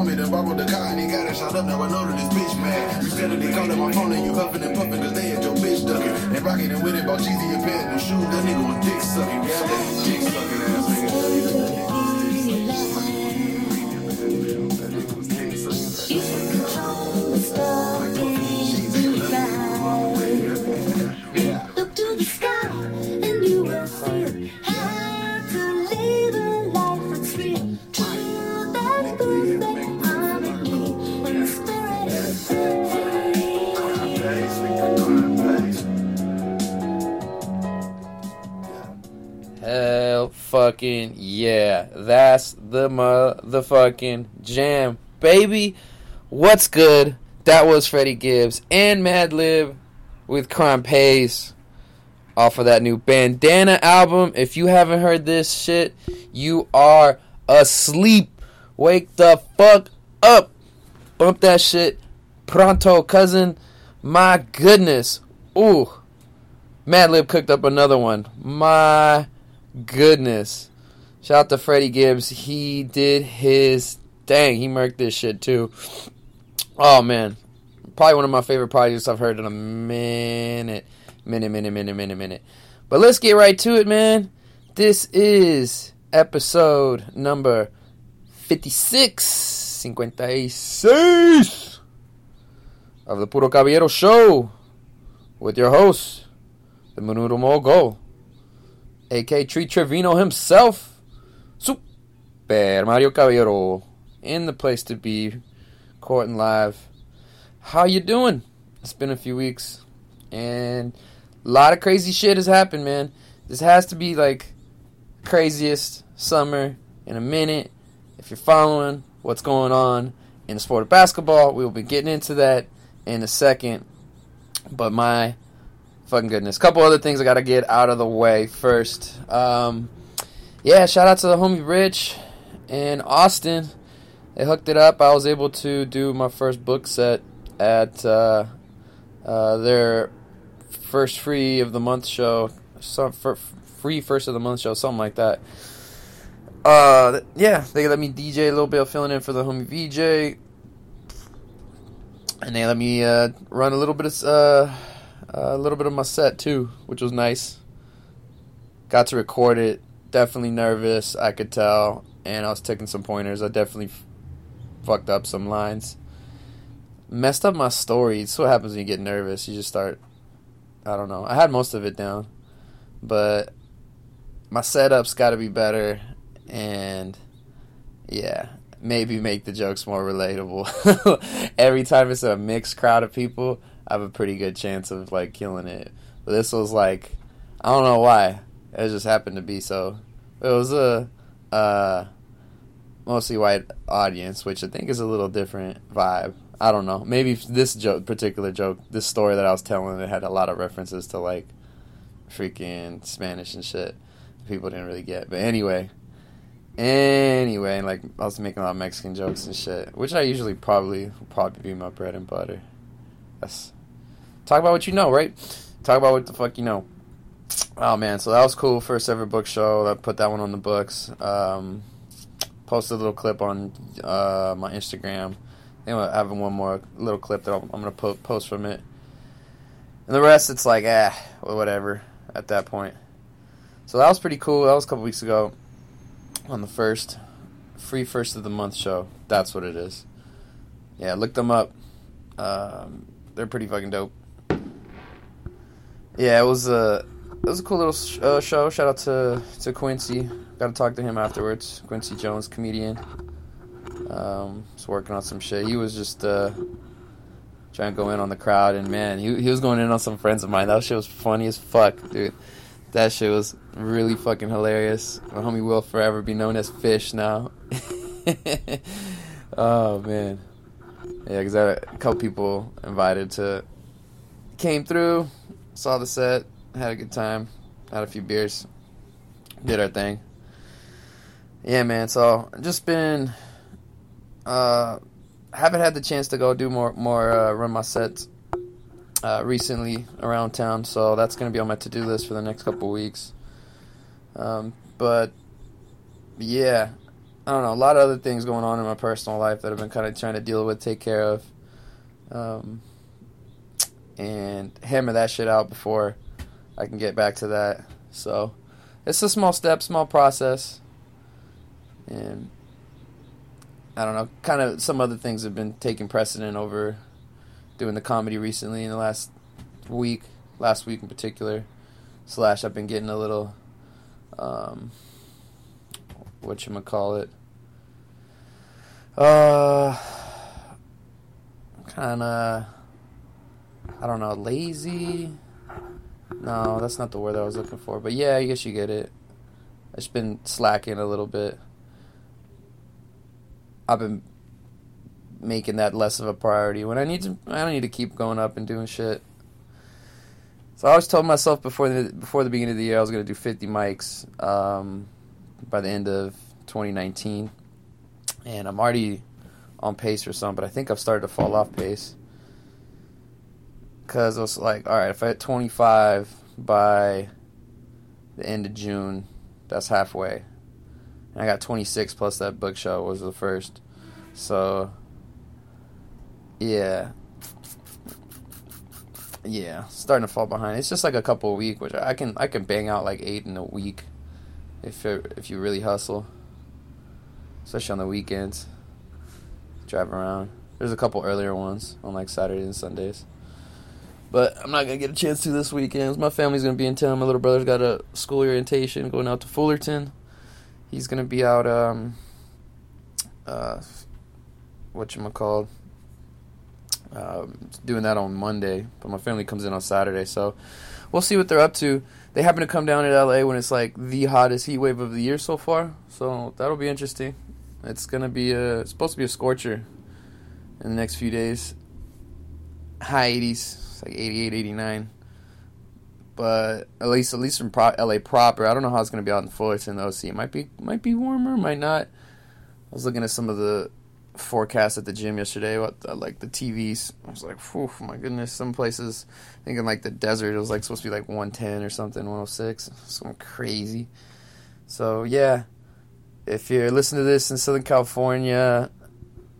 His homie done borrowed the car and he got it shot up, now I know that this bitch mad. You said that called my phone and you huffing and puffing cause they had your bitch ducking. And rocking and with it, bought Jeezy a pair of new shoes, that nigga was dick sucking. Yeah, that dick sucking ass motherfucking jam. Baby, what's good? That was Freddie Gibbs and Madlib with Crime Pays off of that new Bandana album. If you haven't heard this shit, you are asleep. Wake the fuck up. Bump that shit pronto, cousin. My goodness. Ooh. Madlib cooked up another one. My goodness. Shout out to Freddie Gibbs. He did his dang. He murked this shit too. Oh man. Probably one of my favorite projects I've heard in a minute. Minute, minute, minute, minute, minute. But let's get right to it, man. This is episode number 56. 56 of the Puro Caballero Show with your host, the Menudo Mogul, aka Tree Trevino himself, Super Mario Caballero, in the place to be, caught courting live. How you doing? It's been a few weeks, and a lot of crazy shit has happened, man. This has to be like craziest summer in a minute. If you're following what's going on in the sport of basketball, we will be getting into that in a second. But my fucking goodness. a couple other things I gotta get out of the way first. Um, yeah, shout out to the homie Rich in Austin. They hooked it up. I was able to do my first book set at uh, uh, their first free of the month show. Some free first of the month show, something like that. Uh, yeah, they let me DJ a little bit, filling in for the homie VJ, and they let me uh, run a little bit of uh, a little bit of my set too, which was nice. Got to record it. Definitely nervous, I could tell, and I was taking some pointers. I definitely f- fucked up some lines. Messed up my story. It's what happens when you get nervous. You just start. I don't know. I had most of it down, but my setup's got to be better, and yeah, maybe make the jokes more relatable. Every time it's a mixed crowd of people, I have a pretty good chance of like killing it. But this was like, I don't know why. It just happened to be so. It was a uh, mostly white audience, which I think is a little different vibe. I don't know. Maybe this joke, particular joke, this story that I was telling, it had a lot of references to like freaking Spanish and shit. People didn't really get. But anyway, Anyway, like I was making a lot of Mexican jokes and shit, which I usually probably probably be my bread and butter. That's talk about what you know, right? Talk about what the fuck you know. Oh man, so that was cool. First ever book show. I put that one on the books. Um, posted a little clip on uh, my Instagram. I think I'm having one more little clip that I'm, gonna po- post from it. And the rest, it's like, ah, well, whatever. At that point, so that was pretty cool. That was a couple weeks ago on the first free first of the month show. That's what it is. Yeah, look them up. Um, they're pretty fucking dope. Yeah, it was a it was a cool little sh- uh, show. Shout out to to Quincy. Got to talk to him afterwards. Quincy Jones, comedian. Um, was working on some shit. He was just uh, trying to go in on the crowd, and man, he he was going in on some friends of mine. That shit was funny as fuck, dude. That shit was really fucking hilarious. My homie will forever be known as Fish now. oh man, yeah, because I had a couple people invited to came through, saw the set, had a good time, had a few beers, did our thing. Yeah, man. So just been uh haven't had the chance to go do more more uh, run my sets uh, recently around town, so that's gonna be on my to do list for the next couple weeks. Um, but yeah, I don't know. A lot of other things going on in my personal life that I've been kind of trying to deal with, take care of, um, and hammer that shit out before I can get back to that. So it's a small step, small process, and I don't know. Kind of some other things have been taking precedent over doing the comedy recently in the last week, last week in particular. Slash, I've been getting a little, um, what you call it, uh, kind of, I don't know, lazy. No, that's not the word I was looking for. But yeah, I guess you get it. Just been slacking a little bit. I've been making that less of a priority when I need to. I don't need to keep going up and doing shit. So I always told myself before the before the beginning of the year I was gonna do 50 mics um, by the end of 2019, and I'm already on pace for some, but I think I've started to fall off pace because I was like, all right, if I hit 25 by the end of June, that's halfway. And I got 26 plus that book was the first. So, yeah. Yeah, starting to fall behind. It's just like a couple a week, which I can I can bang out like eight in a week, if it, if you really hustle, especially on the weekends. Drive around. There's a couple earlier ones on like Saturdays and Sundays. But I'm not gonna get a chance to this weekend. My family's gonna be in town. My little brother's got a school orientation going out to Fullerton. He's gonna be out. Um, uh, what you called? Um, doing that on Monday, but my family comes in on Saturday, so we'll see what they're up to. They happen to come down in LA when it's like the hottest heat wave of the year so far, so that'll be interesting. It's gonna be a supposed to be a scorcher in the next few days. High 80s, it's like 88, 89. But at least at least from pro- LA proper, I don't know how it's gonna be out in Fullerton though. See, it might be might be warmer, might not. I was looking at some of the forecasts at the gym yesterday What the, like the TVs. I was like, "Whew, my goodness!" Some places, thinking like the desert, it was like supposed to be like 110 or something, 106, something crazy. So yeah, if you're listening to this in Southern California,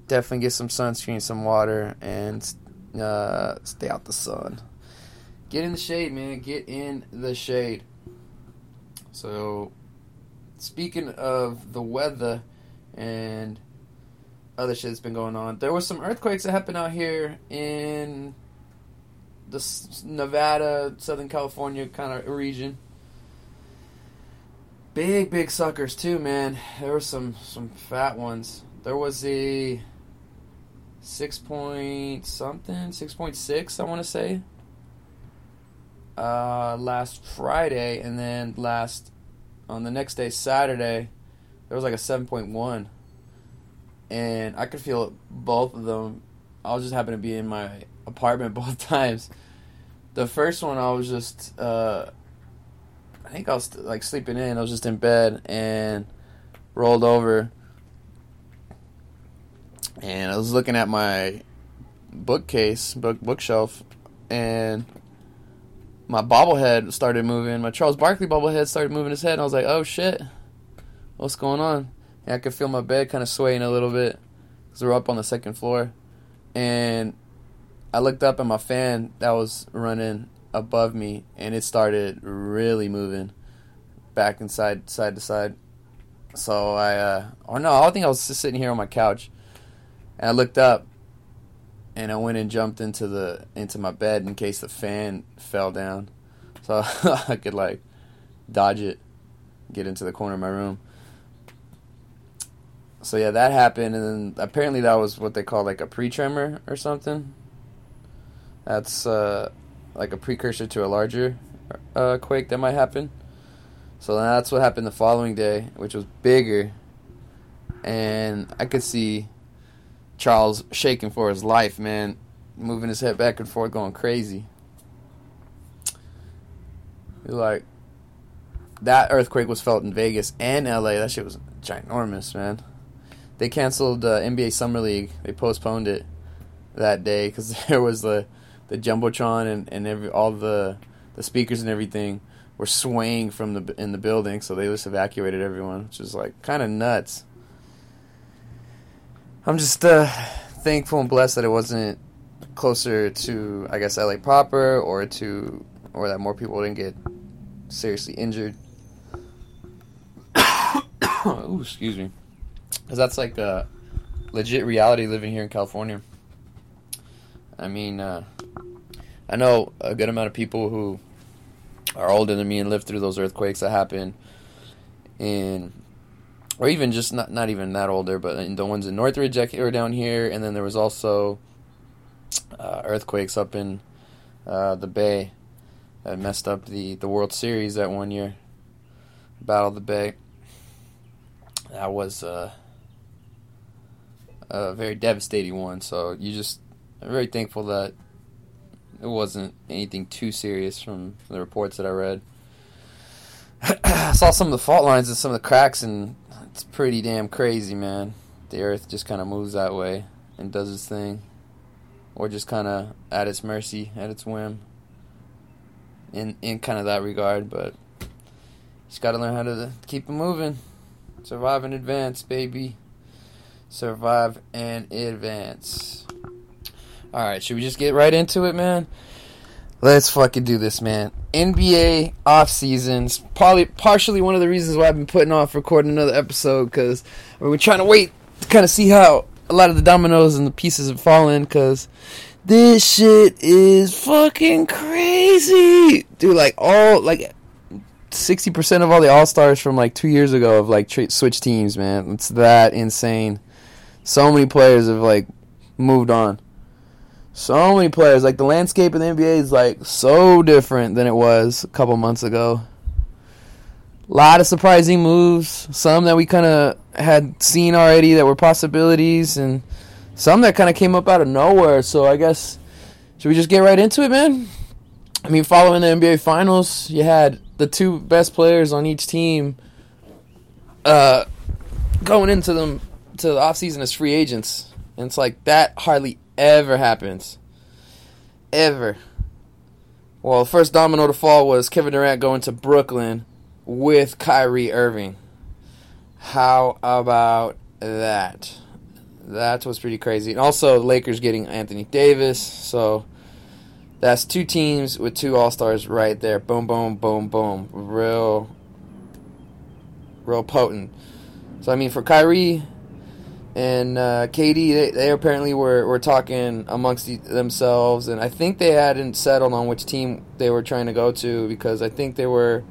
definitely get some sunscreen, some water, and uh, stay out the sun. Get in the shade, man. Get in the shade. So, speaking of the weather and other shit that's been going on, there were some earthquakes that happened out here in the Nevada, Southern California kind of region. Big, big suckers too, man. There were some some fat ones. There was a six point something, six point six, I want to say. Uh, last Friday, and then last on the next day, Saturday, there was like a seven point one, and I could feel both of them. I was just happened to be in my apartment both times. The first one, I was just, uh, I think I was like sleeping in. I was just in bed, and rolled over, and I was looking at my bookcase, book bookshelf, and my bobblehead started moving. My Charles Barkley bobblehead started moving his head, and I was like, "Oh shit, what's going on?" And I could feel my bed kind of swaying a little bit because we're up on the second floor, and I looked up at my fan that was running above me, and it started really moving back and side side to side. So I, uh, oh no, I think I was just sitting here on my couch, and I looked up, and I went and jumped into the into my bed in case the fan fell down, so I could like dodge it, get into the corner of my room. So yeah, that happened, and then apparently that was what they call like a pre-tremor or something. That's uh, like a precursor to a larger uh, quake that might happen. So that's what happened the following day, which was bigger, and I could see Charles shaking for his life, man, moving his head back and forth, going crazy. You're Like that earthquake was felt in Vegas and LA. That shit was ginormous, man. They canceled uh, NBA Summer League. They postponed it that day because there was the the jumbotron and and every all the the speakers and everything were swaying from the in the building, so they just evacuated everyone, which is like kind of nuts. I'm just uh, thankful and blessed that it wasn't closer to, I guess, LA proper, or to, or that more people didn't get seriously injured. Ooh, excuse me, because that's like a legit reality living here in California. I mean, uh, I know a good amount of people who are older than me and lived through those earthquakes that happened in or even just not not even that older, but the ones in Northridge that were down here, and then there was also uh, earthquakes up in uh, the Bay that messed up the the World Series that one year, Battle of the Bay. That was uh, a very devastating one. So you just I'm very thankful that it wasn't anything too serious from the reports that I read. I saw some of the fault lines and some of the cracks, and it's pretty damn crazy, man. The Earth just kind of moves that way and does its thing, or just kind of at its mercy, at its whim. In in kind of that regard, but just got to learn how to keep it moving, survive and advance, baby. Survive and advance. All right, should we just get right into it, man? Let's fucking do this, man. NBA off seasons, probably partially one of the reasons why I've been putting off recording another episode because we're trying to wait to kind of see how a lot of the dominoes and the pieces have fallen because this shit is fucking crazy, dude. Like all like sixty percent of all the All Stars from like two years ago have like tra- switched teams, man. It's that insane. So many players have like moved on. So many players. Like the landscape of the NBA is like so different than it was a couple months ago. A lot of surprising moves. Some that we kind of had seen already that were possibilities, and some that kind of came up out of nowhere. So I guess should we just get right into it, man? I mean, following the NBA Finals, you had the two best players on each team uh, going into them to the offseason as free agents. And it's like that hardly ever happens. Ever. Well, the first domino to fall was Kevin Durant going to Brooklyn with Kyrie Irving. How about that? That was pretty crazy. And also, the Lakers getting Anthony Davis. So that's two teams with two All Stars right there. Boom, boom, boom, boom. Real, real potent. So I mean, for Kyrie and uh, KD, they, they apparently were, were talking amongst themselves, and I think they hadn't settled on which team they were trying to go to because I think they were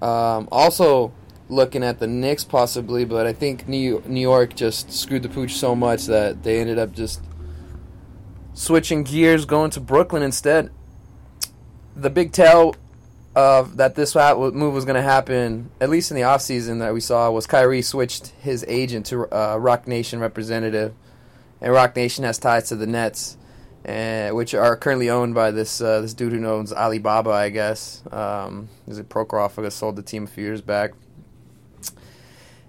um, also looking at the Knicks possibly, but I think New New York just screwed the pooch so much that they ended up just switching gears, going to Brooklyn instead. The big tell of that this move was going to happen, at least in the offseason that we saw, was Kyrie switched his agent to uh, Roc Nation representative, and Roc Nation has ties to the Nets, uh, which are currently owned by this uh, this dude who owns Alibaba, I guess. Um, is it Prokhorov? Guess sold the team a few years back.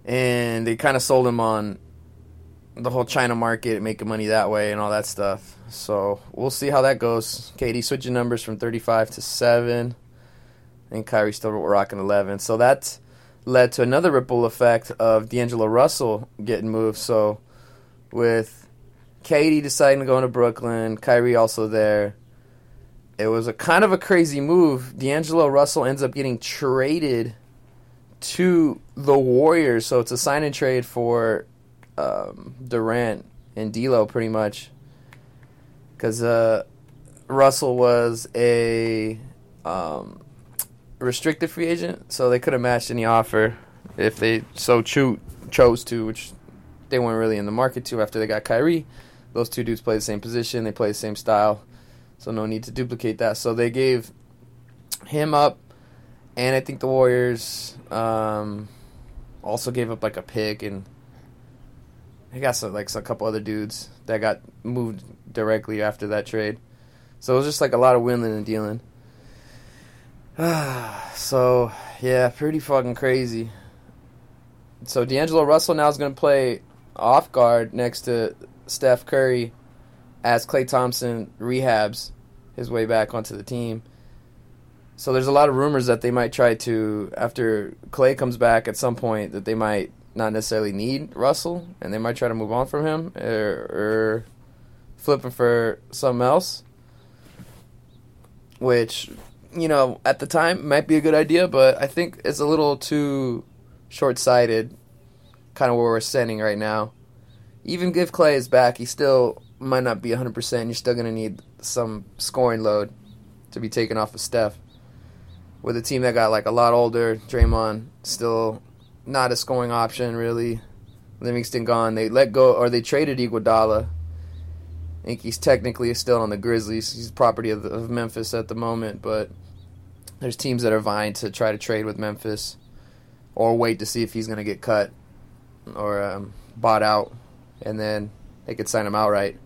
and they kind of sold him on the whole China market, making money that way, and all that stuff. So we'll see how that goes. KD switching numbers from 35 to seven, and Kyrie still rocking 11. So that led to another ripple effect of D'Angelo Russell getting moved. So with KD deciding to go into Brooklyn, Kyrie also there. It was a kind of a crazy move. D'Angelo Russell ends up getting traded to the Warriors, so it's a sign and trade for um, Durant and D'Lo, pretty much, because uh, Russell was a um, restricted free agent, so they could have matched any offer if they so cho- chose to, which they weren't really in the market to after they got Kyrie. Those two dudes play the same position, they play the same style, so no need to duplicate that. So they gave him up, and I think the Warriors um, also gave up like a pick, and they got some like a couple other dudes that got moved directly after that trade. So it was just like a lot of wheeling and dealing. so yeah, pretty fucking crazy. So D'Angelo Russell now is going to play off guard next to Steph Curry as Klay Thompson rehabs his way back onto the team. So there's a lot of rumors that they might try to after Klay comes back at some point that they might not necessarily need Russell and they might try to move on from him er, er, or, or flip him for something else. Which, you know, at the time might be a good idea, but I think it's a little too short sighted, kind of where we're standing right now. Even if Klay is back, he still might not be 100%. You're still going to need some scoring load to be taken off of Steph. With a team that got like a lot older, Draymond still not a scoring option really. Livingston gone. They let go or they traded Iguodala. I think he's technically still on the Grizzlies. He's property of, of Memphis at the moment, but there's teams that are vying to try to trade with Memphis or wait to see if he's going to get cut or um, bought out, and then they could sign him outright.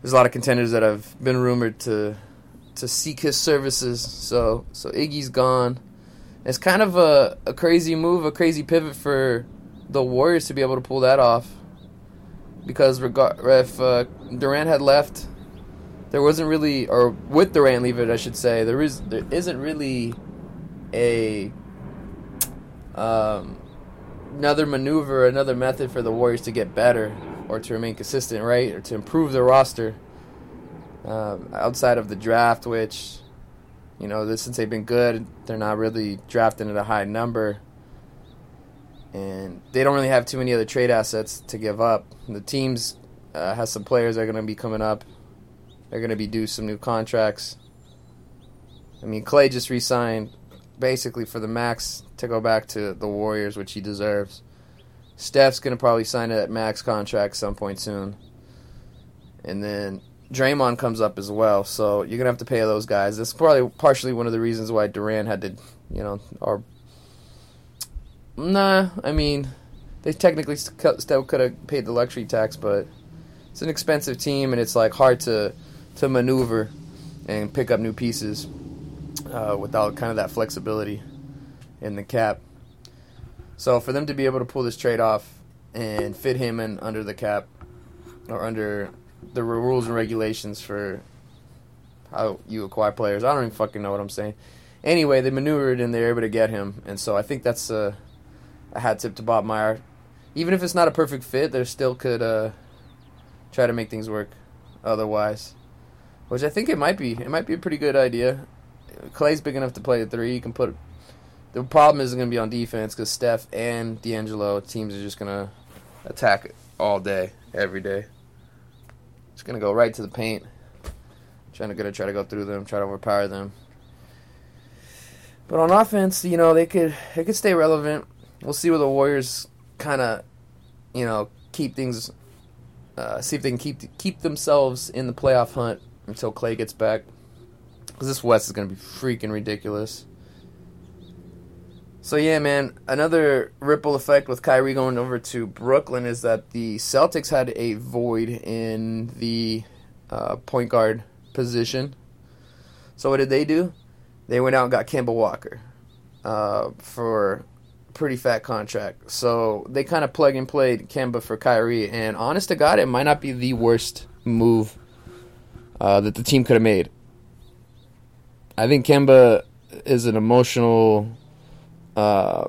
There's a lot of contenders that have been rumored to to seek his services. So so Iggy's gone. It's kind of a, a crazy move, a crazy pivot for the Warriors to be able to pull that off. Because if uh, Durant had left, there wasn't really, or with Durant leaving, I should say, there is there isn't really a um, another maneuver, another method for the Warriors to get better or to remain consistent, right, or to improve their roster um, outside of the draft, which you know, since they've been good, they're not really drafting at a high number, and they don't really have too many other trade assets to give up. The teams uh, has some players that are going to be coming up. They're going to be due some new contracts. I mean, Klay just re-signed basically for the max to go back to the Warriors, which he deserves. Steph's going to probably sign that max contract some point soon. And then Draymond comes up as well, so you're gonna have to pay those guys. That's probably partially one of the reasons why Durant had to, you know, or nah. I mean, they technically still could have paid the luxury tax, but it's an expensive team, and it's like hard to to maneuver and pick up new pieces uh, without kind of that flexibility in the cap. So for them to be able to pull this trade off and fit him in under the cap or under the rules and regulations for how you acquire players. I don't even fucking know what I'm saying. Anyway, they maneuvered and they were able to get him, and so I think that's a, a hat tip to Bob Meyer. Even if it's not a perfect fit, they still could uh, try to make things work. Otherwise, which I think it might be. It might be a pretty good idea. Klay's big enough to play the three. You can put. The problem isn't going to be on defense because Steph and D'Angelo teams are just going to attack all day, every day. It's gonna go right to the paint. Trying to gonna try to go through them, try to overpower them. But on offense, you know, they could they could stay relevant. We'll see where the Warriors kind of, you know, keep things. Uh, see if they can keep keep themselves in the playoff hunt until Klay gets back. Because this West is gonna be freaking ridiculous. So yeah, man, another ripple effect with Kyrie going over to Brooklyn is that the Celtics had a void in the uh, point guard position. So what did they do? They went out and got Kemba Walker uh, for pretty fat contract. So they kind of plug and played Kemba for Kyrie, and honest to God, it might not be the worst move uh, that the team could have made. I think Kemba is an emotional, uh,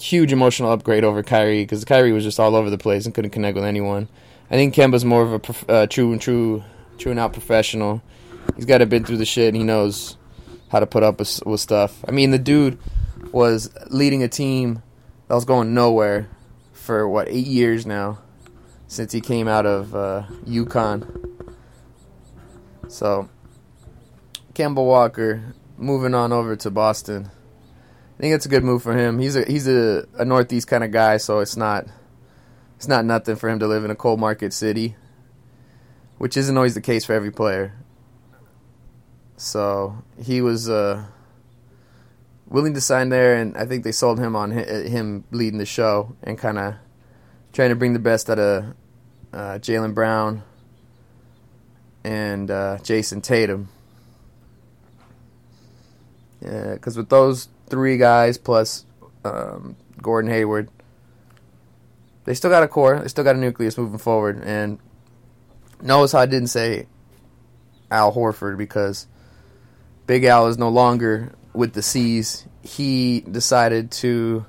huge emotional upgrade over Kyrie because Kyrie was just all over the place and couldn't connect with anyone. I think Kemba's more of a prof- uh, true and true, true and out professional. He's got to been through the shit. and He knows how to put up with, with stuff. I mean, the dude was leading a team that was going nowhere for what eight years now since he came out of uh, UConn. So, Kemba Walker moving on over to Boston. I think it's a good move for him. He's a he's a, a northeast kind of guy, so it's not it's not nothing for him to live in a cold market city, which isn't always the case for every player. So he was uh, willing to sign there, and I think they sold him on hi- him leading the show and kind of trying to bring the best out of uh, Jaylen Brown and uh, Jayson Tatum. Yeah, because with those three guys plus um, Gordon Hayward, they still got a core. They still got a nucleus moving forward. And notice how I didn't say Al Horford because Big Al is no longer with the C's. He decided to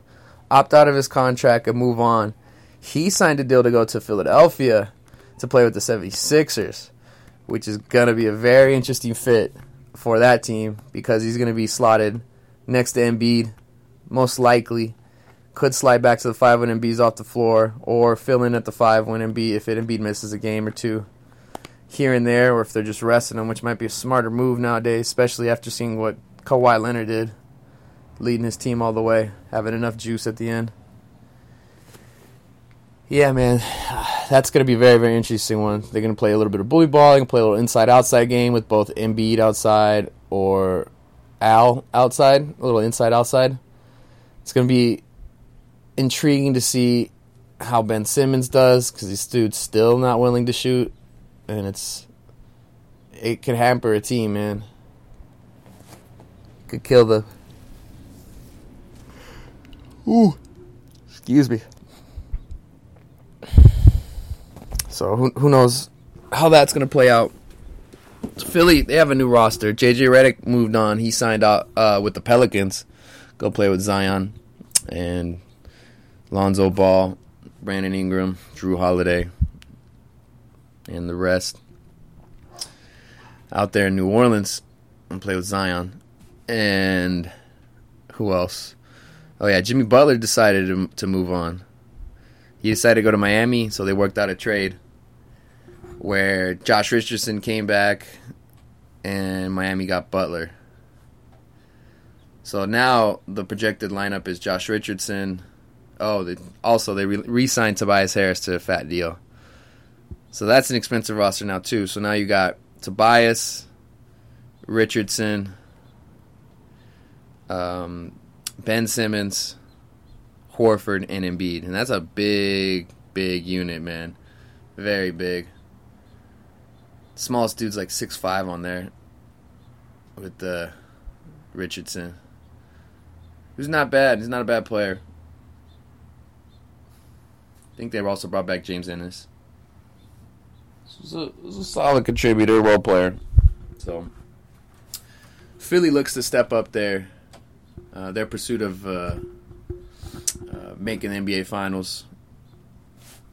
opt out of his contract and move on. He signed a deal to go to Philadelphia to play with the 76ers, which is going to be a very interesting fit for that team because he's going to be slotted next to Embiid, most likely. Could slide back to the five when Embiid's off the floor, or fill in at the five when Embiid if it Embiid misses a game or two here and there, or if they're just resting him, which might be a smarter move nowadays, especially after seeing what Kawhi Leonard did, leading his team all the way, having enough juice at the end. Yeah, man, that's going to be a very, very interesting one. They're going to play a little bit of bully ball. They're going to play a little inside-outside game with both Embiid outside or Al outside, a little inside-outside. It's going to be intriguing to see how Ben Simmons does because this dude's still not willing to shoot, and it's it could hamper a team, man. Could kill the. Ooh, excuse me. So who who knows how that's gonna play out? Philly, they have a new roster. JJ Redick moved on. He signed out uh, with the Pelicans. Go play with Zion and Lonzo Ball, Brandon Ingram, Jrue Holiday, and the rest out there in New Orleans and play with Zion. And who else? Oh yeah, Jimmy Butler decided to, to move on. He decided to go to Miami, so they worked out a trade where Josh Richardson came back and Miami got Butler. So now the projected lineup is Josh Richardson. Oh, they, also they re signed Tobias Harris to a fat deal. So that's an expensive roster now too. So now you got Tobias, Richardson, um, Ben Simmons, Horford, and Embiid, and that's a big, big unit, man. Very big. Smallest dude's like six five on there. With the Richardson, who's not bad. He's not a bad player. I think they also brought back James Ennis. This was a, was a solid contributor, role player. So Philly looks to step up their uh, their pursuit of uh, uh, making the NBA Finals.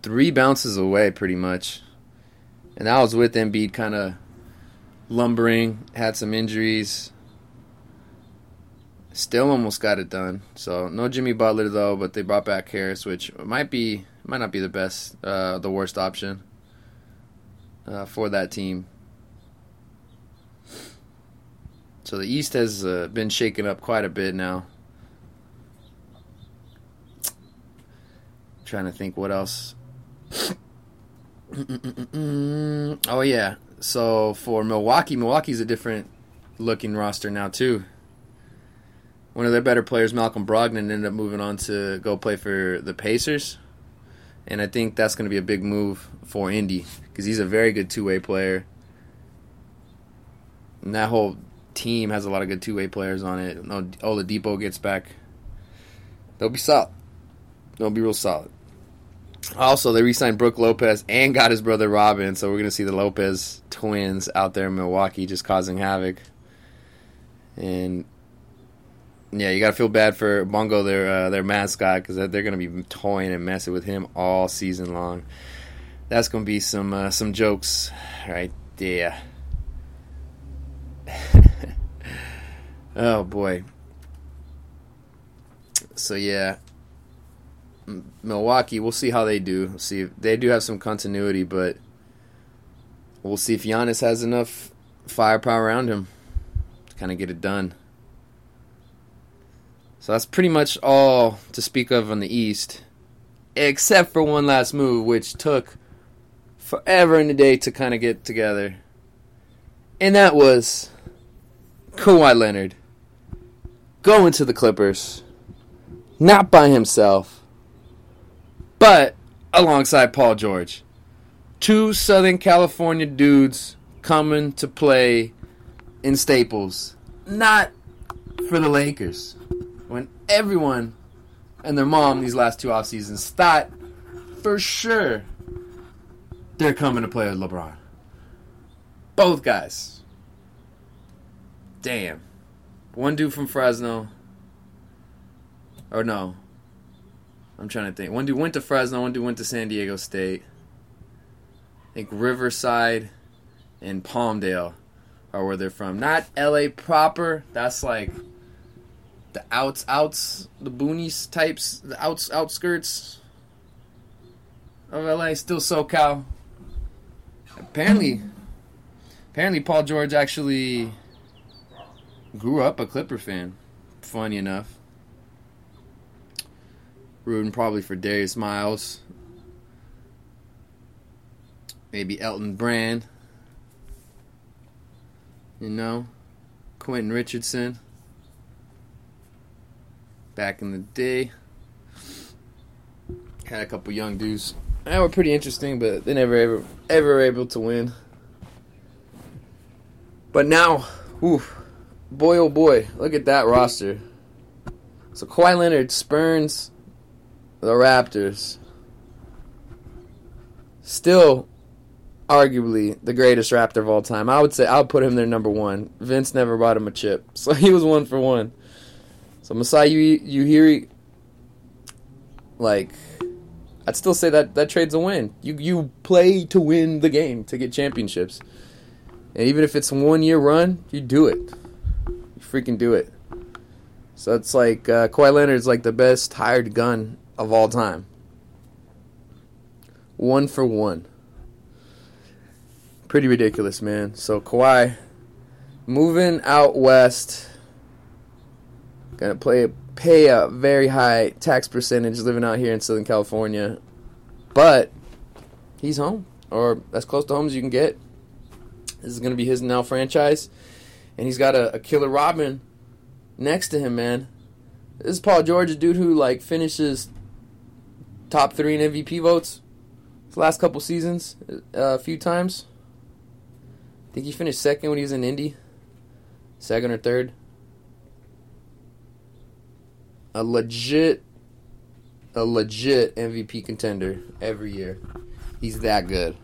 Three bounces away, pretty much, and I was with Embiid kind of lumbering, had some injuries. Still almost got it done. So no Jimmy Butler though, but they brought back Harris, which might be might not be the best, uh, the worst option uh, for that team. So the East has uh, been shaken up quite a bit now. trying to think what else. oh yeah. So for Milwaukee, Milwaukee's a different looking roster now too. One of their better players, Malcolm Brogdon, ended up moving on to go play for the Pacers. And I think that's going to be a big move for Indy because he's a very good two way player. And that whole team has a lot of good two way players on it. Oladipo gets back they'll be solid. They'll be real solid. Also, they re-signed Brook Lopez and got his brother Robin, so we're gonna see the Lopez twins out there in Milwaukee just causing havoc. And yeah, you gotta feel bad for Bango, their uh, their mascot, because they're gonna be toying and messing with him all season long. That's gonna be some uh, some jokes right there. Oh boy. So yeah, Milwaukee. We'll see how they do. We'll see if they do have some continuity, but we'll see if Giannis has enough firepower around him to kind of get it done. So that's pretty much all to speak of on the East, except for one last move, which took forever in the day to kind of get together, and that was Kawhi Leonard going to the Clippers, not by himself, but alongside Paul George. Two Southern California dudes coming to play in Staples, not for the Lakers. When everyone and their mom these last two off seasons thought for sure they're coming to play with LeBron. Both guys. Damn. One dude from Fresno. Or no. I'm trying to think. One dude went to Fresno, one dude went to San Diego State. I think Riverside and Palmdale are where they're from. Not LA proper. That's like the outs outs the boonies types, the outs outskirts of LA, still SoCal. Apparently apparently Paul George actually grew up a Clipper fan. Funny enough. Rooting probably for Darius Miles. Maybe Elton Brand. You know? Quentin Richardson. Back in the day. Had a couple young dudes. That were pretty interesting, but they never ever ever able to win. But now, oof, boy oh boy, look at that roster. So Kawhi Leonard spurns the Raptors. Still, arguably the greatest Raptor of all time. I would say I'll put him there number one. Vince never bought him a chip, so he was one for one. So Masai Ujiri, like, I'd still say that that trade's a win. You you play to win the game to get championships, and even if it's one year run, you do it. Freaking do it. So it's like uh, Kawhi Leonard's like the best hired gun of all time. One for one. Pretty ridiculous, man. So Kawhi moving out west. Gonna play pay a very high tax percentage living out here in Southern California. But he's home. Or as close to home as you can get. This is gonna be his now franchise. And he's got a, a killer Robin next to him, man. This is Paul George, a dude who like finishes top three in MVP votes the last couple seasons, uh, a few times. I think he finished second when he was in Indy, second or third. A legit, a legit MVP contender every year. He's that good.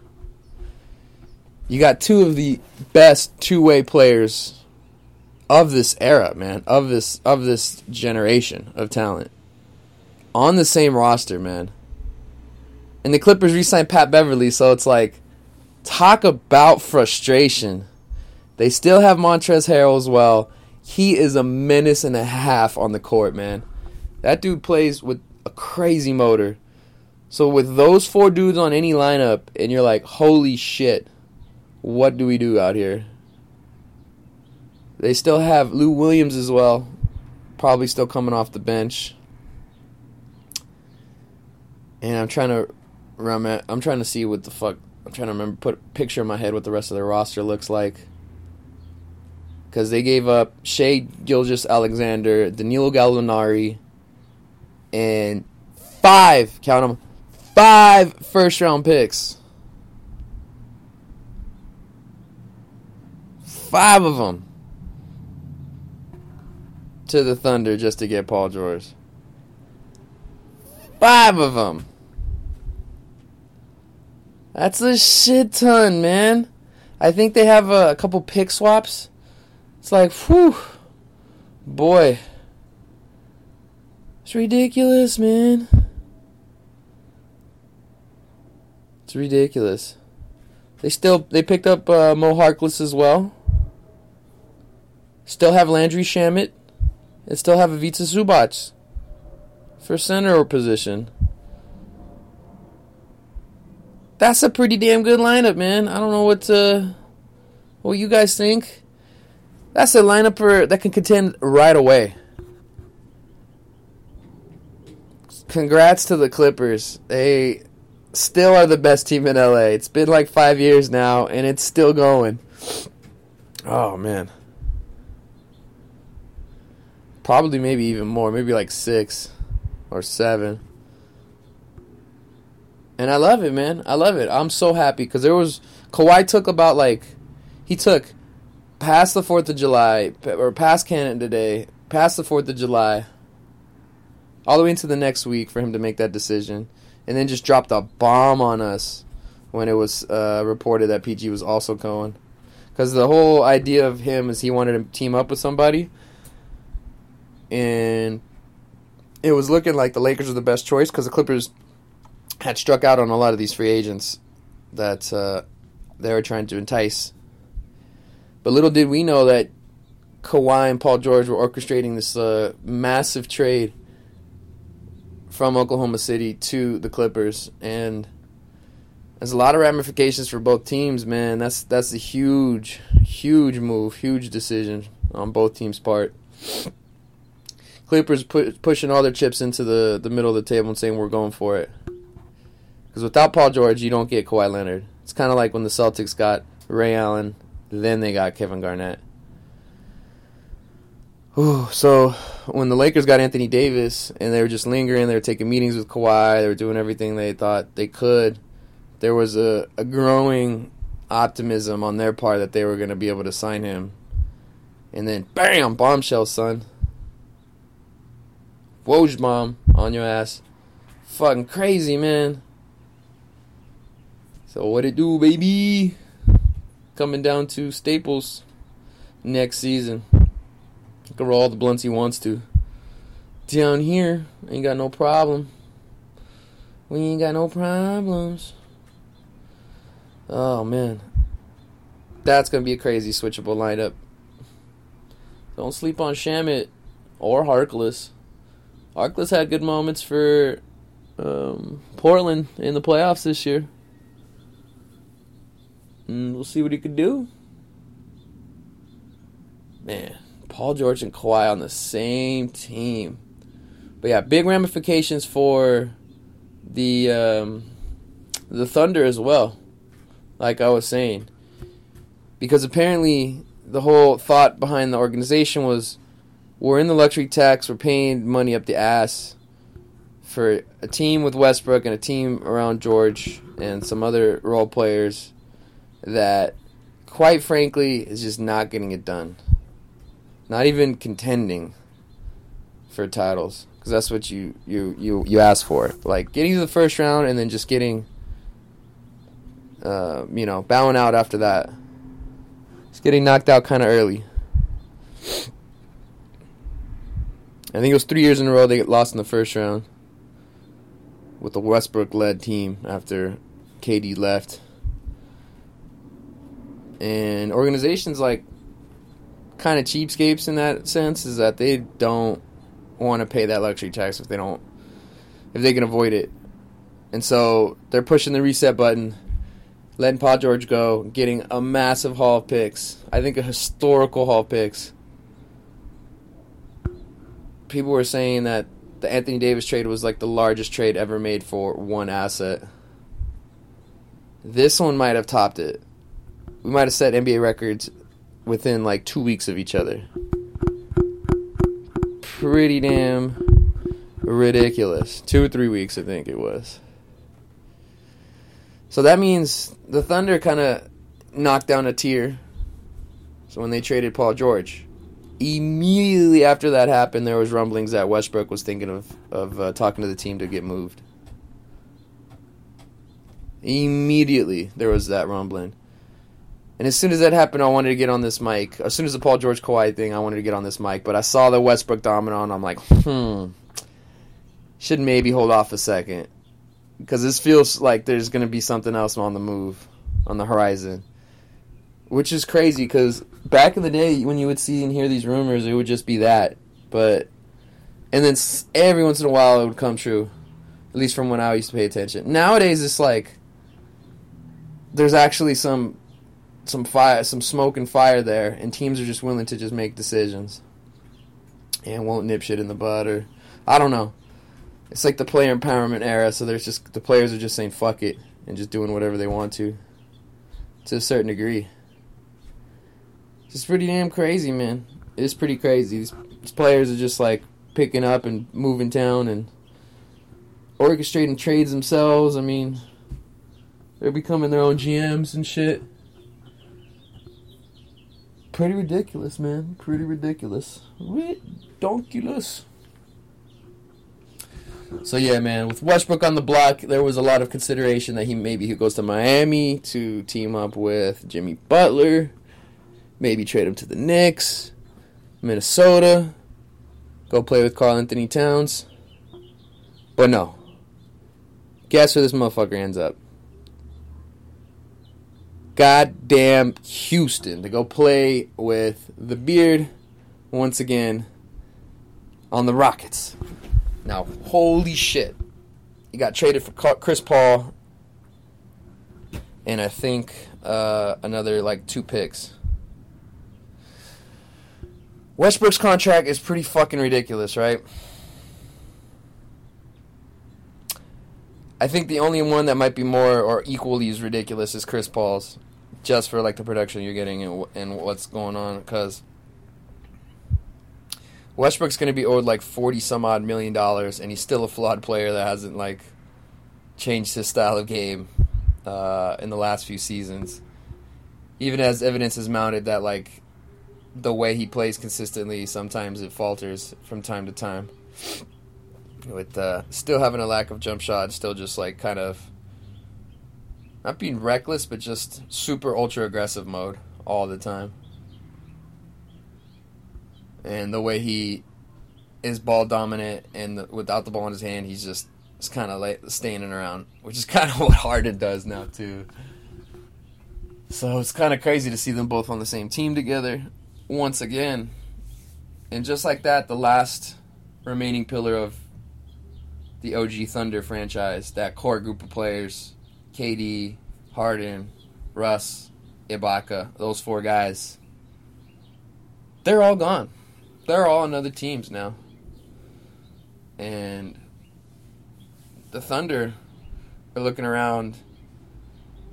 You got two of the best two-way players of this era, man, of this of this generation of talent on the same roster, man. And the Clippers re-signed Pat Beverley, so it's like talk about frustration. They still have Montrezl Harrell as well. He is a menace and a half on the court, man. That dude plays with a crazy motor. So with those four dudes on any lineup, and you're like, holy shit, what do we do out here? They still have Lou Williams as well, probably still coming off the bench. And I'm trying to rum. I'm trying to see what the fuck. I'm trying to remember, put picture in my head what the rest of their roster looks like. Because they gave up Shai Gilgeous-Alexander, Danilo Gallinari, and five, count them, five first round picks. Five of them to the Thunder just to get Paul George. Five of them. That's a shit ton, man. I think they have a, a couple pick swaps. It's like, whew. Boy. It's ridiculous, man. It's ridiculous. They still they picked up uh, Mo Harkless as well. Still have Landry Shamet, and still have Ivica Zubac for center position. That's a pretty damn good lineup, man. I don't know what uh, what you guys think. That's a lineup for, that can contend right away. Congrats to the Clippers. They still are the best team in LA. It's been like five years now, and it's still going. Oh man, probably maybe even more. Maybe like six or seven. And I love it, man. I love it. I'm so happy because there was Kawhi took about like he took past the Fourth of July or past Canada Day, past the Fourth of July, all the way into the next week for him to make that decision, and then just dropped a bomb on us when it was uh, reported that PG was also going. Because the whole idea of him is he wanted to team up with somebody, and it was looking like the Lakers were the best choice because the Clippers had struck out on a lot of these free agents that uh, they were trying to entice. But little did we know that Kawhi and Paul George were orchestrating this uh, massive trade from Oklahoma City to the Clippers, and there's a lot of ramifications for both teams. Man, that's that's a huge, huge move, huge decision on both teams' part. Clippers pu- pushing all their chips into the, the middle of the table and saying we're going for it. Because without Paul George, you don't get Kawhi Leonard. It's kind of like when the Celtics got Ray Allen, then they got Kevin Garnett. Ooh, so when the Lakers got Anthony Davis and they were just lingering, they were taking meetings with Kawhi, they were doing everything they thought they could. There was a, a growing optimism on their part that they were going to be able to sign him. And then, bam, bombshell, son. Woj bomb on your ass. Fucking crazy, man. So what it do, baby? Coming down to Staples next season. He can roll all the blunts he wants to. Down here, ain't got no problem. We ain't got no problems. Oh man. That's gonna be a crazy switchable lineup. Don't sleep on Shamet or Harkless. Harkless had good moments for um, Portland in the playoffs this year. And we'll see what he could do. Man, Paul George and Kawhi on the same team. But yeah, big ramifications for the um, the Thunder as well. Like I was saying, because apparently the whole thought behind the organization was we're in the luxury tax, we're paying money up the ass for a team with Westbrook and a team around George and some other role players that, quite frankly, is just not getting it done. Not even contending for titles because that's what you you you you ask for. Like getting to the first round and then just getting, uh, you know, bowing out after that. It's getting knocked out kind of early. I think it was three years in a row they get lost in the first round with the Westbrook led team after KD left. And organizations like kind of cheapskates in that sense is that they don't want to pay that luxury tax if they don't if they can avoid it. And so they're pushing the reset button, letting Paul George go, getting a massive haul of picks. I think a historical haul of picks. People were saying that the Anthony Davis trade was like the largest trade ever made for one asset. This one might have topped it. We might have set NBA records within like two weeks of each other. Pretty damn ridiculous. Two or three weeks, I think it was. So that means the Thunder kind of knocked down a tier. So when they traded Paul George, immediately after that happened, there was rumblings that Westbrook was thinking of of uh, talking to the team to get moved. Immediately, there was that rumbling. And as soon as that happened, I wanted to get on this mic. As soon as the Paul George Kawhi thing, I wanted to get on this mic. But I saw the Westbrook domino, and I'm like, hmm, should maybe hold off a second because this feels like there's going to be something else on the move, on the horizon. Which is crazy because back in the day, when you would see and hear these rumors, it would just be that. But and then every once in a while, it would come true. At least from when I used to pay attention. Nowadays, it's like there's actually some some fire, some smoke and fire there, and teams are just willing to just make decisions and won't nip shit in the bud or I don't know. It's like the player empowerment era, so there's just the players are just saying fuck it and just doing whatever they want to, to a certain degree. It's pretty damn crazy, man. It's pretty crazy. These, these players are just like picking up and moving town and orchestrating trades themselves. I mean, they're becoming their own GMs and shit. Pretty ridiculous, man. Pretty ridiculous. Ridiculous. So yeah, man, with Westbrook on the block, there was a lot of consideration that he maybe he goes to Miami to team up with Jimmy Butler, maybe trade him to the Knicks, Minnesota, go play with Karl-Anthony Towns. But no. Guess where this motherfucker ends up? Goddamn Houston to go play with the Beard once again on the Rockets. Now, holy shit. He got traded for Chris Paul and I think uh, another like two picks. Westbrook's contract is pretty fucking ridiculous, right? I think the only one that might be more or equally as ridiculous is Chris Paul's, just for like the production you're getting and, and what's going on. Because Westbrook's going to be owed like forty some odd million dollars, and he's still a flawed player that hasn't like changed his style of game uh, in the last few seasons. Even as evidence is mounted that like the way he plays consistently, sometimes it falters from time to time. With uh, still having a lack of jump shot, still just like kind of not being reckless, but just super ultra aggressive mode all the time. And the way he is ball dominant and the, without the ball in his hand, he's just it's kind of like standing around, which is kind of what Harden does now too. So it's kind of crazy to see them both on the same team together once again. And just like that, the last remaining pillar of the OG Thunder franchise, that core group of players, KD, Harden, Russ, Ibaka, those four guys, they're all gone. They're all on other teams now. And the Thunder are looking around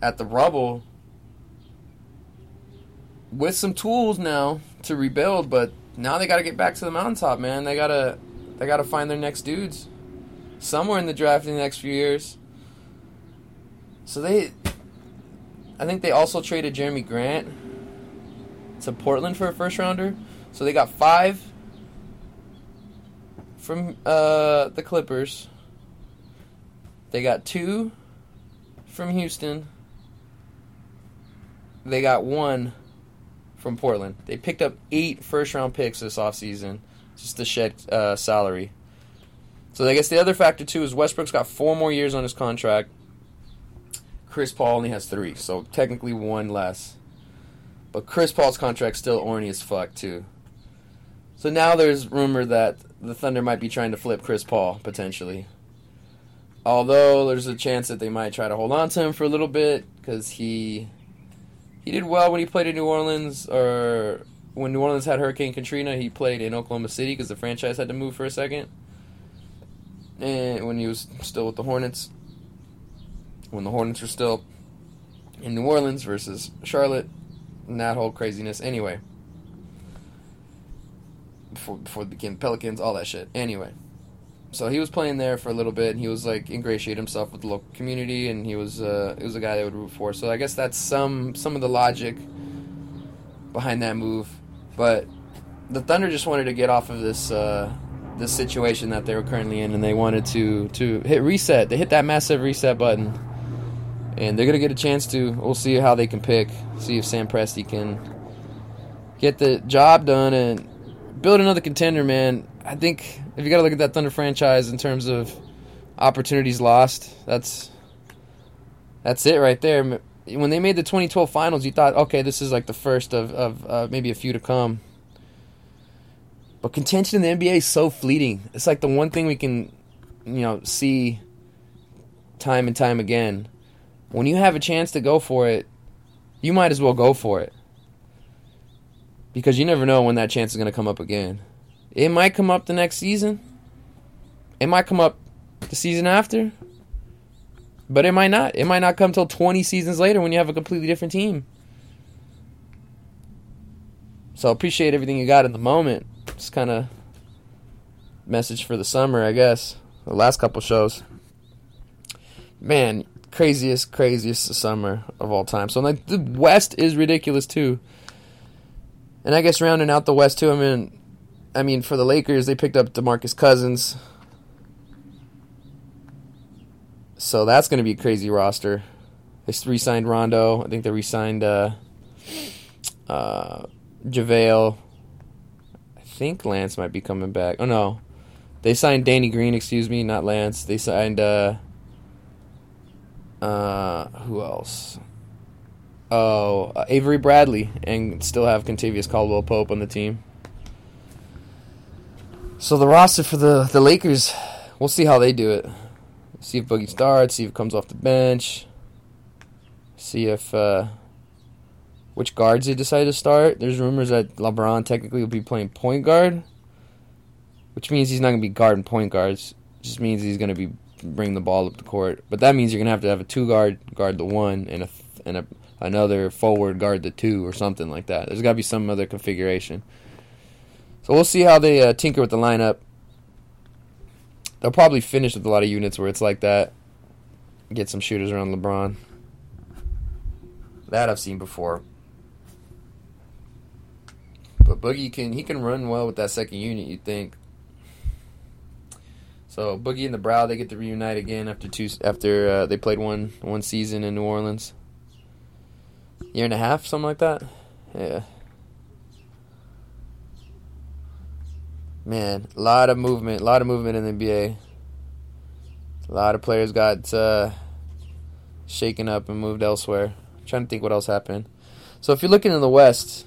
at the rubble with some tools now to rebuild, but now they got to get back to the mountaintop, man. They gotta they gotta find their next dudes somewhere in the draft in the next few years. So they, I think they also traded Jerami Grant to Portland for a first rounder. So they got five from uh, the Clippers. They got two from Houston. They got one from Portland. They picked up eight first round picks this offseason just to shed uh, salary. So I guess the other factor too is Westbrook's got four more years on his contract. Chris Paul only has three, so technically one less. But Chris Paul's contract's still orny as fuck too. So now there's rumor that the Thunder might be trying to flip Chris Paul potentially. Although there's a chance that they might try to hold on to him for a little bit because he he did well when he played in New Orleans or when New Orleans had Hurricane Katrina. He played in Oklahoma City because the franchise had to move for a second and when he was still with the Hornets, when the Hornets were still in New Orleans versus Charlotte, and that whole craziness. Anyway, before before it became Pelicans, all that shit. Anyway, so he was playing there for a little bit, and he was like ingratiate himself with the local community, and he was uh, he was a guy they would root for. So I guess that's some some of the logic behind that move, but the Thunder just wanted to get off of this uh, this situation that they were currently in, and they wanted to to hit reset. They hit that massive reset button, and they're gonna get a chance to. We'll see how they can pick. See if Sam Presti can get the job done and build another contender. Man, I think if you got to look at that Thunder franchise in terms of opportunities lost, that's that's it right there. When they made the 2012 finals, you thought, okay, this is like the first of, of uh, maybe a few to come. But contention in the NBA is so fleeting. It's like the one thing we can, you know, see time and time again. When you have a chance to go for it, you might as well go for it. Because you never know when that chance is going to come up again. It might come up the next season. It might come up the season after. But it might not. It might not come till 20 seasons later when you have a completely different team. So appreciate everything you got in the moment. It's kind of message for the summer, I guess. The last couple shows. Man, craziest, craziest summer of all time. So like the West is ridiculous too. And I guess rounding out the West too. I mean, I mean for the Lakers, they picked up DeMarcus Cousins. So that's going to be a crazy roster. They re-signed Rondo. I think they re-signed uh, uh, JaVale. I think Lance might be coming back. Oh no, they signed Danny Green. Excuse me, not Lance. They signed uh, uh, who else? Oh, uh, Avery Bradley, and still have Kentavious Caldwell Pope on the team. So the roster for the the Lakers, we'll see how they do it. See if Boogie starts. See if comes off the bench. See if uh, which guards they decide to start. There's rumors that LeBron technically will be playing point guard, which means he's not going to be guarding point guards. just means he's going to be bringing the ball up the court. But that means you're going to have to have a two guard guard the one and a and a another forward guard the two or something like that. There's got to be some other configuration. So we'll see how they uh, tinker with the lineup. They'll probably finish with a lot of units where it's like that. Get some shooters around LeBron. That I've seen before. But Boogie can he can run well with that second unit. You think? So Boogie and the Brow they get to reunite again after two after uh, they played one one season in New Orleans. Year and a half, something like that. Yeah. Man, a lot of movement, a lot of movement in the NBA. A lot of players got uh, shaken up and moved elsewhere. I'm trying to think what else happened. So if you're looking in the West,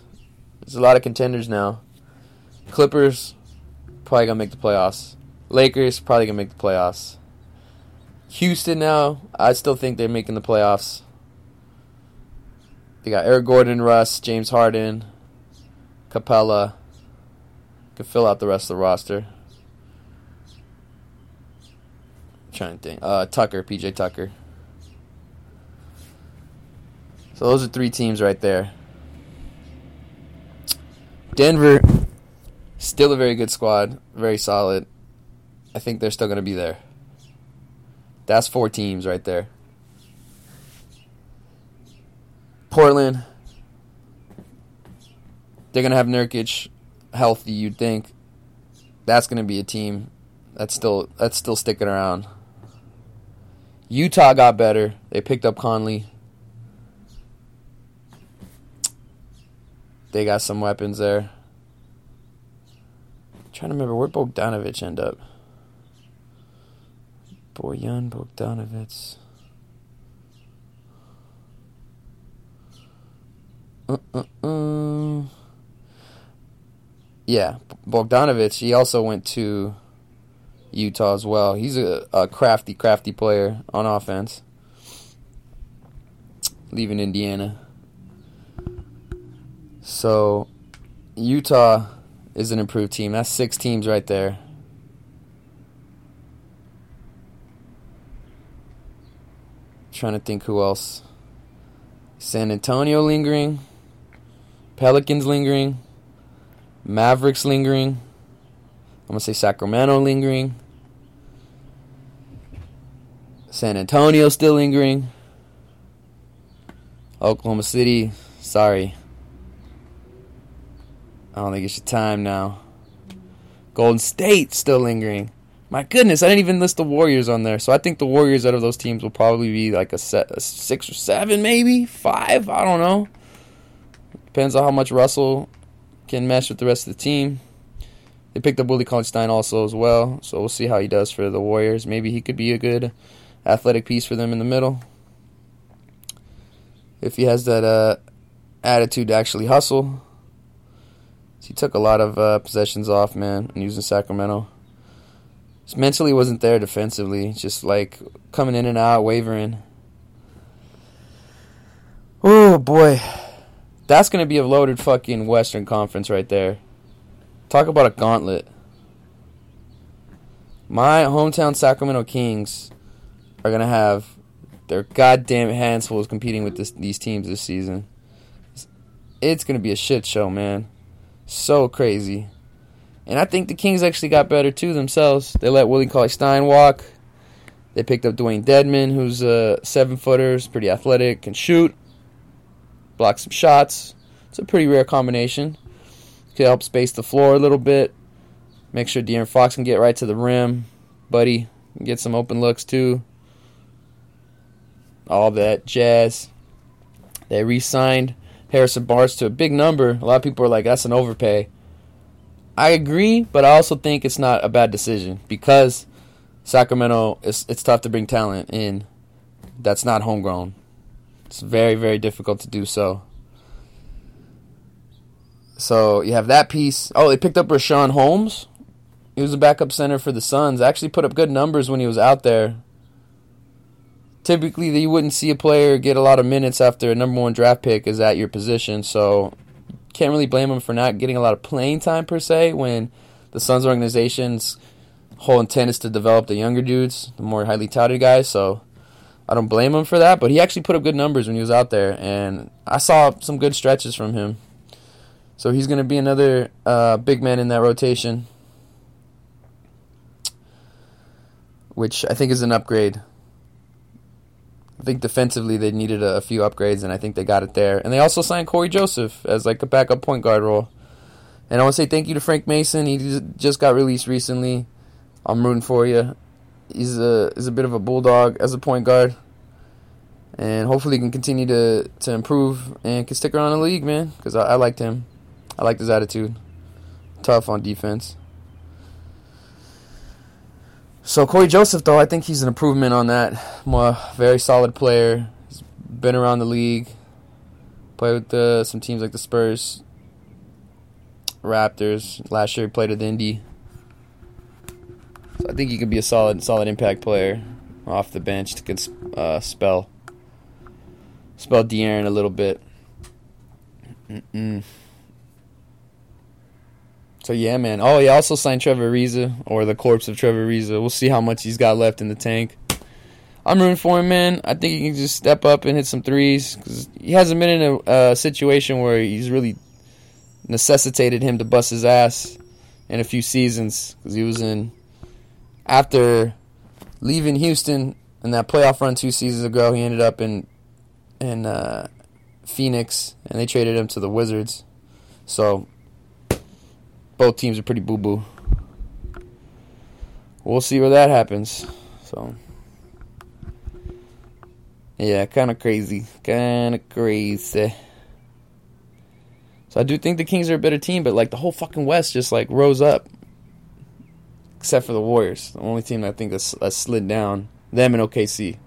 there's a lot of contenders now. Clippers probably gonna make the playoffs. Lakers probably gonna make the playoffs. Houston now, I still think they're making the playoffs. They got Eric Gordon, Russ, James Harden, Capela. Could fill out the rest of the roster. trying to think. Uh, Tucker, PJ Tucker. So those are three teams right there. Denver, still a very good squad, very solid. I think they're still going to be there. That's four teams right there. Portland, they're going to have Nurkic healthy, you'd think. That's going to be a team that's still that's still sticking around. Utah got better. They picked up Conley. They got some weapons there. I'm trying to remember where Bogdanovich end up. Bojan Bogdanovich. Uh-uh-uh. Yeah, Bogdanovich. He also went to Utah as well. He's a, a crafty, crafty player on offense. Leaving Indiana. So, Utah is an improved team. That's six teams right there. Trying to think who else. San Antonio lingering. Pelicans lingering. Mavericks lingering. I'm going to say Sacramento lingering. San Antonio still lingering. Oklahoma City, sorry. I don't think it's your time now. Golden State still lingering. My goodness, I didn't even list the Warriors on there. So I think the Warriors out of those teams will probably be like a, set, a six or seven, maybe five. I don't know. Depends on how much Russell can mesh with the rest of the team. They picked up Willie Cauley Stein also as well, so we'll see how he does for the Warriors. Maybe he could be a good athletic piece for them in the middle. If he has that uh, attitude to actually hustle. He took a lot of uh, possessions off, man, and using Sacramento. Just mentally wasn't there defensively, just like coming in and out, wavering. Oh boy, that's gonna be a loaded fucking Western Conference right there. Talk about a gauntlet. My hometown Sacramento Kings are gonna have their goddamn hands full competing with this, these teams this season. It's gonna be a shit show, man. So crazy. And I think the Kings actually got better too themselves. They let Willie Cauley Stein walk. They picked up Dewayne Dedmon, who's a seven footer, pretty athletic, can shoot, block some shots. It's a pretty rare combination. Could help space the floor a little bit. Make sure De'Aaron Fox can get right to the rim. Buddy get some open looks too. All that jazz. They re signed Harrison Barnes to a big number. A lot of people are like, that's an overpay. I agree, but I also think it's not a bad decision because Sacramento, it's, it's tough to bring talent in that's not homegrown. It's very, very difficult to do so. So you have that piece. Oh, they picked up Richaun Holmes. He was a backup center for the Suns. Actually put up good numbers when he was out there. Typically, you wouldn't see a player get a lot of minutes after a number one draft pick is at your position. So can't really blame him for not getting a lot of playing time per se when the Suns organization's whole intent is to develop the younger dudes, the more highly touted guys. So I don't blame him for that. But he actually put up good numbers when he was out there, and I saw some good stretches from him. So he's going to be another uh, big man in that rotation, which I think is an upgrade. I think defensively they needed a, a, few upgrades, and I think they got it there. And they also signed Cory Joseph as like a backup point guard role. And I want to say thank you to Frank Mason. He just got released recently. I'm rooting for you. He's a he's a bit of a bulldog as a point guard, and hopefully he can continue to to improve and can stick around the league, man. Because I, I liked him. I liked his attitude. Tough on defense. So Cory Joseph, though, I think he's an improvement on that. More very solid player. He's been around the league. Played with the, some teams like the Spurs, Raptors. Last year he played at the Indy. I think he could be a solid, solid impact player off the bench to uh, spell spell De'Aaron a little bit. Mm-mm. So yeah, man. Oh, he also signed Trevor Ariza or the corpse of Trevor Ariza. We'll see how much he's got left in the tank. I'm rooting for him, man. I think he can just step up and hit some threes because he hasn't been in a uh, situation where he's really necessitated him to bust his ass in a few seasons because he was in after leaving Houston in that playoff run two seasons ago. He ended up in in uh, Phoenix and they traded him to the Wizards. So both teams are pretty boo boo. We'll see where that happens. So, yeah, kind of crazy. Kind of crazy. So I do think the Kings are a better team, but like the whole fucking West just like rose up, except for the Warriors, the only team I think that's, slid down. Them and OKC.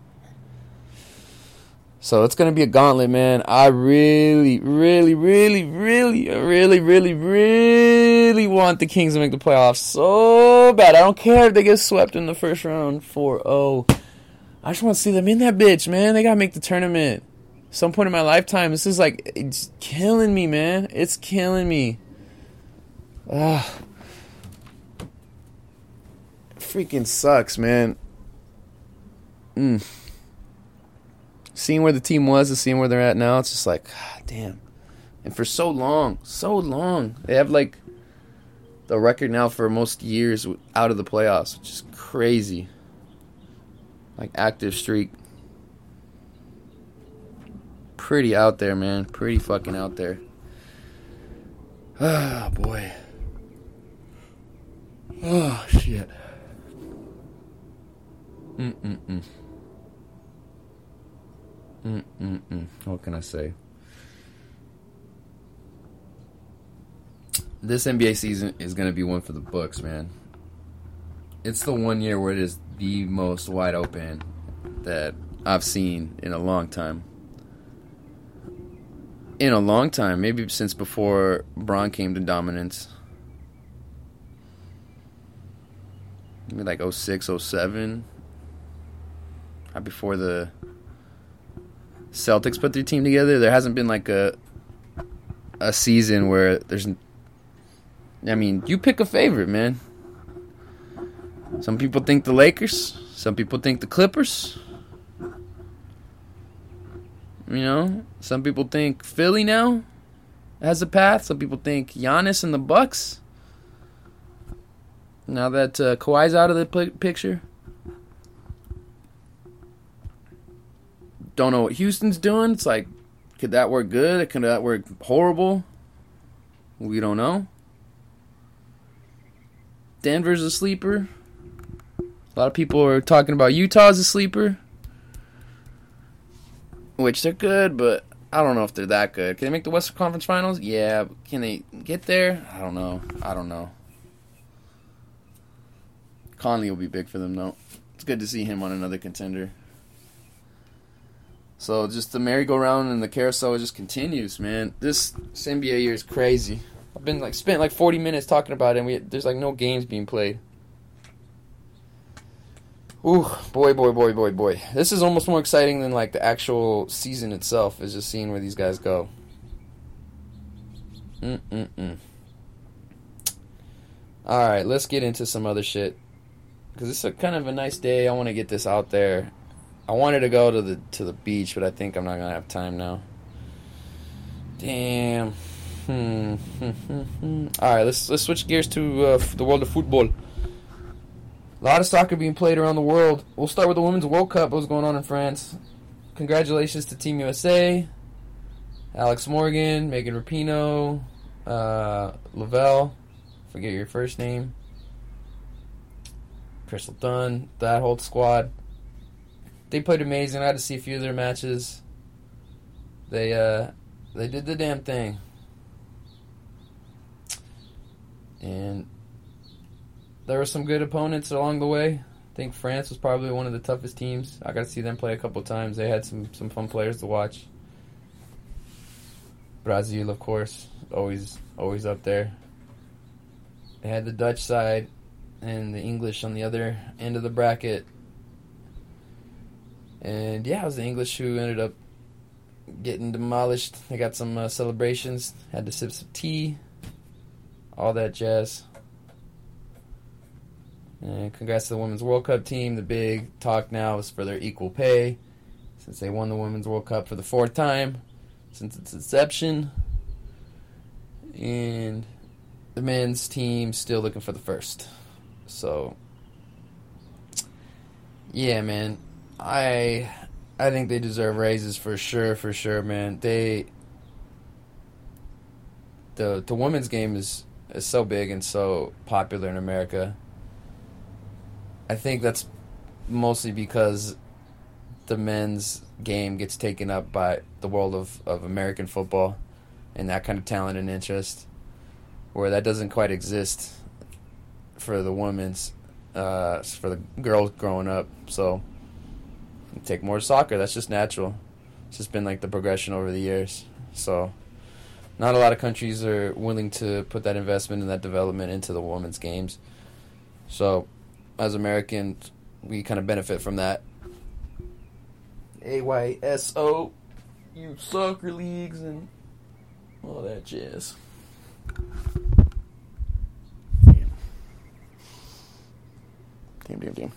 So it's gonna be a gauntlet, man. I really, really, really, really, really, really, really want the Kings to make the playoffs so bad. I don't care if they get swept in the first round 4-0. I just want to see them in that bitch, man. They gotta make the tournament. Some point in my lifetime, this is like it's killing me, man. It's killing me. Ah, freaking sucks, man. Mm seeing where the team was and seeing where they're at now, it's just like, God damn. And for so long, so long, they have like the record now for most years out of the playoffs, which is crazy. Like active streak. Pretty out there, man. Pretty fucking out there. Ah, boy. Oh, shit. Mm-mm-mm. Mm-mm-mm. What can I say? This NBA season is going to be one for the books, man. It's the one year where it is the most wide open that I've seen in a long time. In a long time, maybe since before Bron came to dominance. Maybe like 06, 07. Right before the Celtics put their team together, there hasn't been like a a season where there's I mean, you pick a favorite, man. Some people think the Lakers, some people think the Clippers. You know, some people think Philly now has a path. Some people think Giannis and the Bucks. Now that uh, Kawhi's out of the picture, don't know what Houston's doing. It's like, could that work good? Could that work horrible? We don't know. Denver's a sleeper. A lot of people are talking about Utah as a sleeper, which they're good, but I don't know if they're that good. Can they make the Western Conference Finals? Yeah. Can they get there? I don't know. I don't know. Conley will be big for them, though. It's good to see him on another contender. So just the merry-go-round and the carousel just continues, man. This, NBA year is crazy. I've been like spent like 40 minutes talking about it, and we there's like no games being played. Ooh, boy, boy, boy, boy, boy. This is almost more exciting than like the actual season itself. Is just seeing where these guys go. Mm mm mm. All right, let's get into some other shit. Cause it's a kind of a nice day. I want to get this out there. I wanted to go to the to the beach, but I think I'm not gonna have time now. Damn. Hmm. All right, let's let's switch gears to uh, the world of football. A lot of soccer being played around the world. We'll start with the Women's World Cup. What's going on in France? Congratulations to Team USA, Alex Morgan, Megan Rapinoe, uh, Lavelle. Forget your first name. Crystal Dunn, that whole squad. They played amazing. I had to see a few of their matches. They uh, they did the damn thing. And there were some good opponents along the way. I think France was probably one of the toughest teams. I got to see them play a couple times. They had some some fun players to watch. Brazil, of course, always always up there. They had the Dutch side and the English on the other end of the bracket. And yeah, it was the English who ended up getting demolished. They got some uh, celebrations, had to sip some tea, all that jazz. And congrats to the Women's World Cup team. The big talk now is for their equal pay since they won the Women's World Cup for the fourth time since its inception. And the men's team still looking for the first. So, yeah, man. I I think they deserve raises for sure, for sure, man. They the the women's game is is so big and so popular in America. I think that's mostly because the men's game gets taken up by the world of, of American football and that kind of talent and interest, where that doesn't quite exist for the women's, uh, for the girls growing up. So take more soccer. That's just natural. It's just been like the progression over the years. So not a lot of countries are willing to put that investment and that development into the women's games. So as Americans, we kind of benefit from that. AYSO, you soccer leagues and all that jazz. Damn. Damn, damn, damn.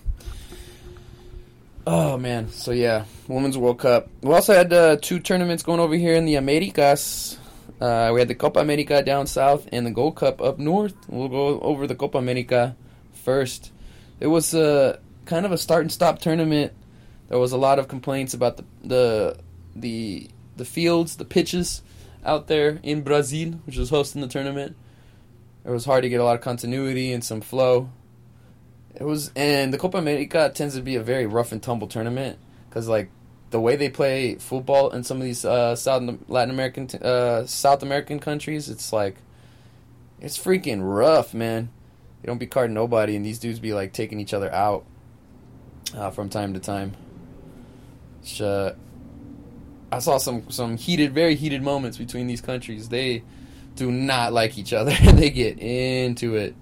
Oh man, so yeah, Women's World Cup. We also had uh, two tournaments going over here in the Americas. Uh, we had the Copa America down south and the Gold Cup up north. We'll go over the Copa America first. It was a kind of a start and stop tournament. There was a lot of complaints about the the the, the fields, the pitches. out there in Brazil, which was hosting the tournament. It was hard to get a lot of continuity and some flow. It was, and the Copa America tends to be a very rough and tumble tournament because like the way they play football in some of these uh, South Latin American, uh, South American countries, it's like it's freaking rough, man. They don't be carding nobody, and these dudes be like taking each other out uh, from time to time. Which, uh, I saw some some heated, very heated moments between these countries. They do not like each other. they get into it.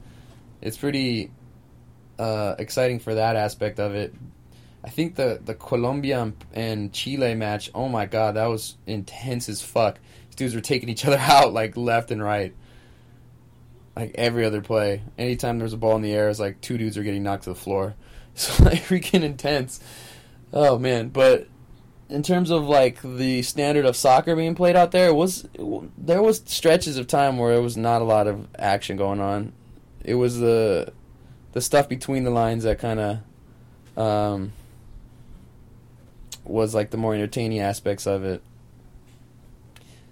It's pretty uh, exciting for that aspect of it. I think the the Colombia and Chile match. Oh my god, that was intense as fuck. These dudes were taking each other out like left and right. Like every other play, anytime there's a ball in the air, it's like two dudes are getting knocked to the floor. So like freaking intense. Oh man, but in terms of like the standard of soccer being played out there, was there was stretches of time where there was not a lot of action going on. It was the the stuff between the lines that kind of um, was like the more entertaining aspects of it.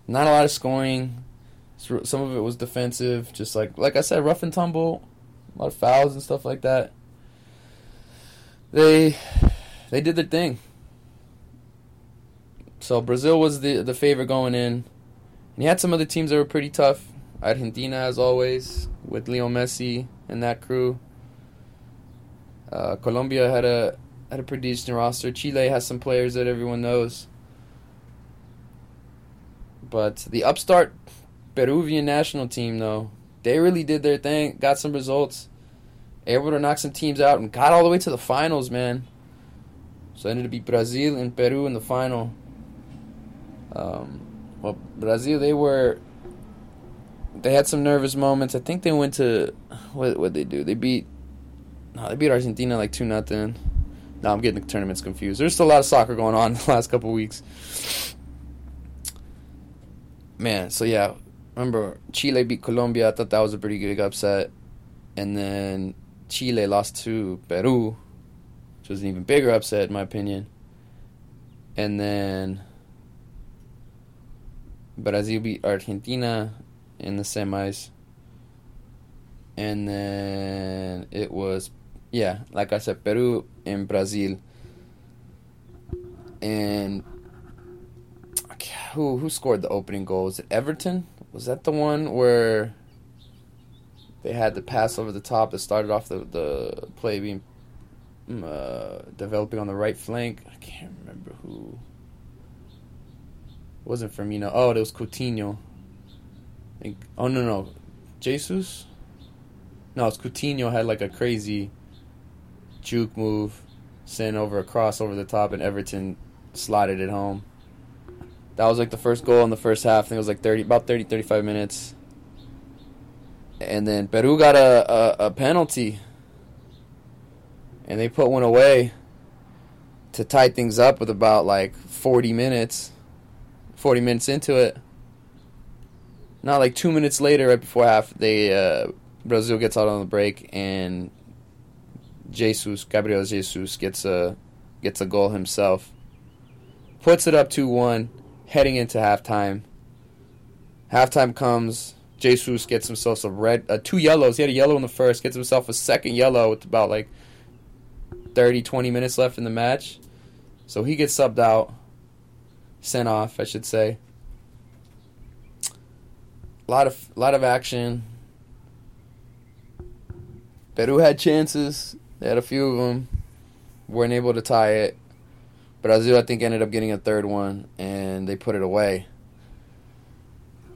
Not a lot of scoring. Some of it was defensive, just like like I said, rough and tumble, a lot of fouls and stuff like that. They they did their thing. So Brazil was the the favorite going in. And you had some other teams that were pretty tough. Argentina, as always, with Leo Messi and that crew. Uh, Colombia had a had a pretty decent roster. Chile has some players that everyone knows. But the upstart Peruvian national team, though, they really did their thing, got some results, able to knock some teams out, and got all the way to the finals, man. So it ended up be Brazil and Peru in the final. Um, well, Brazil, they were. They had some nervous moments. I think they went to what what they do. They beat. No, they beat Argentina like two nothing. No, I'm getting the tournaments confused. There's still a lot of soccer going on the last couple weeks. Man, so yeah, remember Chile beat Colombia. I thought that was a pretty big upset, and then Chile lost to Peru, which was an even bigger upset in my opinion. And then Brazil beat Argentina in the semis. And then it was, yeah, like I said, Peru and Brazil. And who who scored the opening goal? Was it Everton? Was that the one where they had the pass over the top that started off the, the play being mm, uh, developing on the right flank? I can't remember who. It wasn't Firmino. Oh, it was Coutinho. Oh no no, Jesus. No, it's Coutinho had like a crazy juke move, sent over a cross over the top, and Everton slotted it home. That was like the first goal in the first half. I think it was like 30, about 30, 35 minutes. And then Peru got a, a, a penalty. And they put one away to tie things up with about like 40 minutes. 40 minutes into it. Not like two minutes later, right before half, they uh, Brazil gets out on the break and Jesus, Gabriel Jesus gets a gets a goal himself. Puts it up 2-1 heading into halftime. Halftime comes, Jesus gets himself some red uh, two yellows. He had a yellow in the first, gets himself a second yellow with about like 30 20 minutes left in the match. So he gets subbed out. Sent off, I should say. A lot of lot of action. Peru had chances. They had a few of them. weren't able to tie it. but Brazil, I think, ended up getting a third one, and they put it away.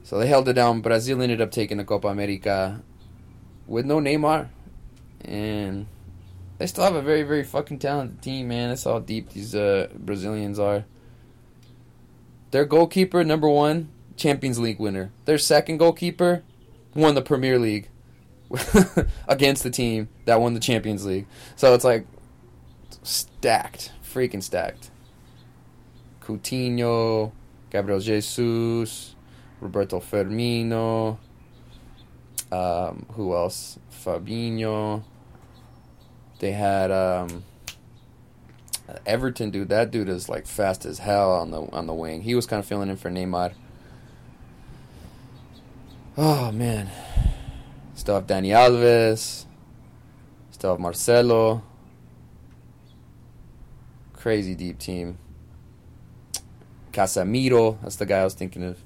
So they held it down. Brazil ended up taking the Copa America with no Neymar. And they still have a very, very fucking talented team, man. That's how deep these uh, Brazilians are. Their goalkeeper, number one, Champions League winner. Their second goalkeeper won the Premier League against the team that won the Champions League. So it's like stacked, freaking stacked. Coutinho, Gabriel Jesus, Roberto Firmino, um, who else? Fabinho. They had um, Everton dude. That dude is like fast as hell on the on the wing. He was kind of filling in for Neymar. Oh man. Still have Dani Alves. Still have Marcelo. Crazy deep team. Casemiro, that's the guy I was thinking of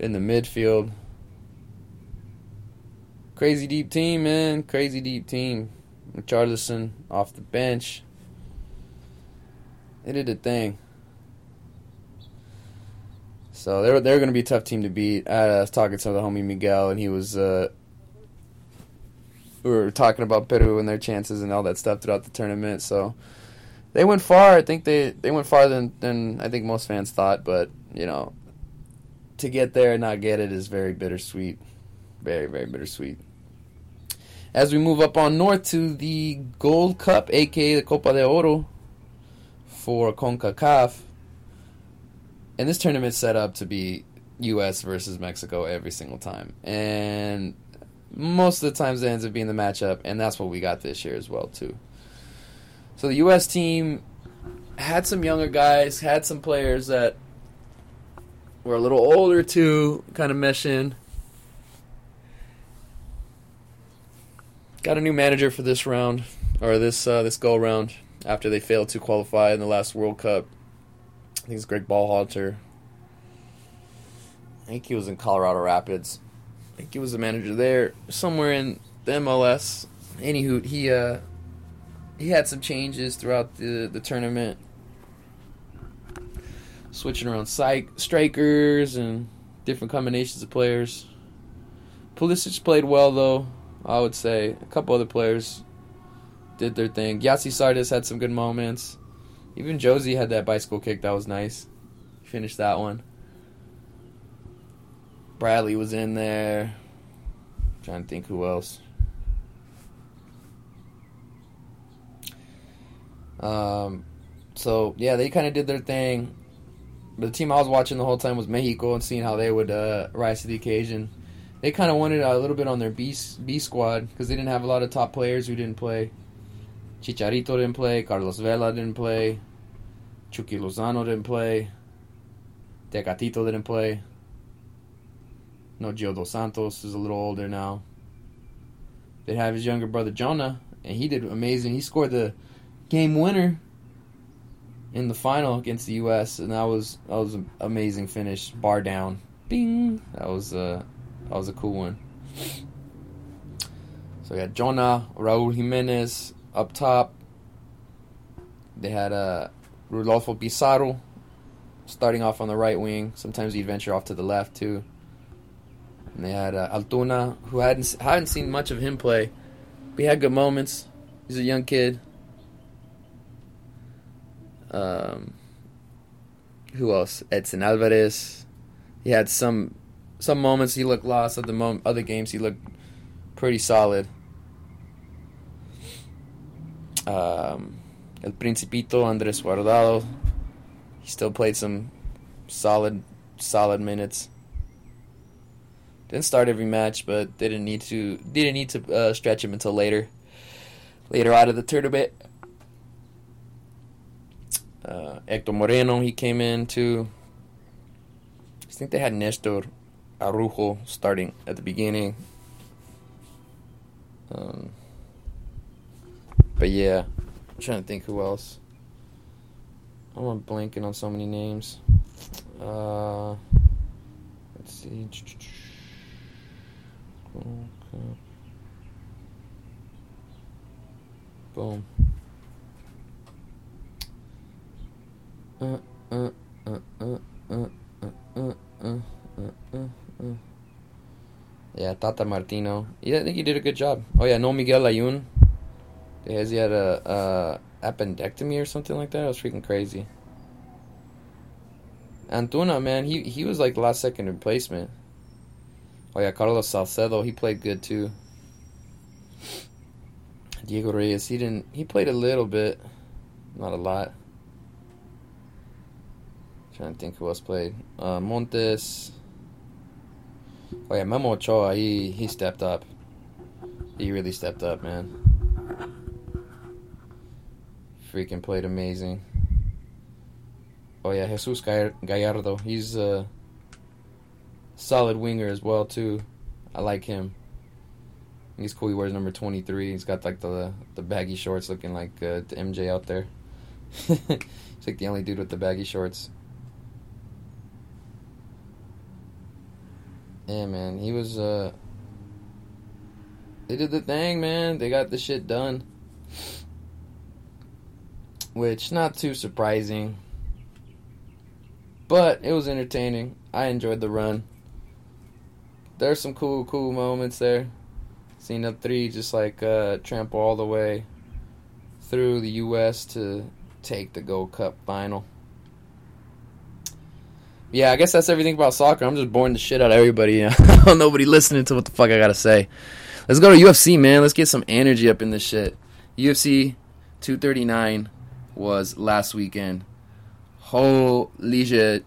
in the midfield. Crazy deep team, man. Crazy deep team. Richarlison off the bench. They did a thing. So they're they're going to be a tough team to beat. I was talking to the homie Miguel, and he was uh, we were talking about Peru and their chances and all that stuff throughout the tournament. So they went far. I think they they went farther than, than I think most fans thought. But you know, to get there and not get it is very bittersweet. Very very bittersweet. As we move up on north to the Gold Cup, aka the Copa de Oro, for CONCACAF. And this tournament's set up to be U.S. versus Mexico every single time. And most of the times it ends up being the matchup, and that's what we got this year as well, too. So the U.S. team had some younger guys, had some players that were a little older, too, kind of mesh in. Got a new manager for this round, or this uh, this go round after they failed to qualify in the last World Cup. I think it's Gregg Berhalter. I think he was in Colorado Rapids. Think he was the manager there, somewhere in the MLS. Anywho, he uh, he had some changes throughout the the tournament, switching around psych, strikers and different combinations of players. Pulisic played well though. I would say a couple other players did their thing. Yassi Sardis had some good moments. Even Jozy had that bicycle kick that was nice. Finished that one. Bradley was in there. trying to think who else. Um, so yeah, they kind of did their thing. But the team I was watching the whole time was Mexico and seeing how they would uh, rise to the occasion. They kind of wanted a little bit on their B B squad because they didn't have a lot of top players who didn't play. Chicharito didn't play. Carlos Vela didn't play. Chucky Lozano didn't play. Tecatito didn't play. No Gio Dos Santos is a little older now. They have his younger brother Jonah, and he did amazing. He scored the game winner in the final against the U.S., and that was that was an amazing finish, bar down, bing. That was uh, that was a cool one. So we had Jonah, Raul Jimenez up top. They had uh, Rodolfo Pizarro starting off on the right wing. Sometimes he'd venture off to the left too. And they had uh, Antuna, who hadn't hadn't seen much of him play, but he had good moments. He's a young kid. Um, who else? Edson Alvarez. He had some some moments he looked lost. Other mom- other games he looked pretty solid. Um, El Principito Andres Guardado. He still played some solid solid minutes. Didn't start every match, but they didn't need to didn't need to uh, stretch him until later later out of the tournament. Uh, Hector Moreno, he came in too. I think they had Nestor Araujo starting at the beginning. Um, but yeah, I'm trying to think who else. I'm blanking on so many names. Uh, let's see. Okay. Boom. Uh, uh, uh, uh, uh, uh, uh, uh, uh, uh. Yeah, Tata Martino. Yeah, I think he did a good job. Oh yeah, no Miguel Layun. Has he had a, a appendectomy or something like that? That was freaking crazy. Antuna, man, he he was like the last second replacement. Oh yeah, Carlos Salcedo, he played good too. Diego Reyes, he didn't. He played a little bit, not a lot. trying to think who else played. Uh, Montes. Oh yeah, Memo Ochoa, he he stepped up. He really stepped up, man. Freaking played amazing. Oh yeah, Jesus Gallardo, he's a solid winger as well too. I like him. He's cool. He wears number 23. He's got like the the baggy shorts, looking like uh, the MJ out there. He's like the only dude with the baggy shorts. Yeah, man. He was. uh They did the thing, man. They got the shit done. Which not too surprising. But it was entertaining. I enjoyed the run. There's some cool, cool moments there. Up three just like uh, trample all the way through the U.S. to take the Gold Cup final. Yeah, I guess that's everything about soccer. I'm just boring the shit out of everybody. Nobody listening to what the fuck I gotta say. Let's go to UFC, man. Let's get some energy up in this shit. UFC 239 was last weekend. Holy shit.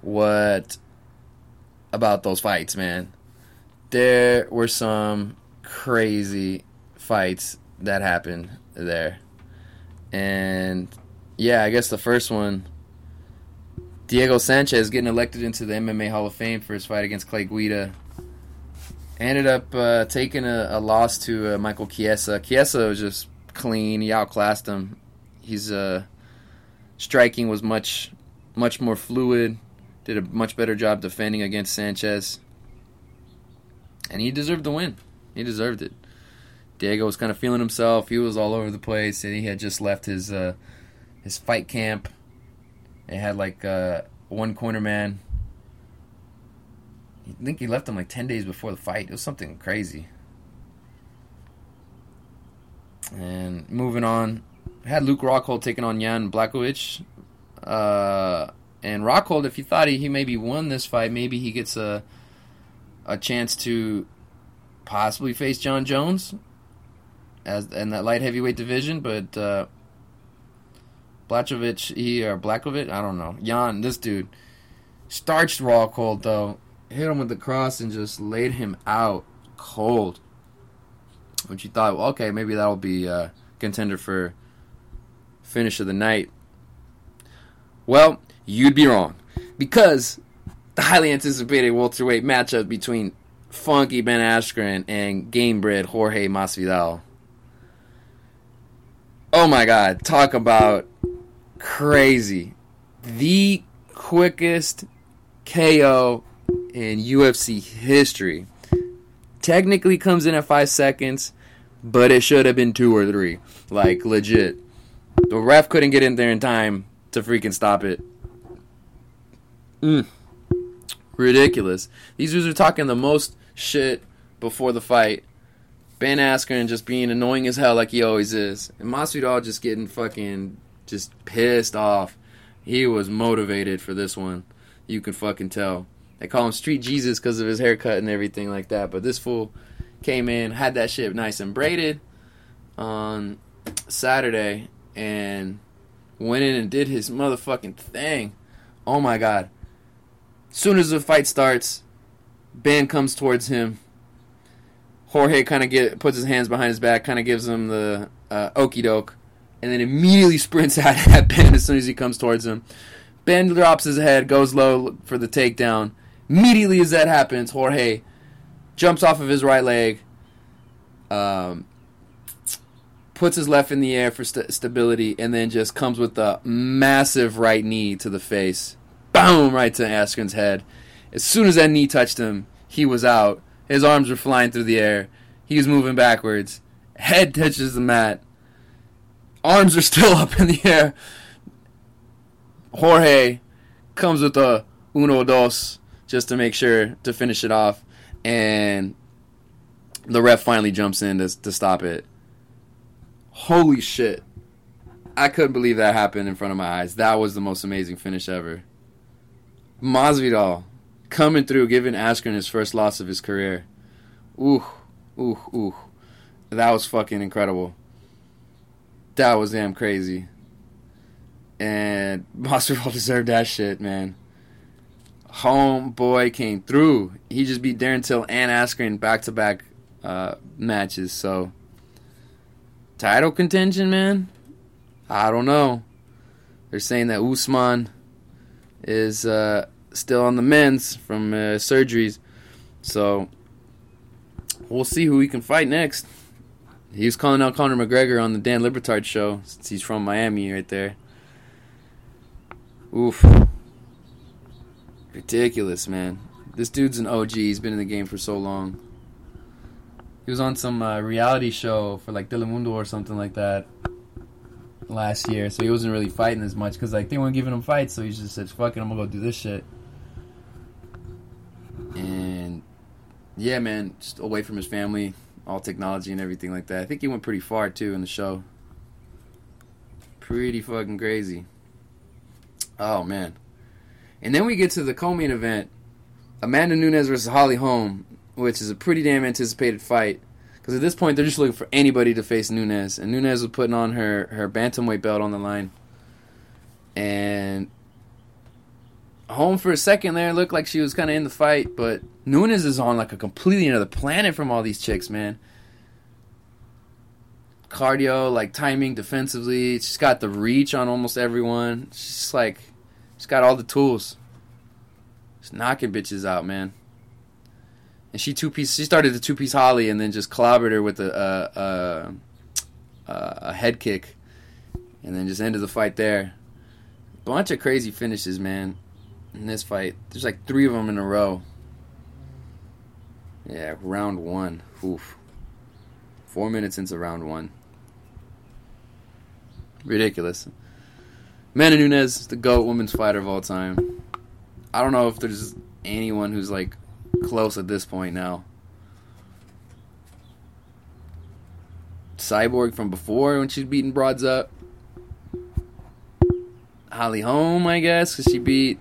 What about those fights, man? There were some crazy fights that happened there. And yeah, I guess the first one Diego Sanchez getting elected into the MMA Hall of Fame for his fight against Clay Guida. Ended up uh, taking a, a, loss to uh, Michael Chiesa. Chiesa was just clean. He outclassed him. His uh, striking was much, much more fluid. Did a much better job defending against Sanchez. And he deserved the win. He deserved it. Diego was kind of feeling himself. He was all over the place, and he had just left his uh, his fight camp. It had like uh, one corner man. I think he left him like ten days before the fight. It was something crazy. And moving on, had Luke Rockhold taking on Jan Blachowicz. Uh, and Rockhold, if he thought he, he maybe won this fight, maybe he gets a a chance to possibly face Jon Jones as in that light heavyweight division, but uh, he or Blachowicz, I don't know. Jan, this dude, starched Rockhold though, hit him with the cross and just laid him out cold. Which you thought, well, okay, maybe that'll be a contender for finish of the night. Well, you'd be wrong because the highly anticipated welterweight matchup between Funky Ben Askren and Gamebred Jorge Masvidal. Oh my god, talk about crazy. The quickest KO in UFC history. Technically comes in at 5 seconds, but it should have been 2 or 3. Like legit. The ref couldn't get in there in time to freaking stop it. Mm. Ridiculous. These dudes are talking the most shit before the fight. Ben Askren just being annoying as hell like he always is. And Masvidal just getting fucking just pissed off. He was motivated for this one. You can fucking tell. They call him Street Jesus because of his haircut and everything like that. But this fool came in, had that shit nice and braided on Saturday, and went in and did his motherfucking thing. Oh my god. Soon as the fight starts, Ben comes towards him. Jorge kind of get puts his hands behind his back, kind of gives him the uh, okey doke, and then immediately sprints out at Ben as soon as he comes towards him. Ben drops his head, goes low for the takedown. Immediately as that happens, Jorge jumps off of his right leg, um, puts his left in the air for st- stability, and then just comes with a massive right knee to the face. Boom! Right to Askren's head. As soon as that knee touched him, he was out. His arms were flying through the air. He was moving backwards. Head touches the mat. Arms are still up in the air. Jorge comes with a uno dos just to make sure to finish it off, and the ref finally jumps in to, to stop it. Holy shit! I couldn't believe that happened in front of my eyes. That was the most amazing finish ever. Masvidal coming through, giving Askren his first loss of his career. Ooh, ooh, ooh. That was fucking incredible. That was damn crazy. And Masvidal deserved that shit, man. Homeboy came through. He just beat Darren Till and Askren back to back matches. So, title contention, man. I don't know. They're saying that Usman is uh, still on the mends from uh, surgeries. So we'll see who he can fight next. He was calling out Conor McGregor on the Dan Le Batard show since he's from Miami right there. Oof. Ridiculous, man. This dude's an OG. He's been in the game for so long. He was on some uh, reality show for like Telemundo or something like that last year, so he wasn't really fighting as much because like they weren't giving him fights, so he just said, "Fuck it, I'm gonna go do this shit." And yeah, man, just away from his family, all technology and everything like that. I think he went pretty far too in the show. Pretty fucking crazy. Oh man. And then we get to the co-main event, Amanda Nunes versus Holly Holm, which is a pretty damn anticipated fight. Because at this point, they're just looking for anybody to face Nunes, and Nunes was putting on her her bantamweight belt on the line. And Holm for a second there looked like she was kind of in the fight, but Nunes is on like a completely another planet from all these chicks, man. Cardio, like timing, defensively, she's got the reach on almost everyone. She's like, she's got all the tools. She's knocking bitches out, man. And she two piece. She started the two piece Holly and then just clobbered her with a a, head kick, and then just ended the fight there. Bunch of crazy finishes, man. In this fight, there's like three of them in a row. Yeah, round one. Oof. Four minutes into round one. Ridiculous. Amanda Nunes, the GOAT women's fighter of all time. I don't know if there's anyone who's like close at this point now. Cyborg from before when she's beating broads up. Holly Holm, I guess, because she beat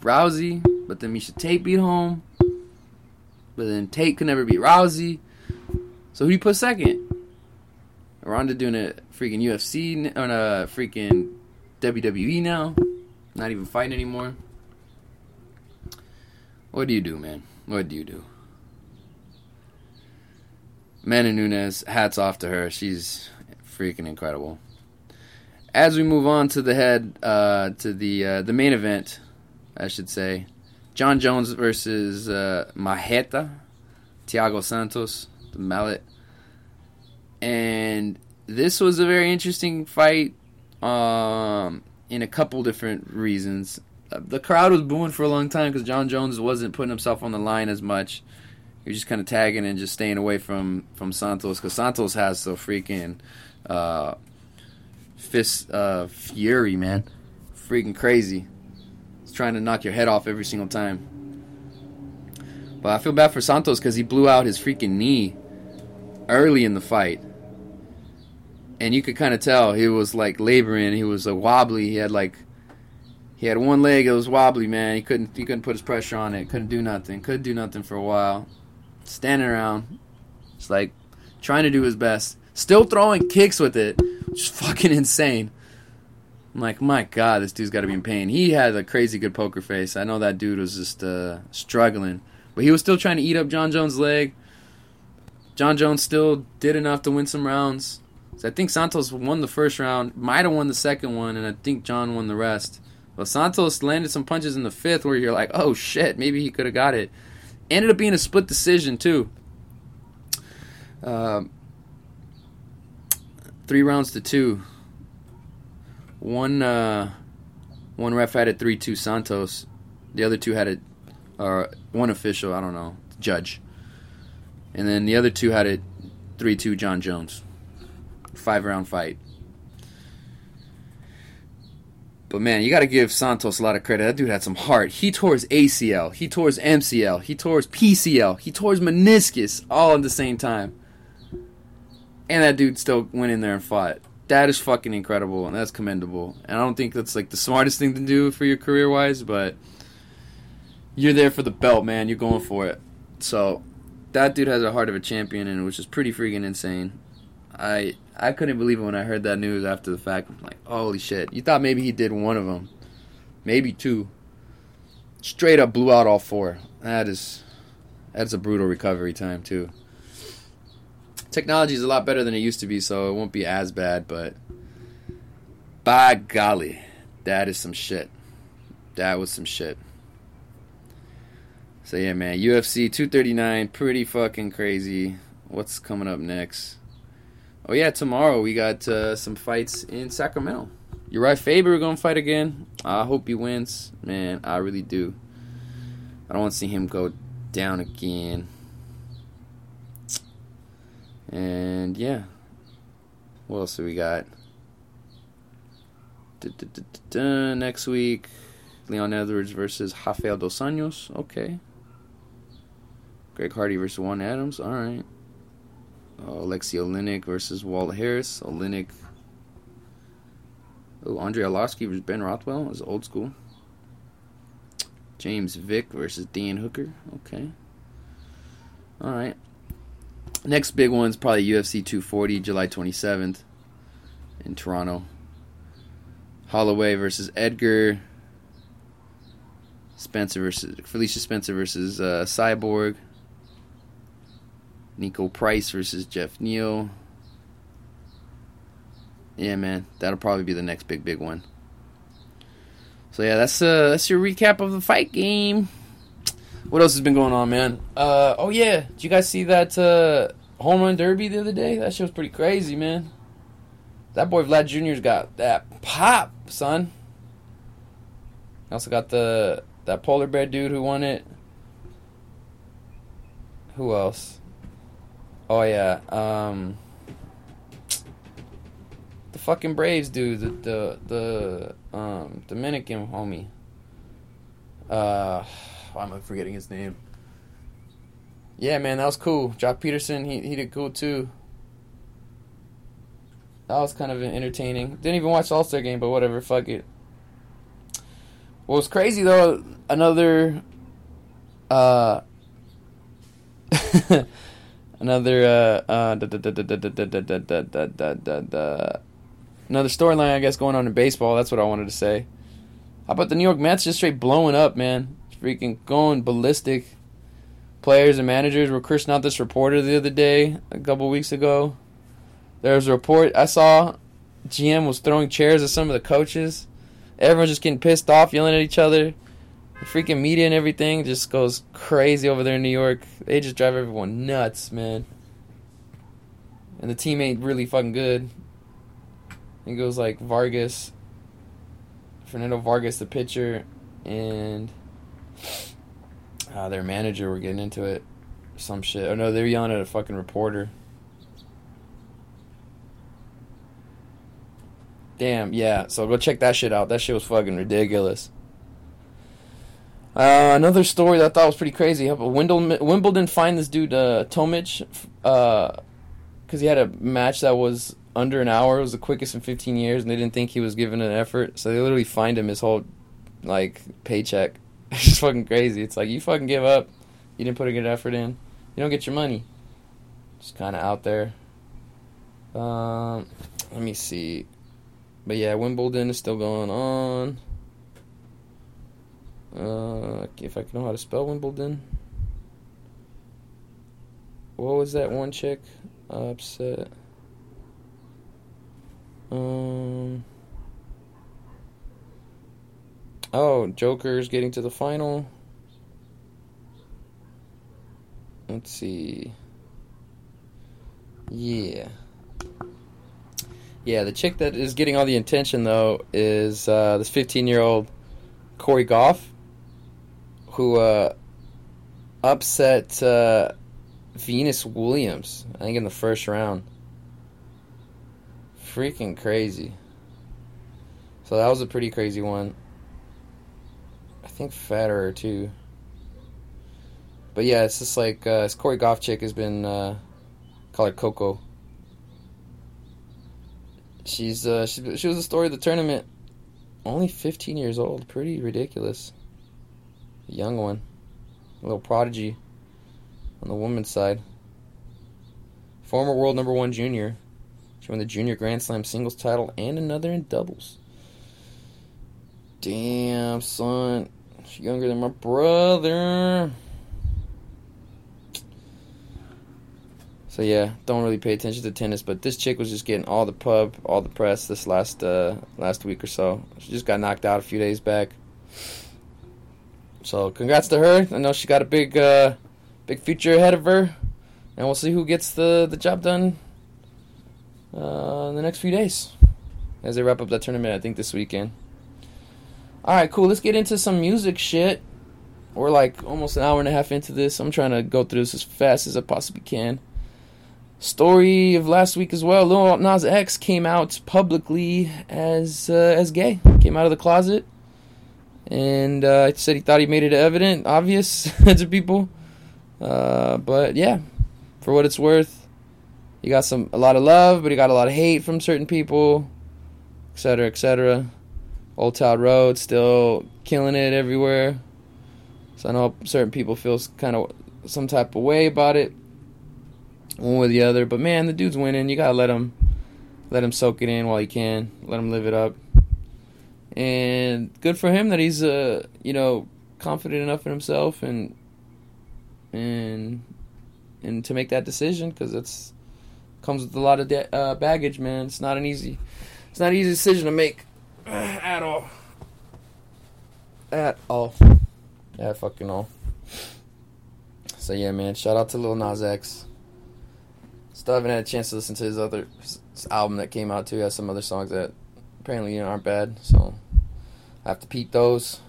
Rousey, but then Miesha Tate beat Holm. But then Tate could never beat Rousey. So who do you put second? Ronda doing a freaking UFC on a freaking WWE now. Not even fighting anymore. What do you do, man? What do you do? Amanda Nunes, hats off to her. She's freaking incredible. As we move on to the head, uh, to the uh, the main event, I should say, Jon Jones versus uh, Marreta, Thiago Santos, the mallet, and this was a very interesting fight, um, in a couple different reasons. The crowd was booing for a long time because Jon Jones wasn't putting himself on the line as much. He was just kind of tagging and just staying away from from Santos because Santos has the freaking uh, fist uh, fury, man, freaking crazy. He's trying to knock your head off every single time. But I feel bad for Santos because he blew out his freaking knee early in the fight. And you could kind of tell he was like laboring. He was uh, wobbly. He had like he had one leg that was wobbly, man. He couldn't he couldn't put his pressure on it. Couldn't do nothing. Couldn't do nothing for a while. Standing around, just like trying to do his best. Still throwing kicks with it, which is fucking insane. I'm like, my god, this dude's got to be in pain. He had a crazy good poker face. I know that dude was just uh, struggling, but he was still trying to eat up Jon Jones' leg. Jon Jones still did enough to win some rounds. So I think Santos won the first round, might have won the second one, and I think Jon won the rest. But Santos landed some punches in the fifth where you're like, oh shit, maybe he could have got it. Ended up being a split decision too. Um, three rounds to two. One uh, one ref had it three two Santos. The other two had it, or one official, I don't know, judge. And then the other two had it three two Jon Jones. Five round fight. But man, you got to give Santos a lot of credit. That dude had some heart. He tore his ACL, he tore his MCL, he tore his PCL, he tore his meniscus all at the same time. And that dude still went in there and fought. That is fucking incredible and that's commendable. And I don't think that's like the smartest thing to do for your career wise, but you're there for the belt, man. You're going for it. So that dude has a heart of a champion, and which is pretty freaking insane. I I couldn't believe it when I heard that news after the fact. I'm like, holy shit! You thought maybe he did one of them, maybe two. Straight up blew out all four. That is that's a brutal recovery time too. Technology is a lot better than it used to be, so it won't be as bad. But by golly, that is some shit. That was some shit. So yeah, man, UFC 239, pretty fucking crazy. What's coming up next? Oh yeah, tomorrow we got uh, some fights in Sacramento. Urijah Faber gonna fight again. I hope he wins, man. I really do. I don't want to see him go down again. And yeah, what else do we got? Da-da-da-da-da. Next week, Leon Edwards versus Rafael Dos Anjos. Okay. Greg Hardy versus Juan Adams. All right. Uh, Alexi Oleinik versus Walt Harris. Oleinik. Oh, Andrei Arlovski versus Ben Rothwell is old school. James Vick versus Dan Hooker. Okay. All right. Next big one's probably UFC 240, July 27th in Toronto. Holloway versus Edgar. Spencer versus Felicia Spencer versus uh, Cyborg. Niko Price versus Geoff Neal. Yeah, man, that'll probably be the next big big one. So yeah, that's uh that's your recap of the fight game. What else has been going on, man? Uh oh yeah, did you guys see that uh home run derby the other day? That shit was pretty crazy, man. That boy Vlad Jr.'s got that pop, son. Also got the that polar bear dude who won it. Who else? Oh yeah, um, the fucking Braves dude, the the the um Dominican homie. Uh, why am I forgetting his name? Yeah, man, that was cool. Joc Pederson, he he did cool too. That was kind of entertaining. Didn't even watch All Star game, but whatever. Fuck it. What was crazy though, another, uh, another another storyline I guess going on in baseball. That's what I wanted to say. How about the New York Mets just straight blowing up, man? Freaking going ballistic. Players and managers were cursing out this reporter the other day, a couple weeks ago. There was a report I saw. GM was throwing chairs at some of the coaches. Everyone's just getting pissed off, yelling at each other. The freaking media and everything just goes crazy over there in New York. They just drive everyone nuts, man. And the team ain't really fucking good. It goes like Vargas, Fernando Vargas, the pitcher, and uh, their manager were getting into it. Some shit. Oh no, they're yelling at a fucking reporter. Damn, yeah. So go check that shit out. That shit was fucking ridiculous. Uh, another story that I thought was pretty crazy. Wimbledon, Wimbledon fined this dude uh, Tomic because he had a match that was under an hour. It was the quickest in 15 years, and they didn't think he was giving an effort, so they literally fined him his whole like paycheck. It's just fucking crazy. It's like you fucking give up. You didn't put a good effort in. You don't get your money. Just kind of out there. Um, let me see. But yeah, Wimbledon is still going on. Uh, if I know how to spell Wimbledon. What was that one chick? Upset. Um. Oh, Joker's getting to the final. Let's see. Yeah. Yeah, the chick that is getting all the attention though is uh, this 15 year old Cori Gauff, who uh, upset uh, Venus Williams, I think in the first round. Freaking crazy. So that was a pretty crazy one. I think Federer too. But yeah, it's just like uh, Cori Gauff chick has been uh, called Coco. She's uh, she, she was the story of the tournament. Only 15 years old, pretty ridiculous. Young one, a little prodigy on the woman's side. Former world number one junior. She won the junior Grand Slam singles title and another in doubles. Damn, son. She's younger than my brother. So yeah, don't really pay attention to tennis, but this chick was just getting all the pub, all the press this last uh, last week or so. She just got knocked out a few days back. So congrats to her. I know she got a big, uh, big future ahead of her, and we'll see who gets the the job done uh, in the next few days as they wrap up that tournament. I think this weekend. All right, cool. Let's get into some music shit. We're like almost an hour and a half into this. I'm trying to go through this as fast as I possibly can. Story of last week as well. Lil Nas X came out publicly as uh, as gay. Came out of the closet, and uh, said he thought he made it evident, obvious to people. Uh, but yeah, for what it's worth, he got some a lot of love, but he got a lot of hate from certain people, etc., etc. Old Town Road still killing it everywhere. So I know certain people feel kind of some type of way about it, one way or the other. But man, the dude's winning. You gotta let him, let him soak it in while he can. Let him live it up. And good for him that he's uh you know confident enough in himself and and and to make that decision because it's comes with a lot of da- uh, baggage, man. It's not an easy, it's not an easy decision to make at all. At all. Yeah, fucking all. So yeah, man. Shout out to Lil Nas X. Still haven't had a chance to listen to his other his album that came out too. He has some other songs that apparently you know, aren't bad. So I have to peep those.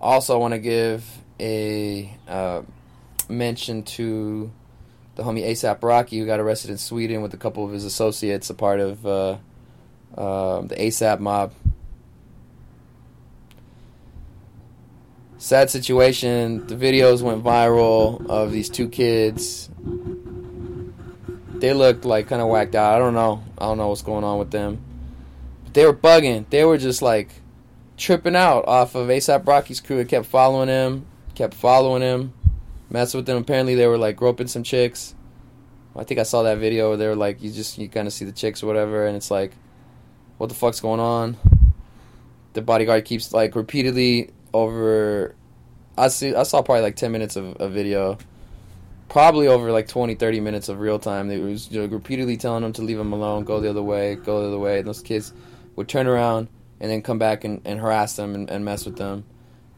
Also, I want to give a uh, mention to the homie ASAP Rocky, who got arrested in Sweden with a couple of his associates, a part of uh, uh, the ASAP mob. Sad situation. The videos went viral of these two kids. They looked like kind of whacked out. I don't know. I don't know what's going on with them. But they were bugging. They were just like tripping out off of ASAP Rocky's crew. It kept following him, kept following him, messing with them. Apparently, they were like groping some chicks. I think I saw that video where they were like, you just you kind of see the chicks or whatever, and it's like, what the fuck's going on? The bodyguard keeps like repeatedly over. I see. I saw probably like ten minutes of a video, probably over like 20, 30 minutes of real time. They was you know, repeatedly telling them to leave them alone, go the other way, go the other way. And those kids would turn around and then come back and, and harass them and, and mess with them.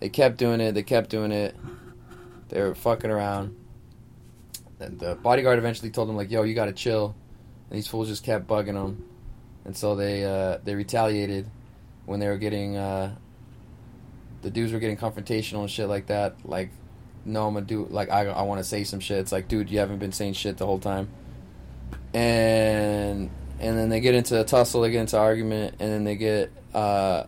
They kept doing it. They kept doing it. They were fucking around. And the bodyguard eventually told them like, "Yo, you gotta chill." And these fools just kept bugging them, and so they uh, they retaliated when they were getting uh, the dudes were getting confrontational and shit like that. Like, no, I'm gonna do like I I want to say some shit. It's like, dude, you haven't been saying shit the whole time. And and then they get into a tussle, they get into argument, and then they get uh,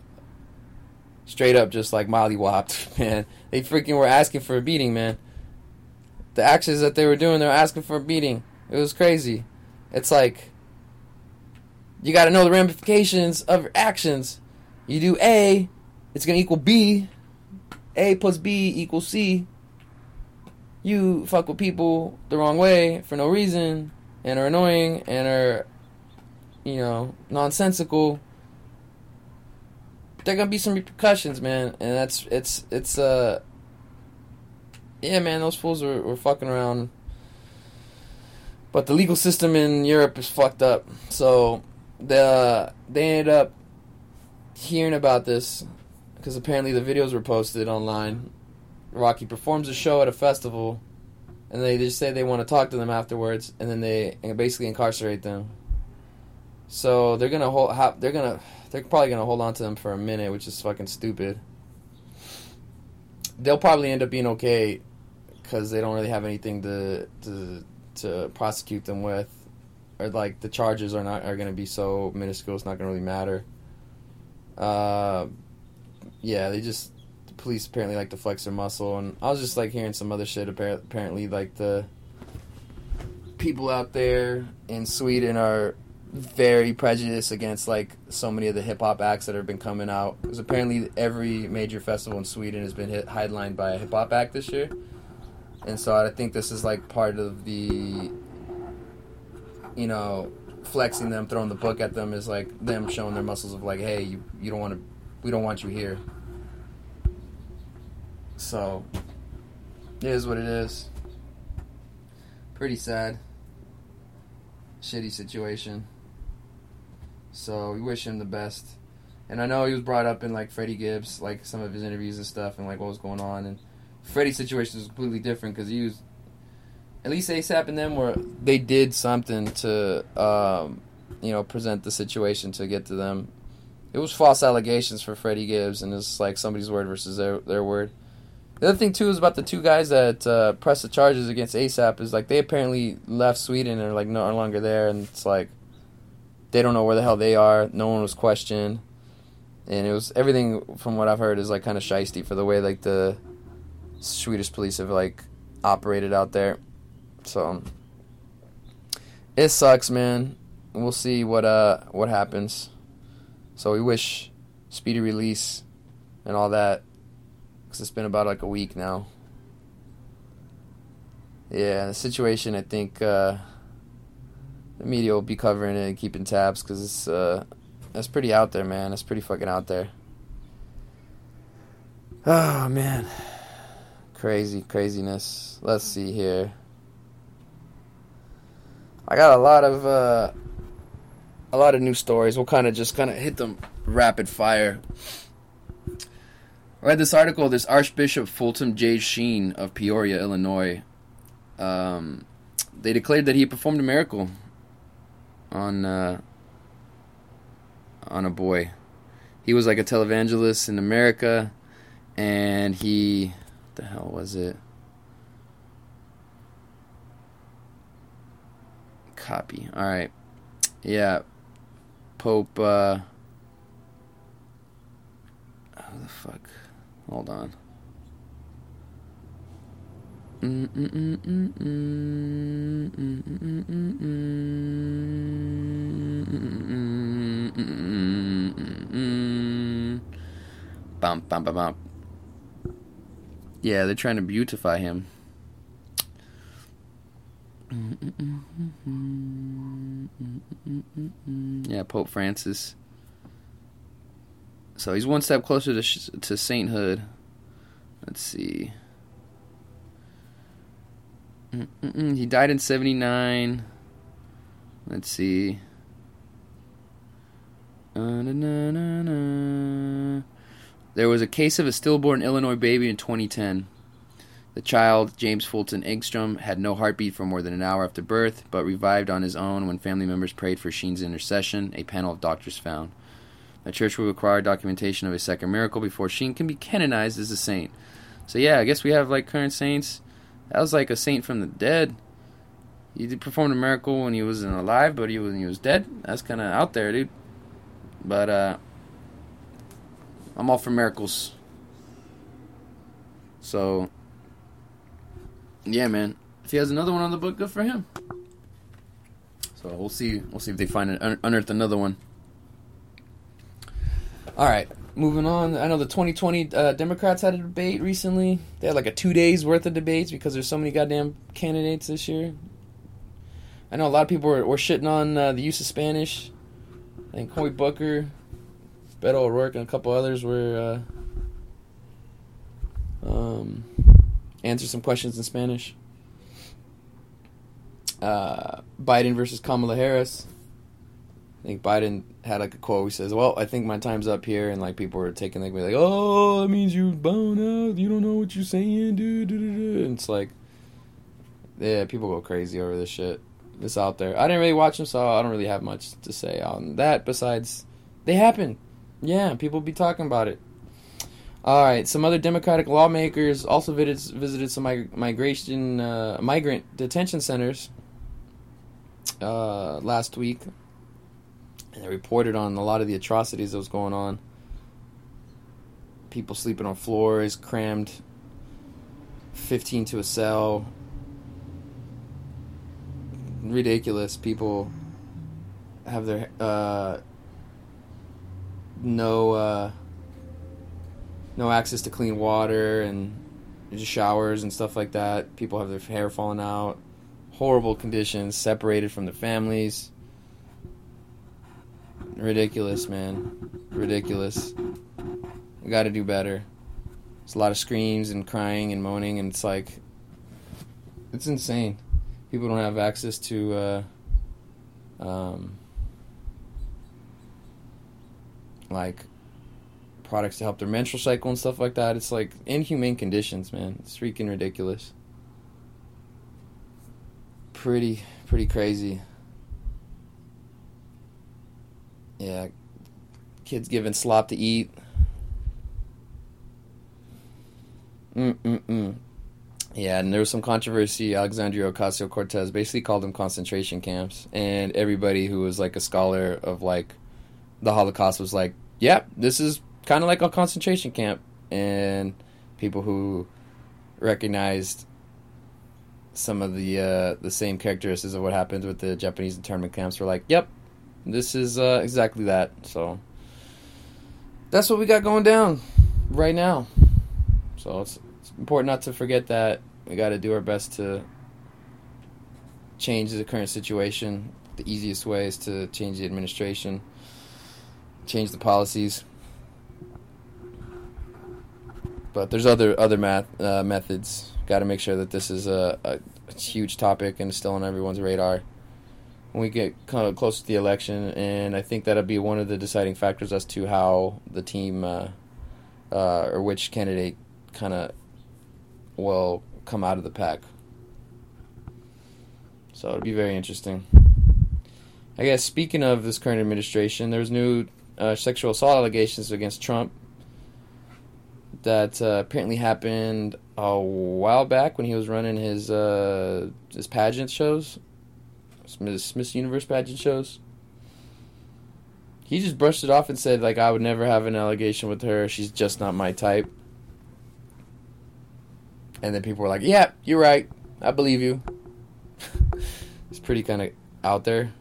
straight up just like molly whopped, man. They freaking were asking for a beating, man. The actions that they were doing, they were asking for a beating. It was crazy. It's like you got to know the ramifications of your actions. You do A, it's gonna equal B. A plus B equals C. You fuck with people the wrong way for no reason and are annoying and are, you know, nonsensical. There gonna be some repercussions, man, and that's it's it's uh. Yeah, man, those fools were, were fucking around. But the legal system in Europe is fucked up. So the they ended up hearing about this because apparently the videos were posted online. Rocky performs a show at a festival, and they just say they want to talk to them afterwards, and then they basically incarcerate them. So they're gonna hold. They're gonna. They're probably gonna hold on to them for a minute, which is fucking stupid. They'll probably end up being okay because they don't really have anything to to to prosecute them with, or like the charges are not are gonna be so minuscule. It's not gonna really matter. Uh, yeah, they just the police apparently like to flex their muscle, and I was just like hearing some other shit. appar- Apparently, like the people out there in Sweden are very prejudiced against like so many of the hip hop acts that have been coming out. Because apparently every major festival in Sweden has been hit, headlined by a hip hop act this year, and so I think this is like part of the, you know, flexing them, throwing the book at them is like them showing their muscles of like, hey, you you don't want to, we don't want you here. So, it is what it is. Pretty sad. Shitty situation. So we wish him the best. And I know he was brought up in like Freddie Gibbs, like some of his interviews and stuff, and like what was going on. And Freddie's situation was completely different because he was, at least ASAP and them were they did something to, um, you know, present the situation to get to them. It was false allegations for Freddie Gibbs, and it's like somebody's word versus their their word. The other thing too is about the two guys that uh, pressed the charges against ASAP is like they apparently left Sweden and are like no longer there, and it's like they don't know where the hell they are. No one was questioned, and it was everything from what I've heard is like kind of shisty for the way like the Swedish police have like operated out there. So it sucks, man. We'll see what uh what happens. So we wish speedy release and all that because it's been about like a week now. Yeah, the situation. I think uh, the media will be covering it and keeping tabs because it's uh, that's pretty out there, man. It's pretty fucking out there. Oh man, crazy craziness. Let's see here. I got a lot of uh, a lot of new stories. We'll kind of just kind of hit them rapid fire. I read this article. This Archbishop Fulton J. Sheen of Peoria, Illinois. Um, they declared that he performed a miracle on uh, on a boy. He was like a televangelist in America, and he, the hell was it? Copy. All right. Yeah. Pope. Uh, oh the fuck. Hold on. Yeah, they're trying to beautify him. Yeah, Pope Francis. So he's one step closer to sh- to sainthood. Let's see. Mm-mm-mm. He died in '79. Let's see. Uh-na-na-na-na. There was a case of a stillborn Illinois baby in 2010. The child, James Fulton Engstrom, had no heartbeat for more than an hour after birth, but revived on his own when family members prayed for Sheen's intercession, a panel of doctors found. The church will require documentation of a second miracle before Sheen can be canonized as a saint. So yeah, I guess we have like current saints. That was like a saint from the dead. He performed a miracle when he wasn't alive, but he when he was dead. That's kind of out there, dude. But uh, I'm all for miracles. So yeah, man. If he has another one on the book, good for him. So we'll see. We'll see if they find it un- unearth another one. All right, moving on. I know the 2020 uh, Democrats had a debate recently. They had like a two days worth of debates because there's so many goddamn candidates this year. I know a lot of people were, were shitting on uh, the use of Spanish. I think Cory Booker, Beto O'Rourke, and a couple others were uh, um, answer some questions in Spanish. Uh, Biden versus Kamala Harris. I think Biden had like a quote. He says, "Well, I think my time's up here," and like people were taking like, me like "Oh, that means you bone out. You don't know what you're saying, dude." And it's like, yeah, people go crazy over this shit. It's out there. I didn't really watch them, so I don't really have much to say on that. Besides, they happen. Yeah, people be talking about it. All right, some other Democratic lawmakers also visited, visited some mig- migration uh, migrant detention centers uh, last week, and they reported on a lot of the atrocities that was going on. People sleeping on floors, crammed, fifteen to a cell. Ridiculous. People have their uh, no. Uh, no access to clean water and showers and stuff like that. People have their hair falling out. Horrible conditions, separated from their families. Ridiculous, man. Ridiculous. We got to do better. There's a lot of screams and crying and moaning, and it's like, it's insane. People don't have access to, uh, um, like products to help their menstrual cycle and stuff like that. It's like inhumane conditions, man. It's freaking ridiculous. Pretty, pretty crazy. Yeah, kids given slop to eat. Mm mm mm. Yeah, and there was some controversy. Alexandria Ocasio Cortez basically called them concentration camps, and everybody who was like a scholar of like the Holocaust was like, "Yep, yeah, this is kind of like a concentration camp." And people who recognized some of the uh, the same characteristics of what happened with the Japanese internment camps were like, "Yep, this is uh, exactly that." So that's what we got going down right now. So it's, it's important not to forget that we got to do our best to change the current situation. The easiest way is to change the administration, change the policies. But there's other other math uh, methods. Got to make sure that this is a, a, a huge topic and still on everyone's radar when we get kind of close to the election, and I think that'll be one of the deciding factors as to how the team uh, uh, or which candidate kind of will come out of the pack. So it'll be very interesting. I guess speaking of this current administration, there's new uh, sexual assault allegations against Trump that uh, apparently happened a while back when he was running his uh, his pageant shows, Miss Miss Universe pageant shows. He just brushed it off and said like I would never have an allegation with her. She's just not my type. And then people were like, "Yeah, you're right. I believe you." it's pretty kind of out there.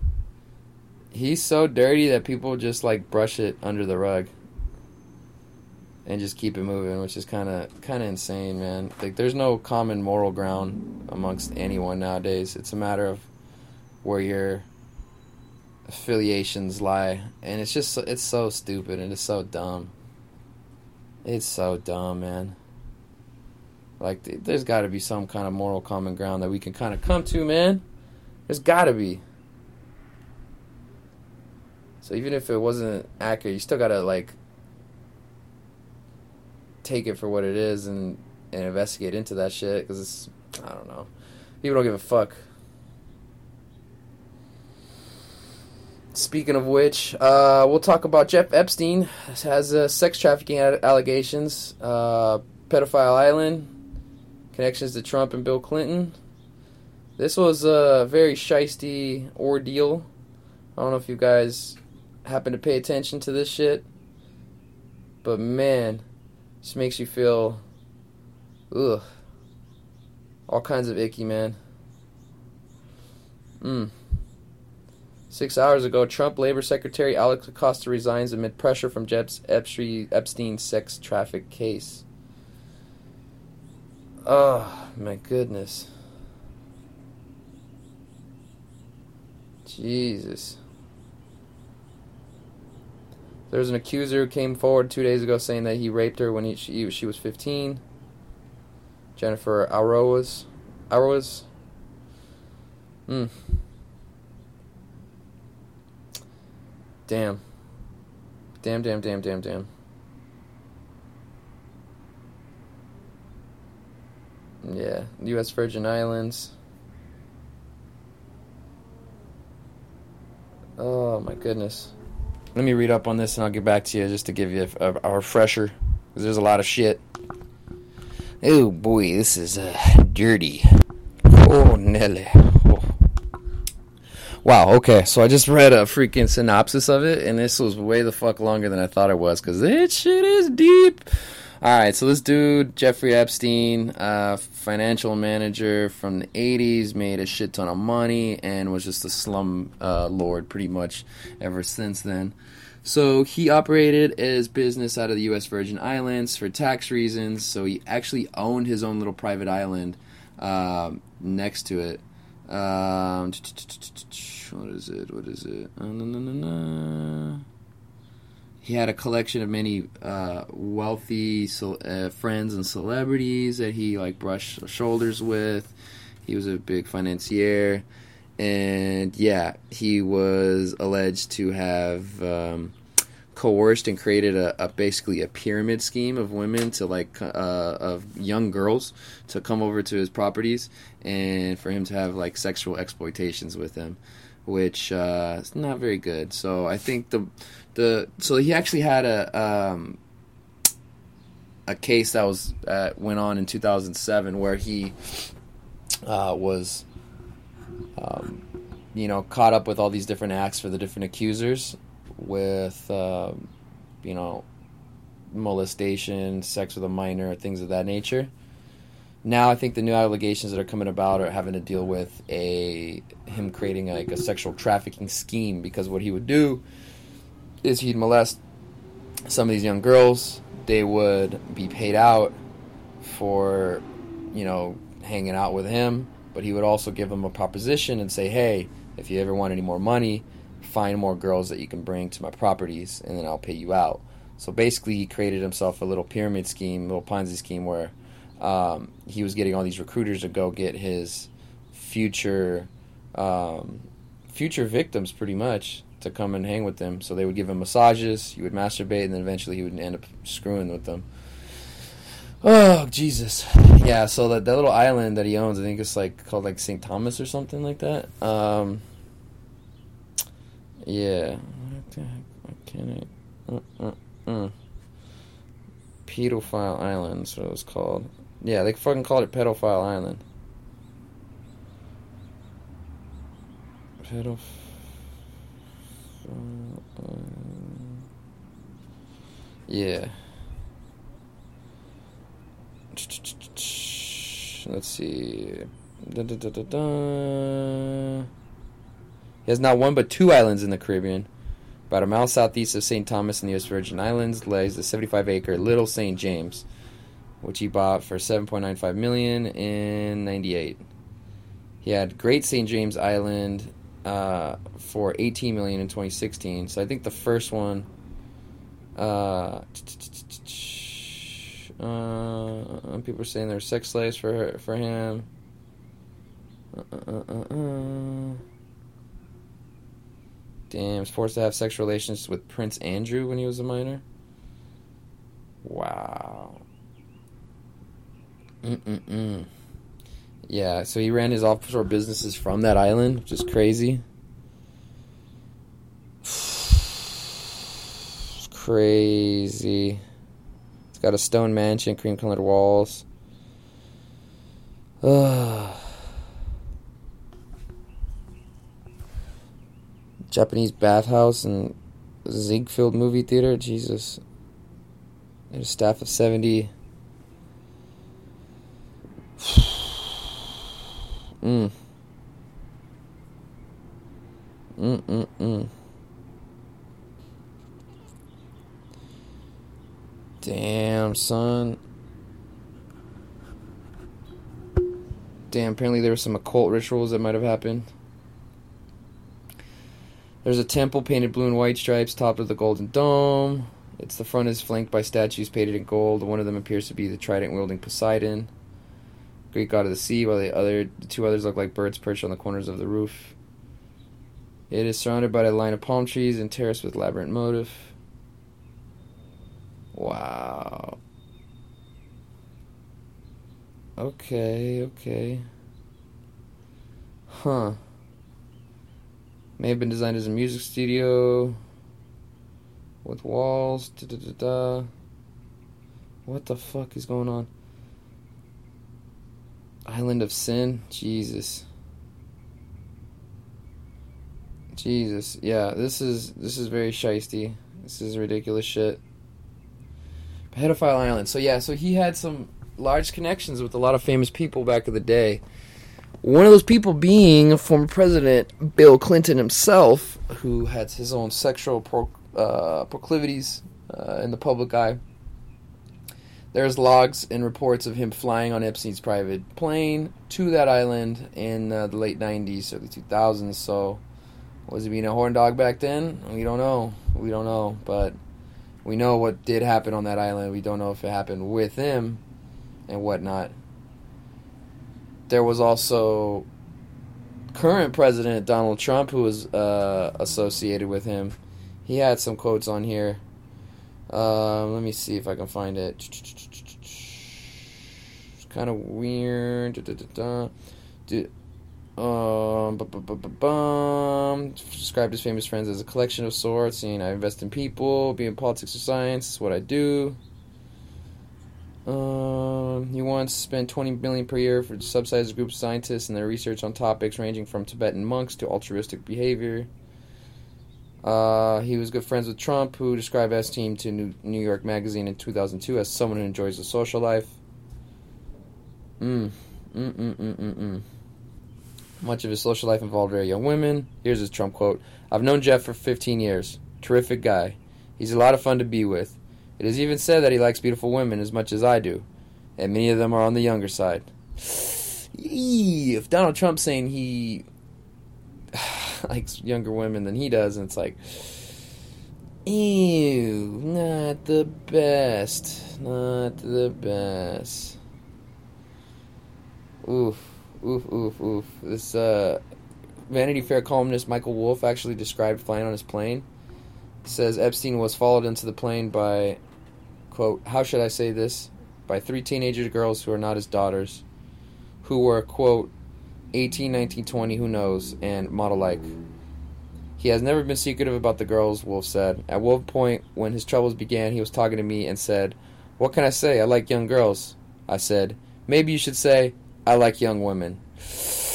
He's so dirty that people just like brush it under the rug and just keep it moving, which is kind of kind of insane, man. Like there's no common moral ground amongst anyone nowadays. It's a matter of where your affiliations lie, and it's just it's so stupid and it's so dumb. It's so dumb, man. Like there's got to be some kind of moral common ground that we can kind of come to, man. There's got to be. So even if it wasn't accurate, you still gotta like take it for what it is and and investigate into that shit because it's I don't know. People don't give a fuck. Speaking of which, uh, we'll talk about Jeff Epstein has uh, sex trafficking allegations, uh, pedophile island, connections to Trump and Bill Clinton. This was a very shisty ordeal. I don't know if you guys happen to pay attention to this shit, but man, just makes you feel, ugh, all kinds of icky, man. Mm. Six hours ago, Trump Labor Secretary Alex Acosta resigns amid pressure from Jeff's Epstein sex traffic case. Oh, my goodness. Jesus. There was an accuser who came forward two days ago saying that he raped her when he, she, she was 15. Jennifer Araoz. Araoz. Hmm. Damn. Damn, damn, damn, damn, damn. Yeah, U.S. Virgin Islands. Oh my goodness. Let me read up on this and I'll get back to you just to give you a, a, a refresher. Because there's a lot of shit. Oh boy, this is uh, dirty. Oh, Nelly. Wow, okay, so I just read a freaking synopsis of it, and this was way the fuck longer than I thought it was, because this shit is deep. Alright, so this dude, Jeffrey Epstein, uh, financial manager from the 80s, made a shit ton of money, and was just a slum uh, lord pretty much ever since then. So he operated his business out of the U.S. Virgin Islands for tax reasons, so he actually owned his own little private island um, next to it. Um, what is it? What is it? Uh, he had a collection of many uh, wealthy uh, friends and celebrities that he like brushed shoulders with. He was a big financier, and yeah, he was alleged to have um, coerced and created a, a basically a pyramid scheme of women to like uh, of young girls to come over to his properties and for him to have like sexual exploitations with him, which uh, is not very good. So I think the the so he actually had a um, a case that was uh, went on in 2007 where he uh, was um, you know caught up with all these different acts for the different accusers with um, you know molestation, sex with a minor, things of that nature. Now I think the new allegations that are coming about are having to deal with a him creating like a sexual trafficking scheme because what he would do is he'd molest some of these young girls. They would be paid out for you know hanging out with him, but he would also give them a proposition and say, "Hey, if you ever want any more money, find more girls that you can bring to my properties, and then I'll pay you out." So basically, he created himself a little pyramid scheme, little Ponzi scheme, where um, he was getting all these recruiters to go get his future um, future victims, pretty much, to come and hang with them. So they would give him massages, he would masturbate, and then eventually he would end up screwing with them. Oh Jesus! Yeah, so that, that little island that he owns, I think it's like called like St. Thomas or something like that. Um, yeah. Can I? Uh, uh, uh. Pedophile Island, so it was called. Yeah, they fucking called it Pedophile Island. Pedophile. Yeah. Let's see. He has not one but two islands in the Caribbean. About a mile southeast of St. Thomas in the U.S. Virgin Islands lays the 75-acre Little St. James, which he bought for 7.95 million in '98. He had Great St. James Island uh, for 18 million in 2016. So I think the first one. Uh, uh, people are saying they're sex slaves for for him. Uh. Damn, forced to have sexual relations with Prince Andrew when he was a minor. Wow. Mm-mm-mm. Yeah, so he ran his offshore businesses from that island, which is crazy. It's crazy. It's got a stone mansion, cream colored walls. Japanese bathhouse and Ziegfeld movie theater. Jesus. There's a staff of 70. Mm. Mm mm mm. Damn, son. Damn, apparently there were some occult rituals that might have happened. There's a temple painted blue and white stripes topped with a golden dome. Its the front is flanked by statues painted in gold. One of them appears to be the trident wielding Poseidon, Greek god of the sea, while the other the two others look like birds perched on the corners of the roof. It is surrounded by a line of palm trees and terraced with labyrinth motif. Wow. Okay, okay. Huh. May have been designed as a music studio with walls. Da, da, da, da. What the fuck is going on? Island of Sin? Jesus. Jesus. Yeah, this is this is very shisty. This is ridiculous shit. Pedophile Island. So yeah, so he had some large connections with a lot of famous people back in the day. One of those people being former President Bill Clinton himself, who had his own sexual pro- uh, proclivities uh, in the public eye. There's logs and reports of him flying on Epstein's private plane to that island in uh, the late 90s, early 2000s. So, was he being a horn dog back then? We don't know. We don't know. But we know what did happen on that island. We don't know if it happened with him and whatnot there was also current president Donald Trump who was uh, associated with him. He had some quotes on here. Um, let me see if I can find it. It's kind of weird. Da, da, da, um, described his famous friends as a collection of sorts. Saying, I invest in people, be in politics or science. What I do. Um, he once spent 20 million per year for subsidized groups of scientists and their research on topics ranging from Tibetan monks to altruistic behavior. Uh, he was good friends with Trump, who described Epstein to New, New York Magazine in 2002 as someone who enjoys the social life. Mm. Mm, mm, mm, mm, mm. Much of his social life involved very young women. Here's his Trump quote I've known Jeff for 15 years. Terrific guy. He's a lot of fun to be with. It is even said that he likes beautiful women as much as I do, and many of them are on the younger side. If Donald Trump's saying he likes younger women than he does, and it's like, ew, not the best, not the best. Oof, oof, oof, oof. This uh, Vanity Fair columnist Michael Wolff actually described flying on his plane. He says Epstein was followed into the plane by, quote, how should I say this? By three teenager girls who are not his daughters, who were, quote, 18, 19, 20, who knows, and model like. He has never been secretive about the girls, Wolff said. At one point, when his troubles began, he was talking to me and said, What can I say? I like young girls. I said, Maybe you should say, I like young women.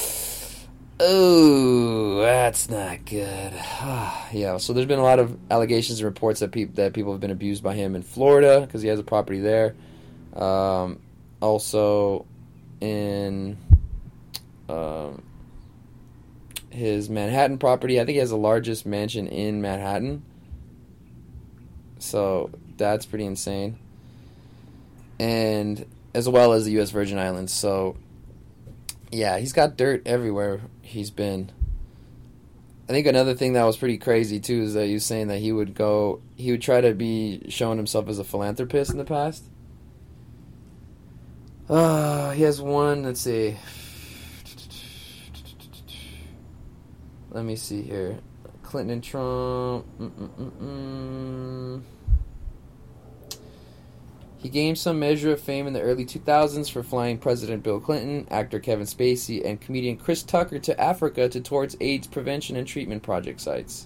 Oh, that's not good. yeah, so there's been a lot of allegations and reports that, peop- that people have been abused by him in Florida because he has a property there. Um, also, in um, his Manhattan property, I think he has the largest mansion in Manhattan. So that's pretty insane. And as well as the U.S. Virgin Islands. So yeah, he's got dirt everywhere he's been. I think another thing that was pretty crazy too is that he was saying that he would go, he would try to be showing himself as a philanthropist in the past. Uh, he has one. Let's see. Let me see here. Clinton and Trump. Mm-mm-mm-mm. He gained some measure of fame in the early 2000s for flying President Bill Clinton, actor Kevin Spacey, and comedian Chris Tucker to Africa to towards AIDS prevention and treatment project sites.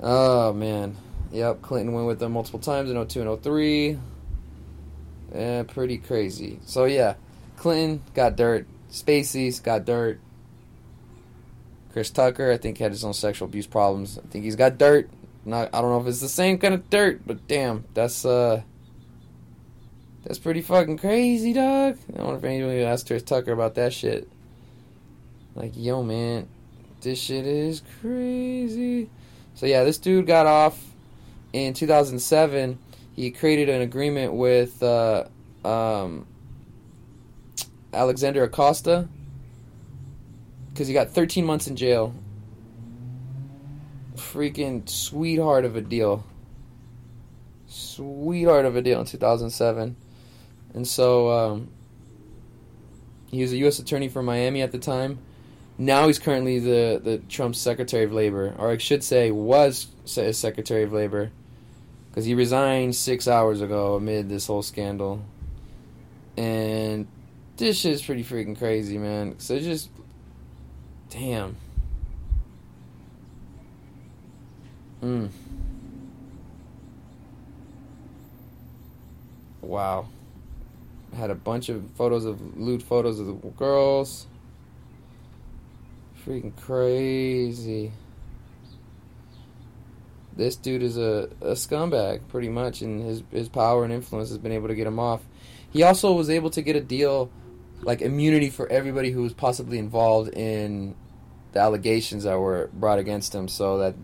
Oh, man. Yep, Clinton went with them multiple times in 02 and 03. Yeah, pretty crazy. So, yeah, Clinton got dirt. Spacey's got dirt. Chris Tucker, I think, had his own sexual abuse problems. I think he's got dirt. Not, I don't know if it's the same kind of dirt, but damn, that's uh, that's pretty fucking crazy, dog. I wonder if anybody asked Chris Tucker about that shit. Like, yo, man, this shit is crazy. So yeah, this dude got off in 2007. He created an agreement with uh, um, Alexander Acosta because he got 13 months in jail. Freaking sweetheart of a deal. Sweetheart of a deal in 2007. And so um, he was a U.S. attorney for Miami at the time. Now he's currently the, the Trump's Secretary of Labor, or I should say, was se- Secretary of Labor, because he resigned six hours ago amid this whole scandal. And this shit's pretty freaking crazy, man. So just, damn. Mm. Wow. Had a bunch of photos of lewd photos of the girls. Freaking crazy. This dude is a, a scumbag, pretty much, and his his power and influence has been able to get him off. He also was able to get a deal, like immunity for everybody who was possibly involved in the allegations that were brought against him, so that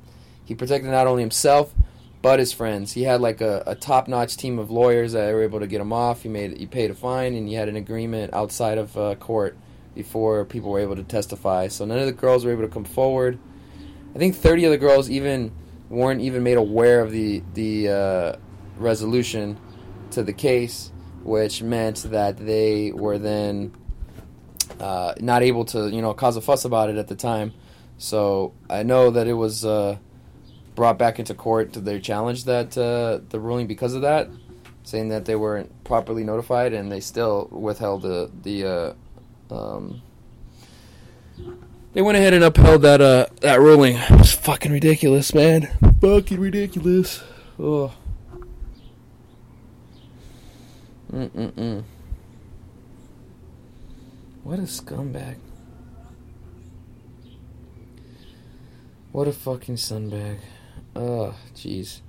he protected not only himself but his friends. He had like a, a top notch team of lawyers that were able to get him off. He made he paid a fine, and he had an agreement outside of uh, court before people were able to testify. So none of the girls were able to come forward. I think 30 of the girls even weren't even made aware of the the uh, resolution to the case, which meant that they were then uh, not able to you know cause a fuss about it at the time. So I know that it was uh, brought back into court. They challenged that uh, the ruling because of that, saying that they weren't properly notified, and they still withheld the the. Uh, um, they went ahead and upheld that uh, that ruling. It was fucking ridiculous, man. Fucking ridiculous. Oh. Mm mm mm. What a scumbag. What a fucking sunbag. Oh, jeez.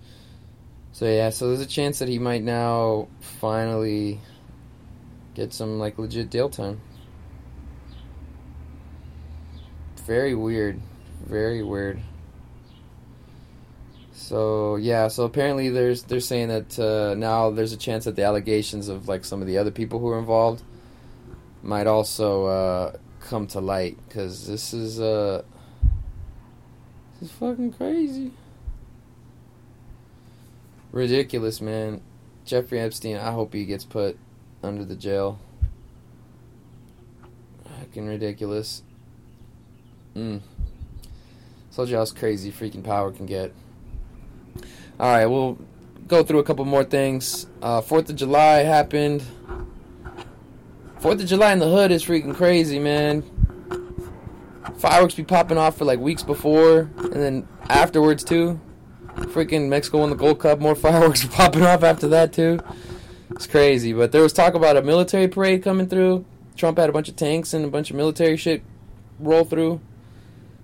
So yeah, so there's a chance that he might now finally get some like legit deal time. Very weird. Very weird. So yeah, so apparently there's they're saying that uh, now there's a chance that the allegations of like some of the other people who are involved might also uh, come to light because this is uh this is fucking crazy, ridiculous, man. Jeffrey Epstein, I hope he gets put under the jail. Fucking ridiculous. Mm. Told you how crazy freaking power can get. All right, we'll go through a couple more things. Uh, Fourth of July happened. Fourth of July in the hood is freaking crazy, man. Fireworks be popping off for like weeks before, and then afterwards too. Freaking Mexico won the Gold Cup. More fireworks were popping off after that too. It's crazy, but there was talk about a military parade coming through. Trump had a bunch of tanks and a bunch of military shit roll through.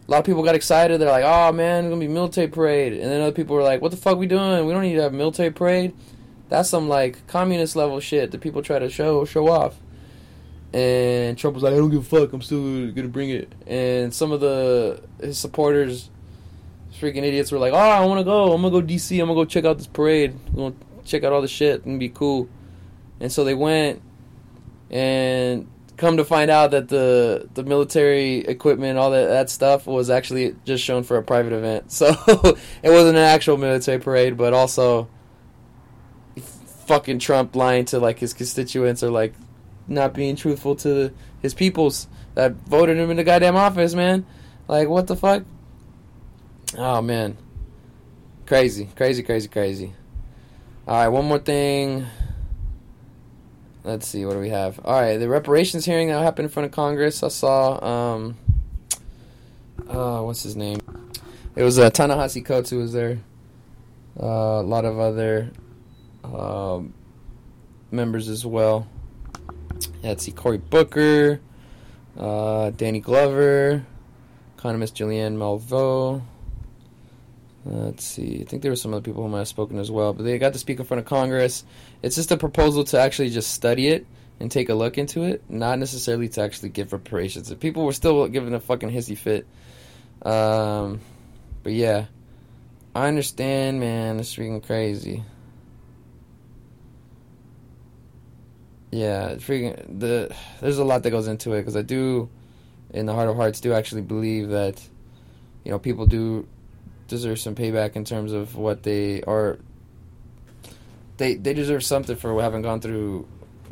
A lot of people got excited. They're like, "Oh man, it's gonna be military parade," and then other people were like, "What the fuck we doing? We don't need to have a military parade." That's some like communist level shit that people try to show show off. And Trump was like, "I don't give a fuck. I'm still gonna bring it." And some of the his supporters, freaking idiots, were like, "Oh, I want to go. I'm gonna go DC. I'm gonna go check out this parade. I'm gonna check out all the shit. Gonna be cool." And so they went, and come to find out that the the military equipment, all that that stuff, was actually just shown for a private event. So it wasn't an actual military parade, but also fucking Trump lying to like his constituents or like not being truthful to his peoples that voted him in the goddamn office, man. Like what the fuck? Oh man. Crazy, crazy, crazy, crazy. All right, one more thing. Let's see, what do we have? All right, the reparations hearing that happened in front of Congress. I saw, um, uh, what's his name? It was uh, Ta-Nehisi Coates who was there. Uh, a lot of other um, members as well. Let's see, Cory Booker, uh, Danny Glover, economist Julianne Malveaux. Let's see. I think there were some other people who might have spoken as well, but they got to speak in front of Congress. It's just a proposal to actually just study it and take a look into it, not necessarily to actually give reparations. And people were still giving a fucking hissy fit. Um, but yeah, I understand, man. It's freaking crazy. Yeah, freaking the. There's a lot that goes into it because I do, in the heart of hearts, do actually believe that, you know, people do deserve some payback in terms of what they are. They they deserve something for having gone through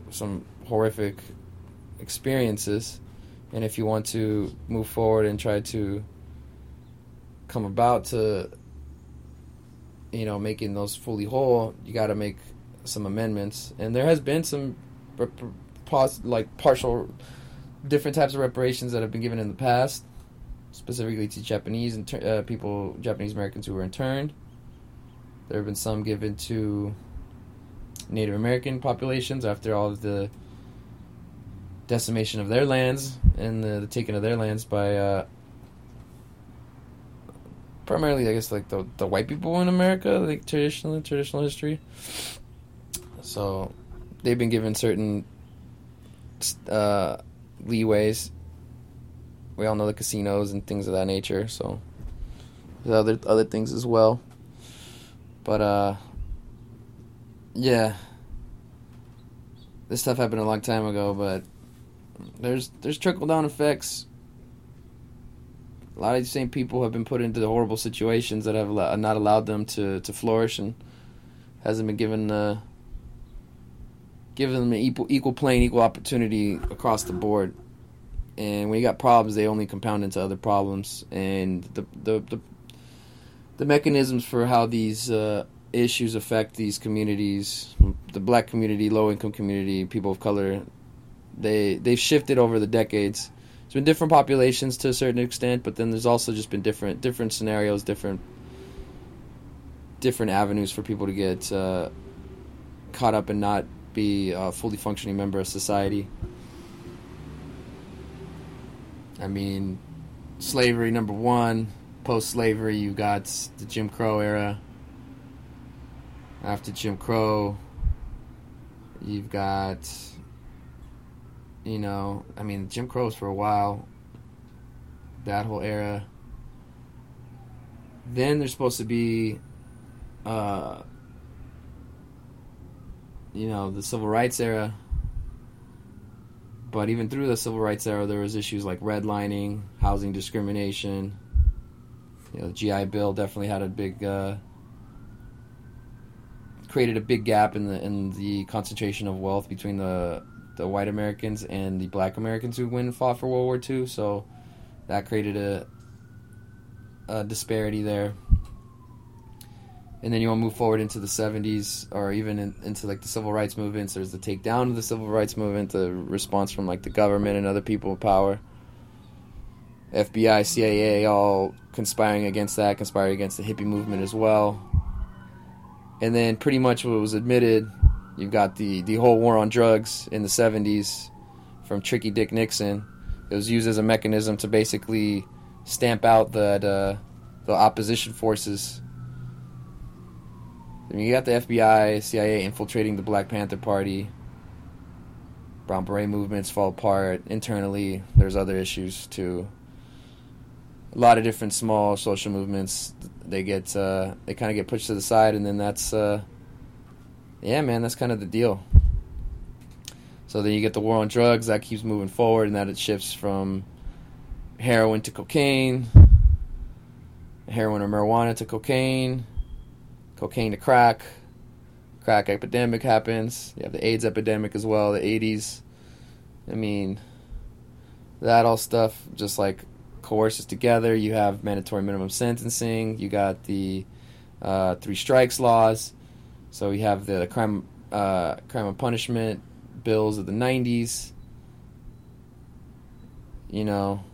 some horrific experiences, and if you want to move forward and try to come about to, you know, making those fully whole, you got to make some amendments, and there has been some, pos- like partial, different types of reparations that have been given in the past specifically to Japanese inter- uh, people, Japanese Americans who were interned. There have been some given to Native American populations after all of the decimation of their lands and the, the taking of their lands by uh, primarily, I guess, like the the white people in America, like traditionally, traditional history. So they've been given certain uh, leeways we all know the casinos and things of that nature. So there's other other things as well. But uh, yeah, this stuff happened a long time ago. But there's there's trickle down effects. A lot of these same people have been put into the horrible situations that have not allowed them to, to flourish and hasn't been given uh, given them an equal equal playing equal opportunity across the board and when you got problems, they only compound into other problems. And the the the, the mechanisms for how these uh, issues affect these communities, the black community, low income community, people of color, they they've shifted over the decades. It's been different populations to a certain extent, but then there's also just been different different scenarios, different different avenues for people to get uh, caught up and not be a fully functioning member of society. I mean, slavery number one. Post slavery, you got the Jim Crow era. After Jim Crow, you've got, you know, I mean, Jim Crow's for a while. That whole era. Then there's supposed to be, uh, you know, the civil rights era. But even through the civil rights era, there was issues like redlining, housing discrimination. You know, the GI Bill definitely had a big, uh, created a big gap in the in the concentration of wealth between the the white Americans and the black Americans who went and fought for World War II. So that created a a disparity there. And then you want to move forward into the 70s or even in, into like the civil rights movements. There's the takedown of the civil rights movement, the response from like the government and other people with power. FBI, CIA, all conspiring against that, conspiring against the hippie movement as well. And then pretty much what was admitted, you've got the, the whole war on drugs in the 70s from Tricky Dick Nixon. It was used as a mechanism to basically stamp out that uh, the opposition forces. I mean, you got the FBI, CIA infiltrating the Black Panther Party. Brown Beret movements fall apart internally. There's other issues too. A lot of different small social movements. They get uh, they kind of get pushed to the side, and then that's uh, yeah, man, that's kind of the deal. So then you get the war on drugs that keeps moving forward, and that it shifts from heroin to cocaine, heroin or marijuana to cocaine, cocaine to crack. Crack epidemic happens. You have the AIDS epidemic as well, the 80s. I mean, that all stuff just like coerces together. You have mandatory minimum sentencing. You got the uh, three strikes laws. So you have the crime, uh, crime and punishment bills of the 90s. You know,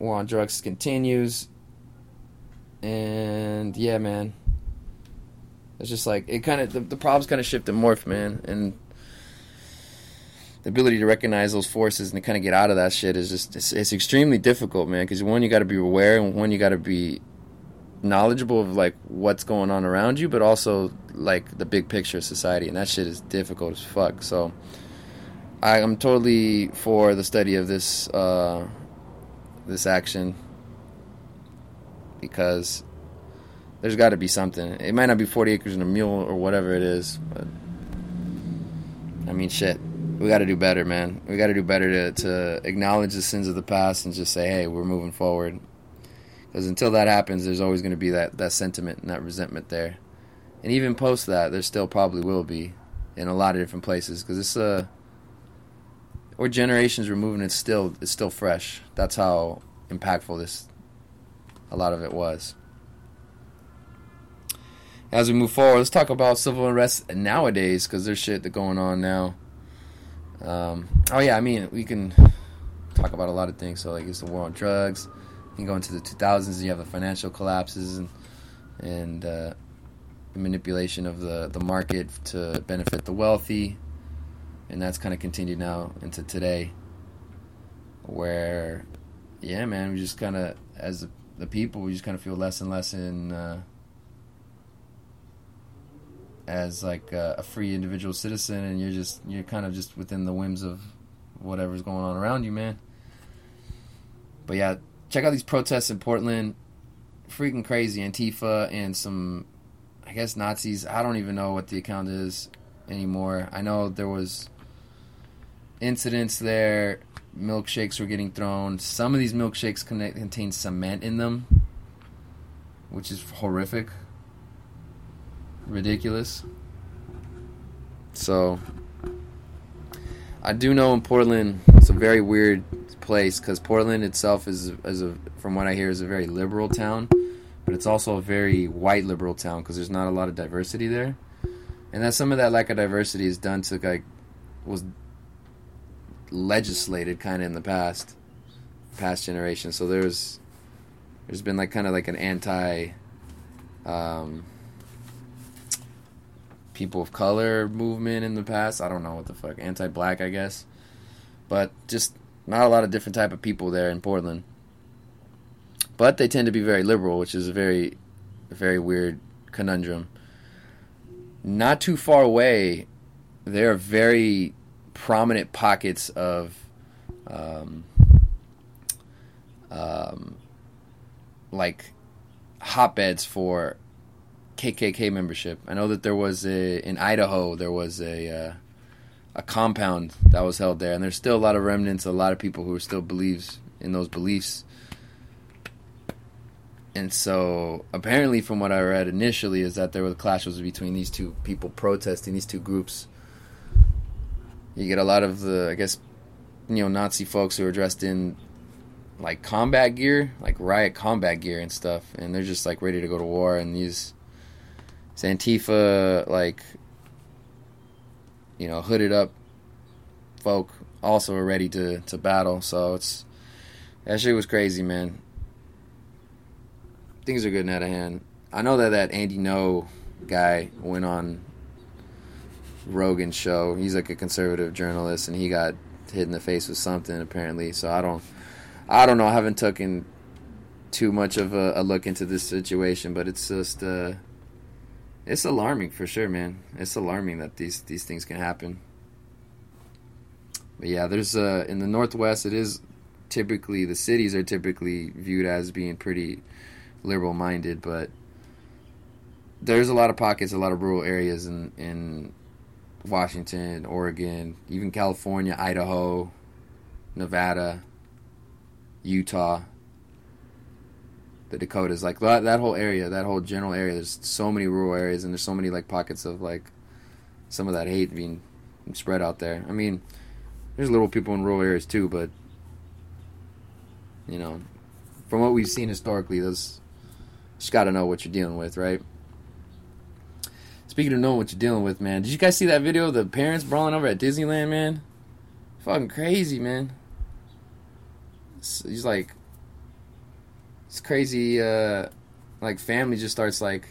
war on drugs continues. And yeah, man. It's just like it kind of the, the problems kind of shift and morph, man, and the ability to recognize those forces and to kind of get out of that shit is just it's, it's extremely difficult, man. Because one, you got to be aware, and one, you got to be knowledgeable of like what's going on around you, but also like the big picture of society, and that shit is difficult as fuck. So I, I'm totally for the study of this uh, this action because there's got to be something. It might not be 40 acres and a mule or whatever it is, but I mean, shit. We got to do better, man. We got to do better to, to acknowledge the sins of the past and just say, hey, we're moving forward. Because until that happens, there's always going to be that, that sentiment and that resentment there. And even post that, there still probably will be in a lot of different places. Because it's uh, or generations removing it's still it's still fresh. That's how impactful this a lot of it was as we move forward, let's talk about civil unrest nowadays because there's shit that going on now. Um, oh yeah, I mean we can talk about a lot of things. So like it's the war on drugs. You can go into the 2000s. And you have the financial collapses and and uh, the manipulation of the the market to benefit the wealthy, and that's kind of continued now into today, where yeah, man, we just kind of as the, the people you just kind of feel less and less in. Uh, as like a, a, free individual citizen and you're just you're kind of just within the whims of whatever's going on around you man. But yeah check out these protests in portland. Freaking crazy. Antifa and some i guess nazis. I don't even know what the account is anymore. I know there was incidents there milkshakes were getting thrown. Some of these milkshakes contain cement in them which is horrific. Ridiculous. So I do know in Portland, it's a very weird place because Portland itself is is a from what I hear is a very liberal town, but it's also a very white liberal town because there's not a lot of diversity there, and that some of that lack of diversity is done to like was legislated kind of in the past past generation. So there's there's been like kind of like an anti um, people of color movement in the past. I don't know what the fuck anti-black, I guess, but just not a lot of different type of people there in Portland. But they tend to be very liberal, which is a very, very weird conundrum. Not too far away, they're very prominent pockets of um, um, like hotbeds for KKK membership. I know that there was a in Idaho there was a uh, a compound that was held there, and there's still a lot of remnants, a lot of people who still believes in those beliefs. And so, apparently, from what I read initially, is that there were clashes between these two people protesting, these two groups. You get a lot of the, I guess, neo-Nazi folks who are dressed in like combat gear, like riot combat gear and stuff, and they're just like ready to go to war. And these it's Antifa, like you know, hooded up folk also are ready to to battle. So it's that shit was crazy, man. Things are getting out of hand. I know that that Andy Ngo guy went on Rogan's show. He's like a conservative journalist, and he got hit in the face with something apparently. So I don't, I don't know. I haven't taken too much of a, a look into this situation, but it's just, uh, it's alarming for sure, man. It's alarming that these these things can happen. But yeah, there's uh, in the Northwest, it is typically the cities are typically viewed as being pretty liberal minded, but there's a lot of pockets, a lot of rural areas in in Washington, Oregon, even California, Idaho, Nevada, Utah, the Dakotas, like that, that whole area, that whole general area. There's so many rural areas, and there's so many like pockets of like some of that hate being spread out there. I mean, there's little people in rural areas too, but you know, from what we've seen historically, those just got to know what you're dealing with, right? Speaking of knowing what you're dealing with, man, did you guys see that video of the parents brawling over at Disneyland, man? Fucking crazy, man. It's, he's like, it's crazy. Uh, like family just starts like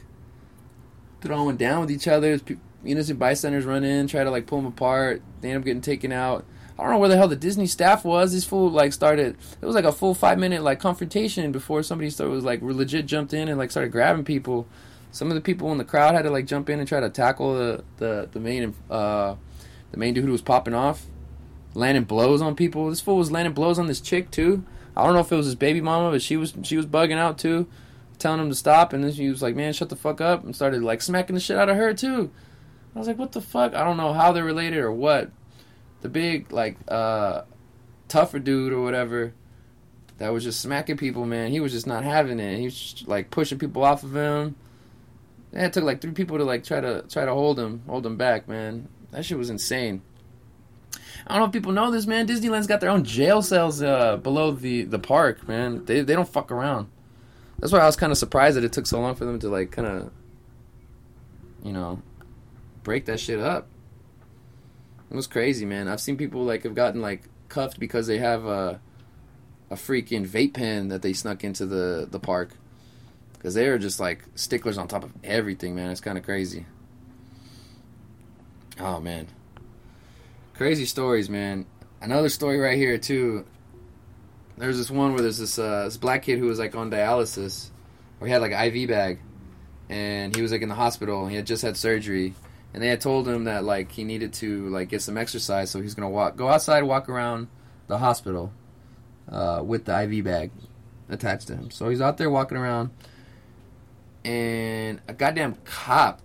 throwing down with each other. Innocent bystanders run in, try to like pull them apart. They end up getting taken out. I don't know where the hell the Disney staff was. This fool like started. It was like a full five minute like confrontation before somebody started was like legit jumped in and like started grabbing people. Some of the people in the crowd had to like jump in and try to tackle the the the main uh the main dude who was popping off, landing blows on people. This fool was landing blows on this chick too. I don't know if it was his baby mama, but she was she was bugging out too, telling him to stop, and then she was like, "Man, shut the fuck up," and started like smacking the shit out of her too. I was like, "What the fuck?" I don't know how they're related or what. The big like uh tougher dude or whatever that was just smacking people, man. He was just not having it. He was just, like pushing people off of him. Yeah, it took like three people to like try to try to hold him, hold him back, man. That shit was insane. I don't know if people know this, man. Disneyland's got their own jail cells uh, below the, the park, man. They they don't fuck around. That's why I was kind of surprised that it took so long for them to like kind of, you know, break that shit up. It was crazy, man. I've seen people like have gotten like cuffed because they have a a freaking vape pen that they snuck into the the park because they are just like sticklers on top of everything, man. It's kind of crazy. Oh man, crazy stories, man. Another story right here too. There's this one where there's this uh, this black kid who was like on dialysis, or he had like an IV bag, and he was like in the hospital. He had just had surgery, and they had told him that like he needed to like get some exercise, so he's gonna walk, go outside, walk around the hospital, uh, with the IV bag attached to him. So he's out there walking around, and a goddamn cop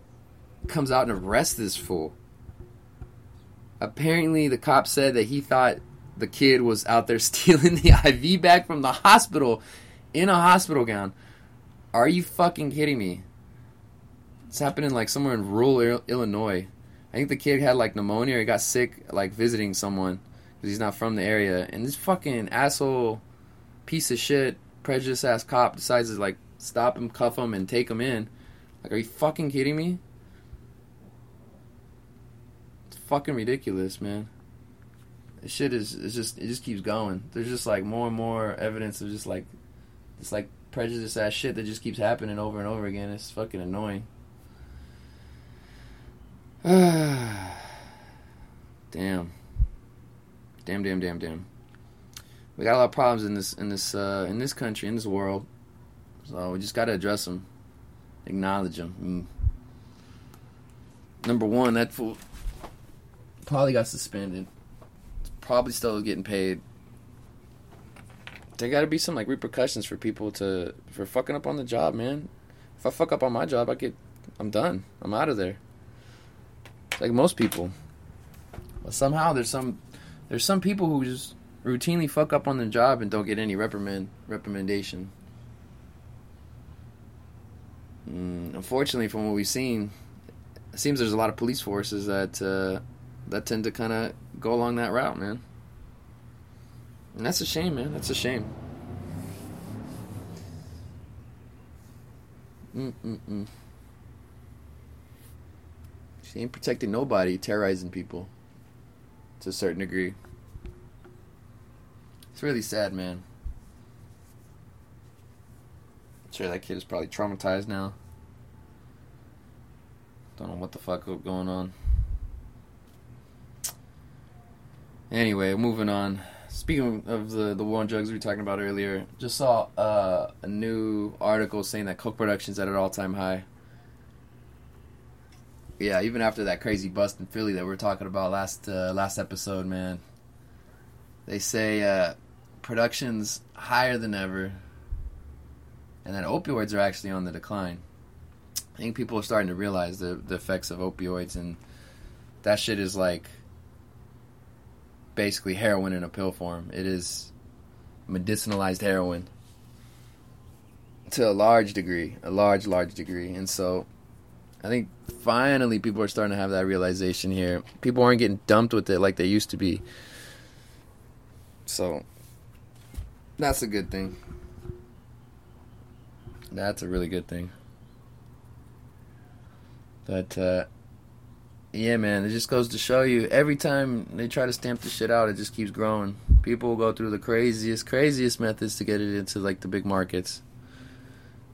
comes out and arrests this fool. Apparently, the cop said that he thought the kid was out there stealing the IV bag from the hospital in a hospital gown. Are you fucking kidding me? It's happening like somewhere in rural Illinois. I think the kid had like pneumonia or he got sick like visiting someone. because he's not from the area. And this fucking asshole, piece of shit, prejudice ass cop decides to like stop him, cuff him, and take him in. Like, are you fucking kidding me? It's fucking ridiculous, man. This shit is it's just it just keeps going. There's just like more and more evidence of just like it's like prejudice ass shit that just keeps happening over and over again. It's fucking annoying. damn. Damn, damn, damn, damn. We got a lot of problems in this in this uh, in this country in this world, so we just got to address them, acknowledge them. Number one, that fool probably got suspended. Probably still getting paid. There got to be some like repercussions for people to for fucking up on the job, man. If I fuck up on my job, I get, I'm done. I'm out of there. It's Like most people. But somehow there's some there's some people who just routinely fuck up on the job and don't get any reprimand recommendation. Mm, unfortunately, from what we've seen, it seems there's a lot of police forces that uh, that tend to kind of go along that route, man. And that's a shame, man. That's a shame. Mm-mm-mm. She ain't protecting nobody, terrorizing people to a certain degree. It's really sad, man. I'm sure that kid is probably traumatized now. Don't know what the fuck is going on. Anyway, moving on. Speaking of the the war on drugs we were talking about earlier, just saw uh, a new article saying that coke production's at an all time high. Yeah, even after that crazy bust in Philly that we were talking about last uh, last episode, man. They say uh, production's higher than ever, and that opioids are actually on the decline. I think people are starting to realize the the effects of opioids, and that shit is like basically heroin in a pill form. It is medicinalized heroin to a large degree, a large, large degree. And so I think finally people are starting to have that realization here. People aren't getting dumped with it like they used to be. So that's a good thing. That's a really good thing. But uh yeah, man, it just goes to show you every time they try to stamp the shit out, it just keeps growing. People will go through the craziest, craziest methods to get it into like the big markets.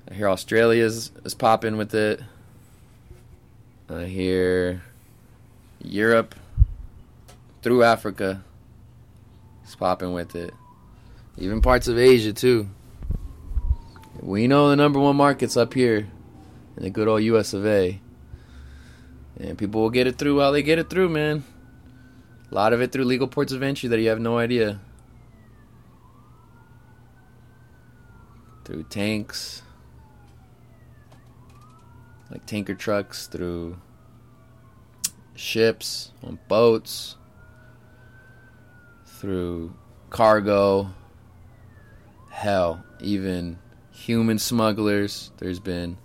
I hear Australia's is popping with it. I hear Europe through Africa is popping with it. Even parts of Asia too. We know the number one markets up here in the good old US of A. And people will get it through while they get it through, man. A lot of it through legal ports of entry that you have no idea. Through tanks, like tanker trucks, through ships, on boats, through cargo. Hell, even human smugglers. There's been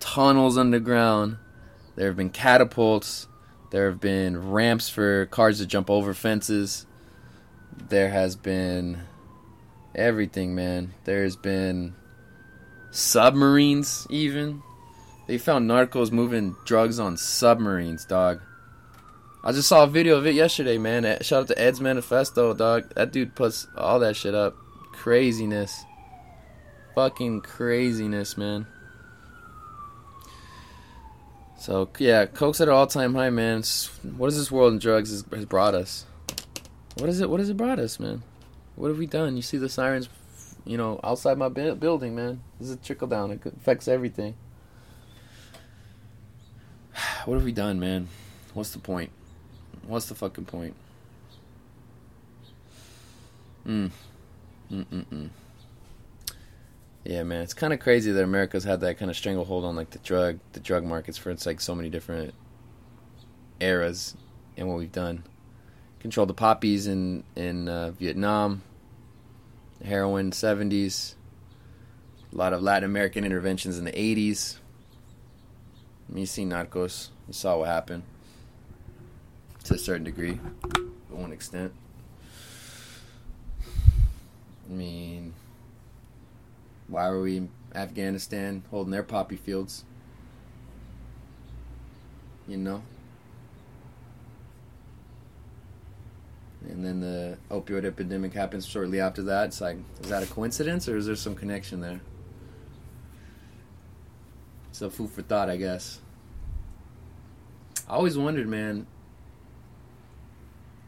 tunnels underground there have been catapults. There have been ramps for cars to jump over fences. There has been everything, man. There's been submarines, even. They found narcos moving drugs on submarines, dog. I just saw a video of it yesterday, man. Shout out to Ed's Manifesto, dog. That dude puts all that shit up. Craziness. Fucking craziness, man. So yeah, coke's at an all-time high, man. What is this world in drugs has, has brought us? What is it? What has it brought us, man? What have we done? You see the sirens, you know, outside my bu- building, man. This is a trickle down. It affects everything. What have we done, man? What's the point? What's the fucking point? Mm. Mm mm mm. Yeah, man, it's kind of crazy that America's had that kind of stranglehold on like the drug, the drug markets for it's like so many different eras and what we've done. Controlled the poppies in in uh, Vietnam, heroin seventies, a lot of Latin American interventions in the eighties. I mean, you see Narcos, you saw what happened to a certain degree, to one extent. I mean, why were we in Afghanistan holding their poppy fields? You know? And then the opioid epidemic happens shortly after that. It's like, is that a coincidence or is there some connection there? So, food for thought, I guess. I always wondered, man,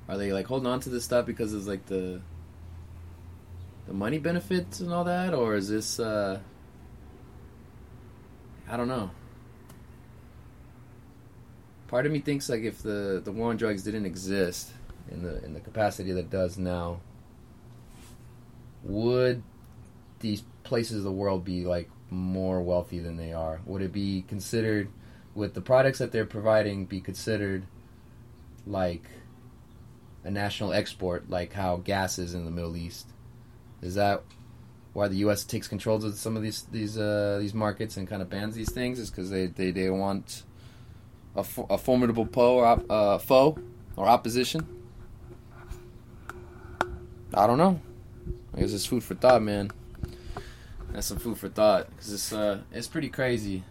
are they like holding on to this stuff because it's like the the money benefits and all that, or is this uh I don't know. Part of me thinks like if the the war on drugs didn't exist in the in the capacity that it does now, would these places of the world be like more wealthy than they are? Would it be considered with the products that they're providing be considered like a national export like how gas is in the Middle East? Is that why the U.S. takes control of some of these these uh, these markets and kind of bans these things? Is because they, they, they want a, a formidable foe or op- uh, foe or opposition? I don't know. I guess it's food for thought, man. That's some food for thought because it's uh it's pretty crazy.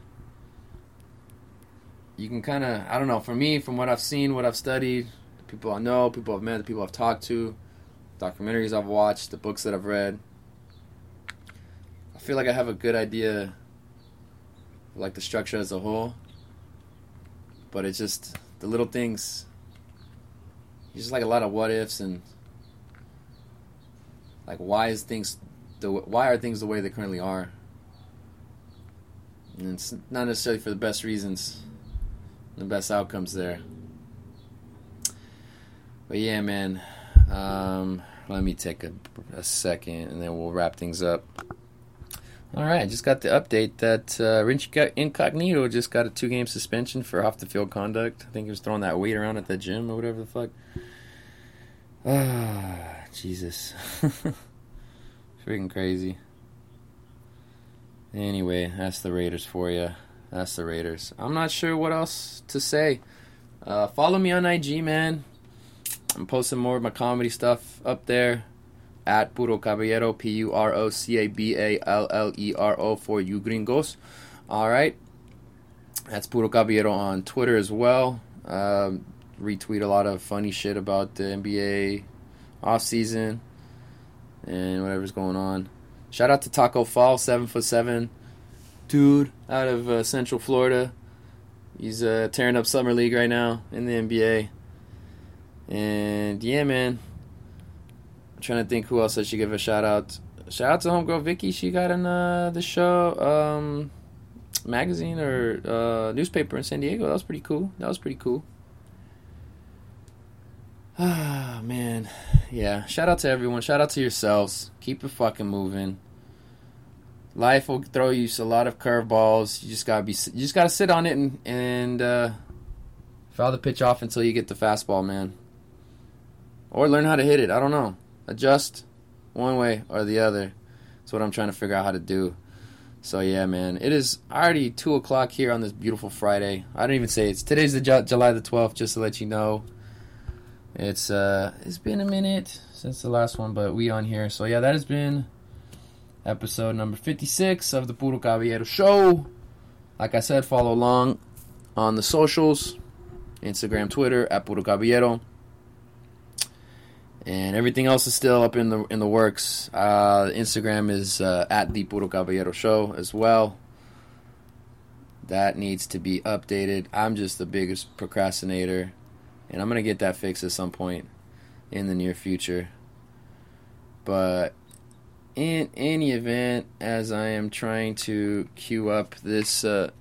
You can kind of I don't know. For me, from what I've seen, what I've studied, the people I know, people I've met, the people I've talked to, documentaries I've watched, the books that I've read. I feel like I have a good idea, like the structure as a whole. But it's just the little things. It's just like a lot of what ifs and like why is things the why are things the way they currently are? And it's not necessarily for the best reasons, the best outcomes there. But yeah, man. Um, let me take a, a second and then we'll wrap things up. All right, just got the update that uh, Incognito just got a two game suspension for off the field conduct. I think he was throwing that weight around at the gym or whatever the fuck. Ah, Jesus. Freaking crazy. Anyway, that's the Raiders for you. That's the Raiders. I'm not sure what else to say. Uh, follow me on IG, man. I'm posting more of my comedy stuff up there at Puro Caballero, P U R O C A B A L L E R O for you gringos. All right. That's Puro Caballero on Twitter as well. Um, retweet a lot of funny shit about the NBA off season and whatever's going on. Shout out to Taco Fall, seven foot seven dude out of uh, Central Florida. He's uh, tearing up summer league right now in the NBA. And yeah, man, I'm trying to think who else I should give a shout out. Shout out to homegirl Vicky. She got in uh, the show um, magazine or uh, newspaper in San Diego. That was pretty cool. That was pretty cool. Ah man, yeah. Shout out to everyone. Shout out to yourselves. Keep it fucking moving. Life will throw you a lot of curveballs. You just gotta be. You just gotta sit on it and and uh, foul the pitch off until you get the fastball, man. Or learn how to hit it. I don't know. Adjust one way or the other. That's what I'm trying to figure out how to do. So yeah, man. It is already two o'clock here on this beautiful Friday. I don't even say it's today's the Ju- July the 12th. Just to let you know. It's uh it's been a minute since the last one, but we on here. So yeah, that has been episode number 56 of the Puro Caballero show. Like I said, follow along on the socials, Instagram, Twitter at Puro Caballero. And everything else is still up in the in the works. Uh, Instagram is uh, at the Puro Caballero show as well. That needs to be updated. I'm just the biggest procrastinator and I'm gonna get that fixed at some point in the near future. But in any event, as I am trying to cue up this uh,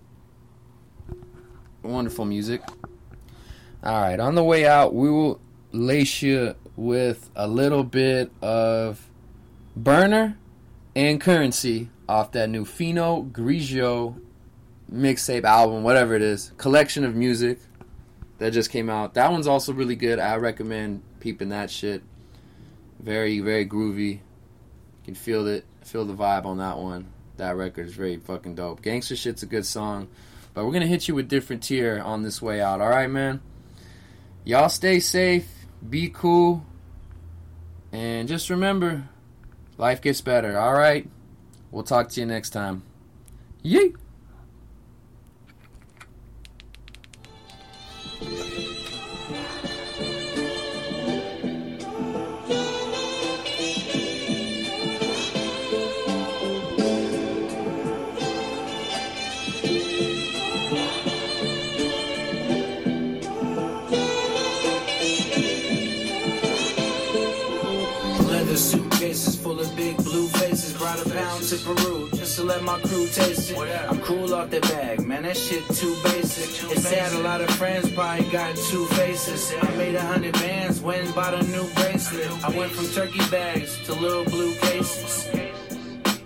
wonderful music, all right, on the way out, we will lace you with a little bit of Berner and Curren$y off that new Fino Grigio mixtape album, whatever it is, collection of music that just came out. That one's also really good. I recommend peeping that shit. Very, very groovy. You can feel it, feel the vibe on that one. That record is very fucking dope. Gangster shit's a good song, but we're gonna hit you with different tier on this way out. All right, man. Y'all stay safe, be cool, and just remember, Life gets better. All right. We'll talk to you next time. Yeet. To Peru just to let my crew taste it. I'm cool off the bag, man. That shit too basic. It's sad a lot of friends probably got two faces. I made a hundred bands, went and bought a new bracelet. I went from turkey bags to little blue cases.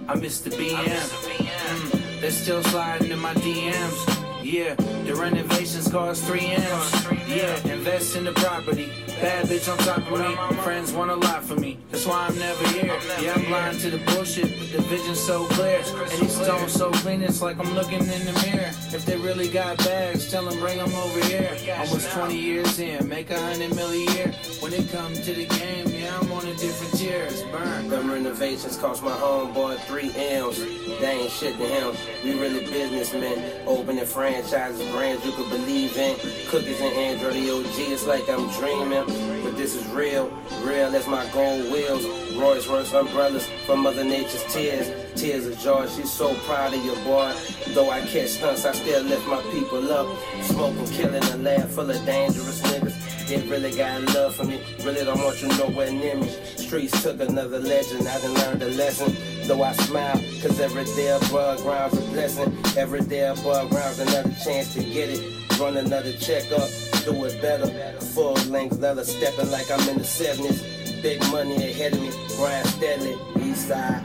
I miss the BM. Mm, they're still sliding in my DMs. Yeah, the renovations cost three M's. Yeah, invest in the property. Bad bitch on top of me. Friends want a lot from me. That's why I'm never here. Yeah, I'm blind to the bullshit, but the vision's so clear. And these stones so clean, it's like I'm looking in the mirror. If they really got bags, tell them bring them over here. Almost 20 years in, make a hundred mil a year. When it comes to the game, yeah, I'm on a different tier. It's burn. Them renovations cost my homeboy three M's. They ain't shit to him. We really businessmen. Opening franchises, brands you could believe in. Cookies and Android OG, it's like I'm dreaming. But this is real, real as my gold wheels. Royce Royce umbrellas from Mother Nature's tears. Tears of joy, she's so proud of your boy. Though I catch stunts, I still lift my people up. Smoking, killing a lab full of dangerous niggas. They really got love for me, really don't want you nowhere near me. Streets took another legend, I done learned a lesson. Though I smile, cause every day above ground's a blessing. Every day above ground's another chance to get it. Run another checkup, do it better. Full length leather, stepping like I'm in the 70s. Big money ahead of me, grind steadily, east side.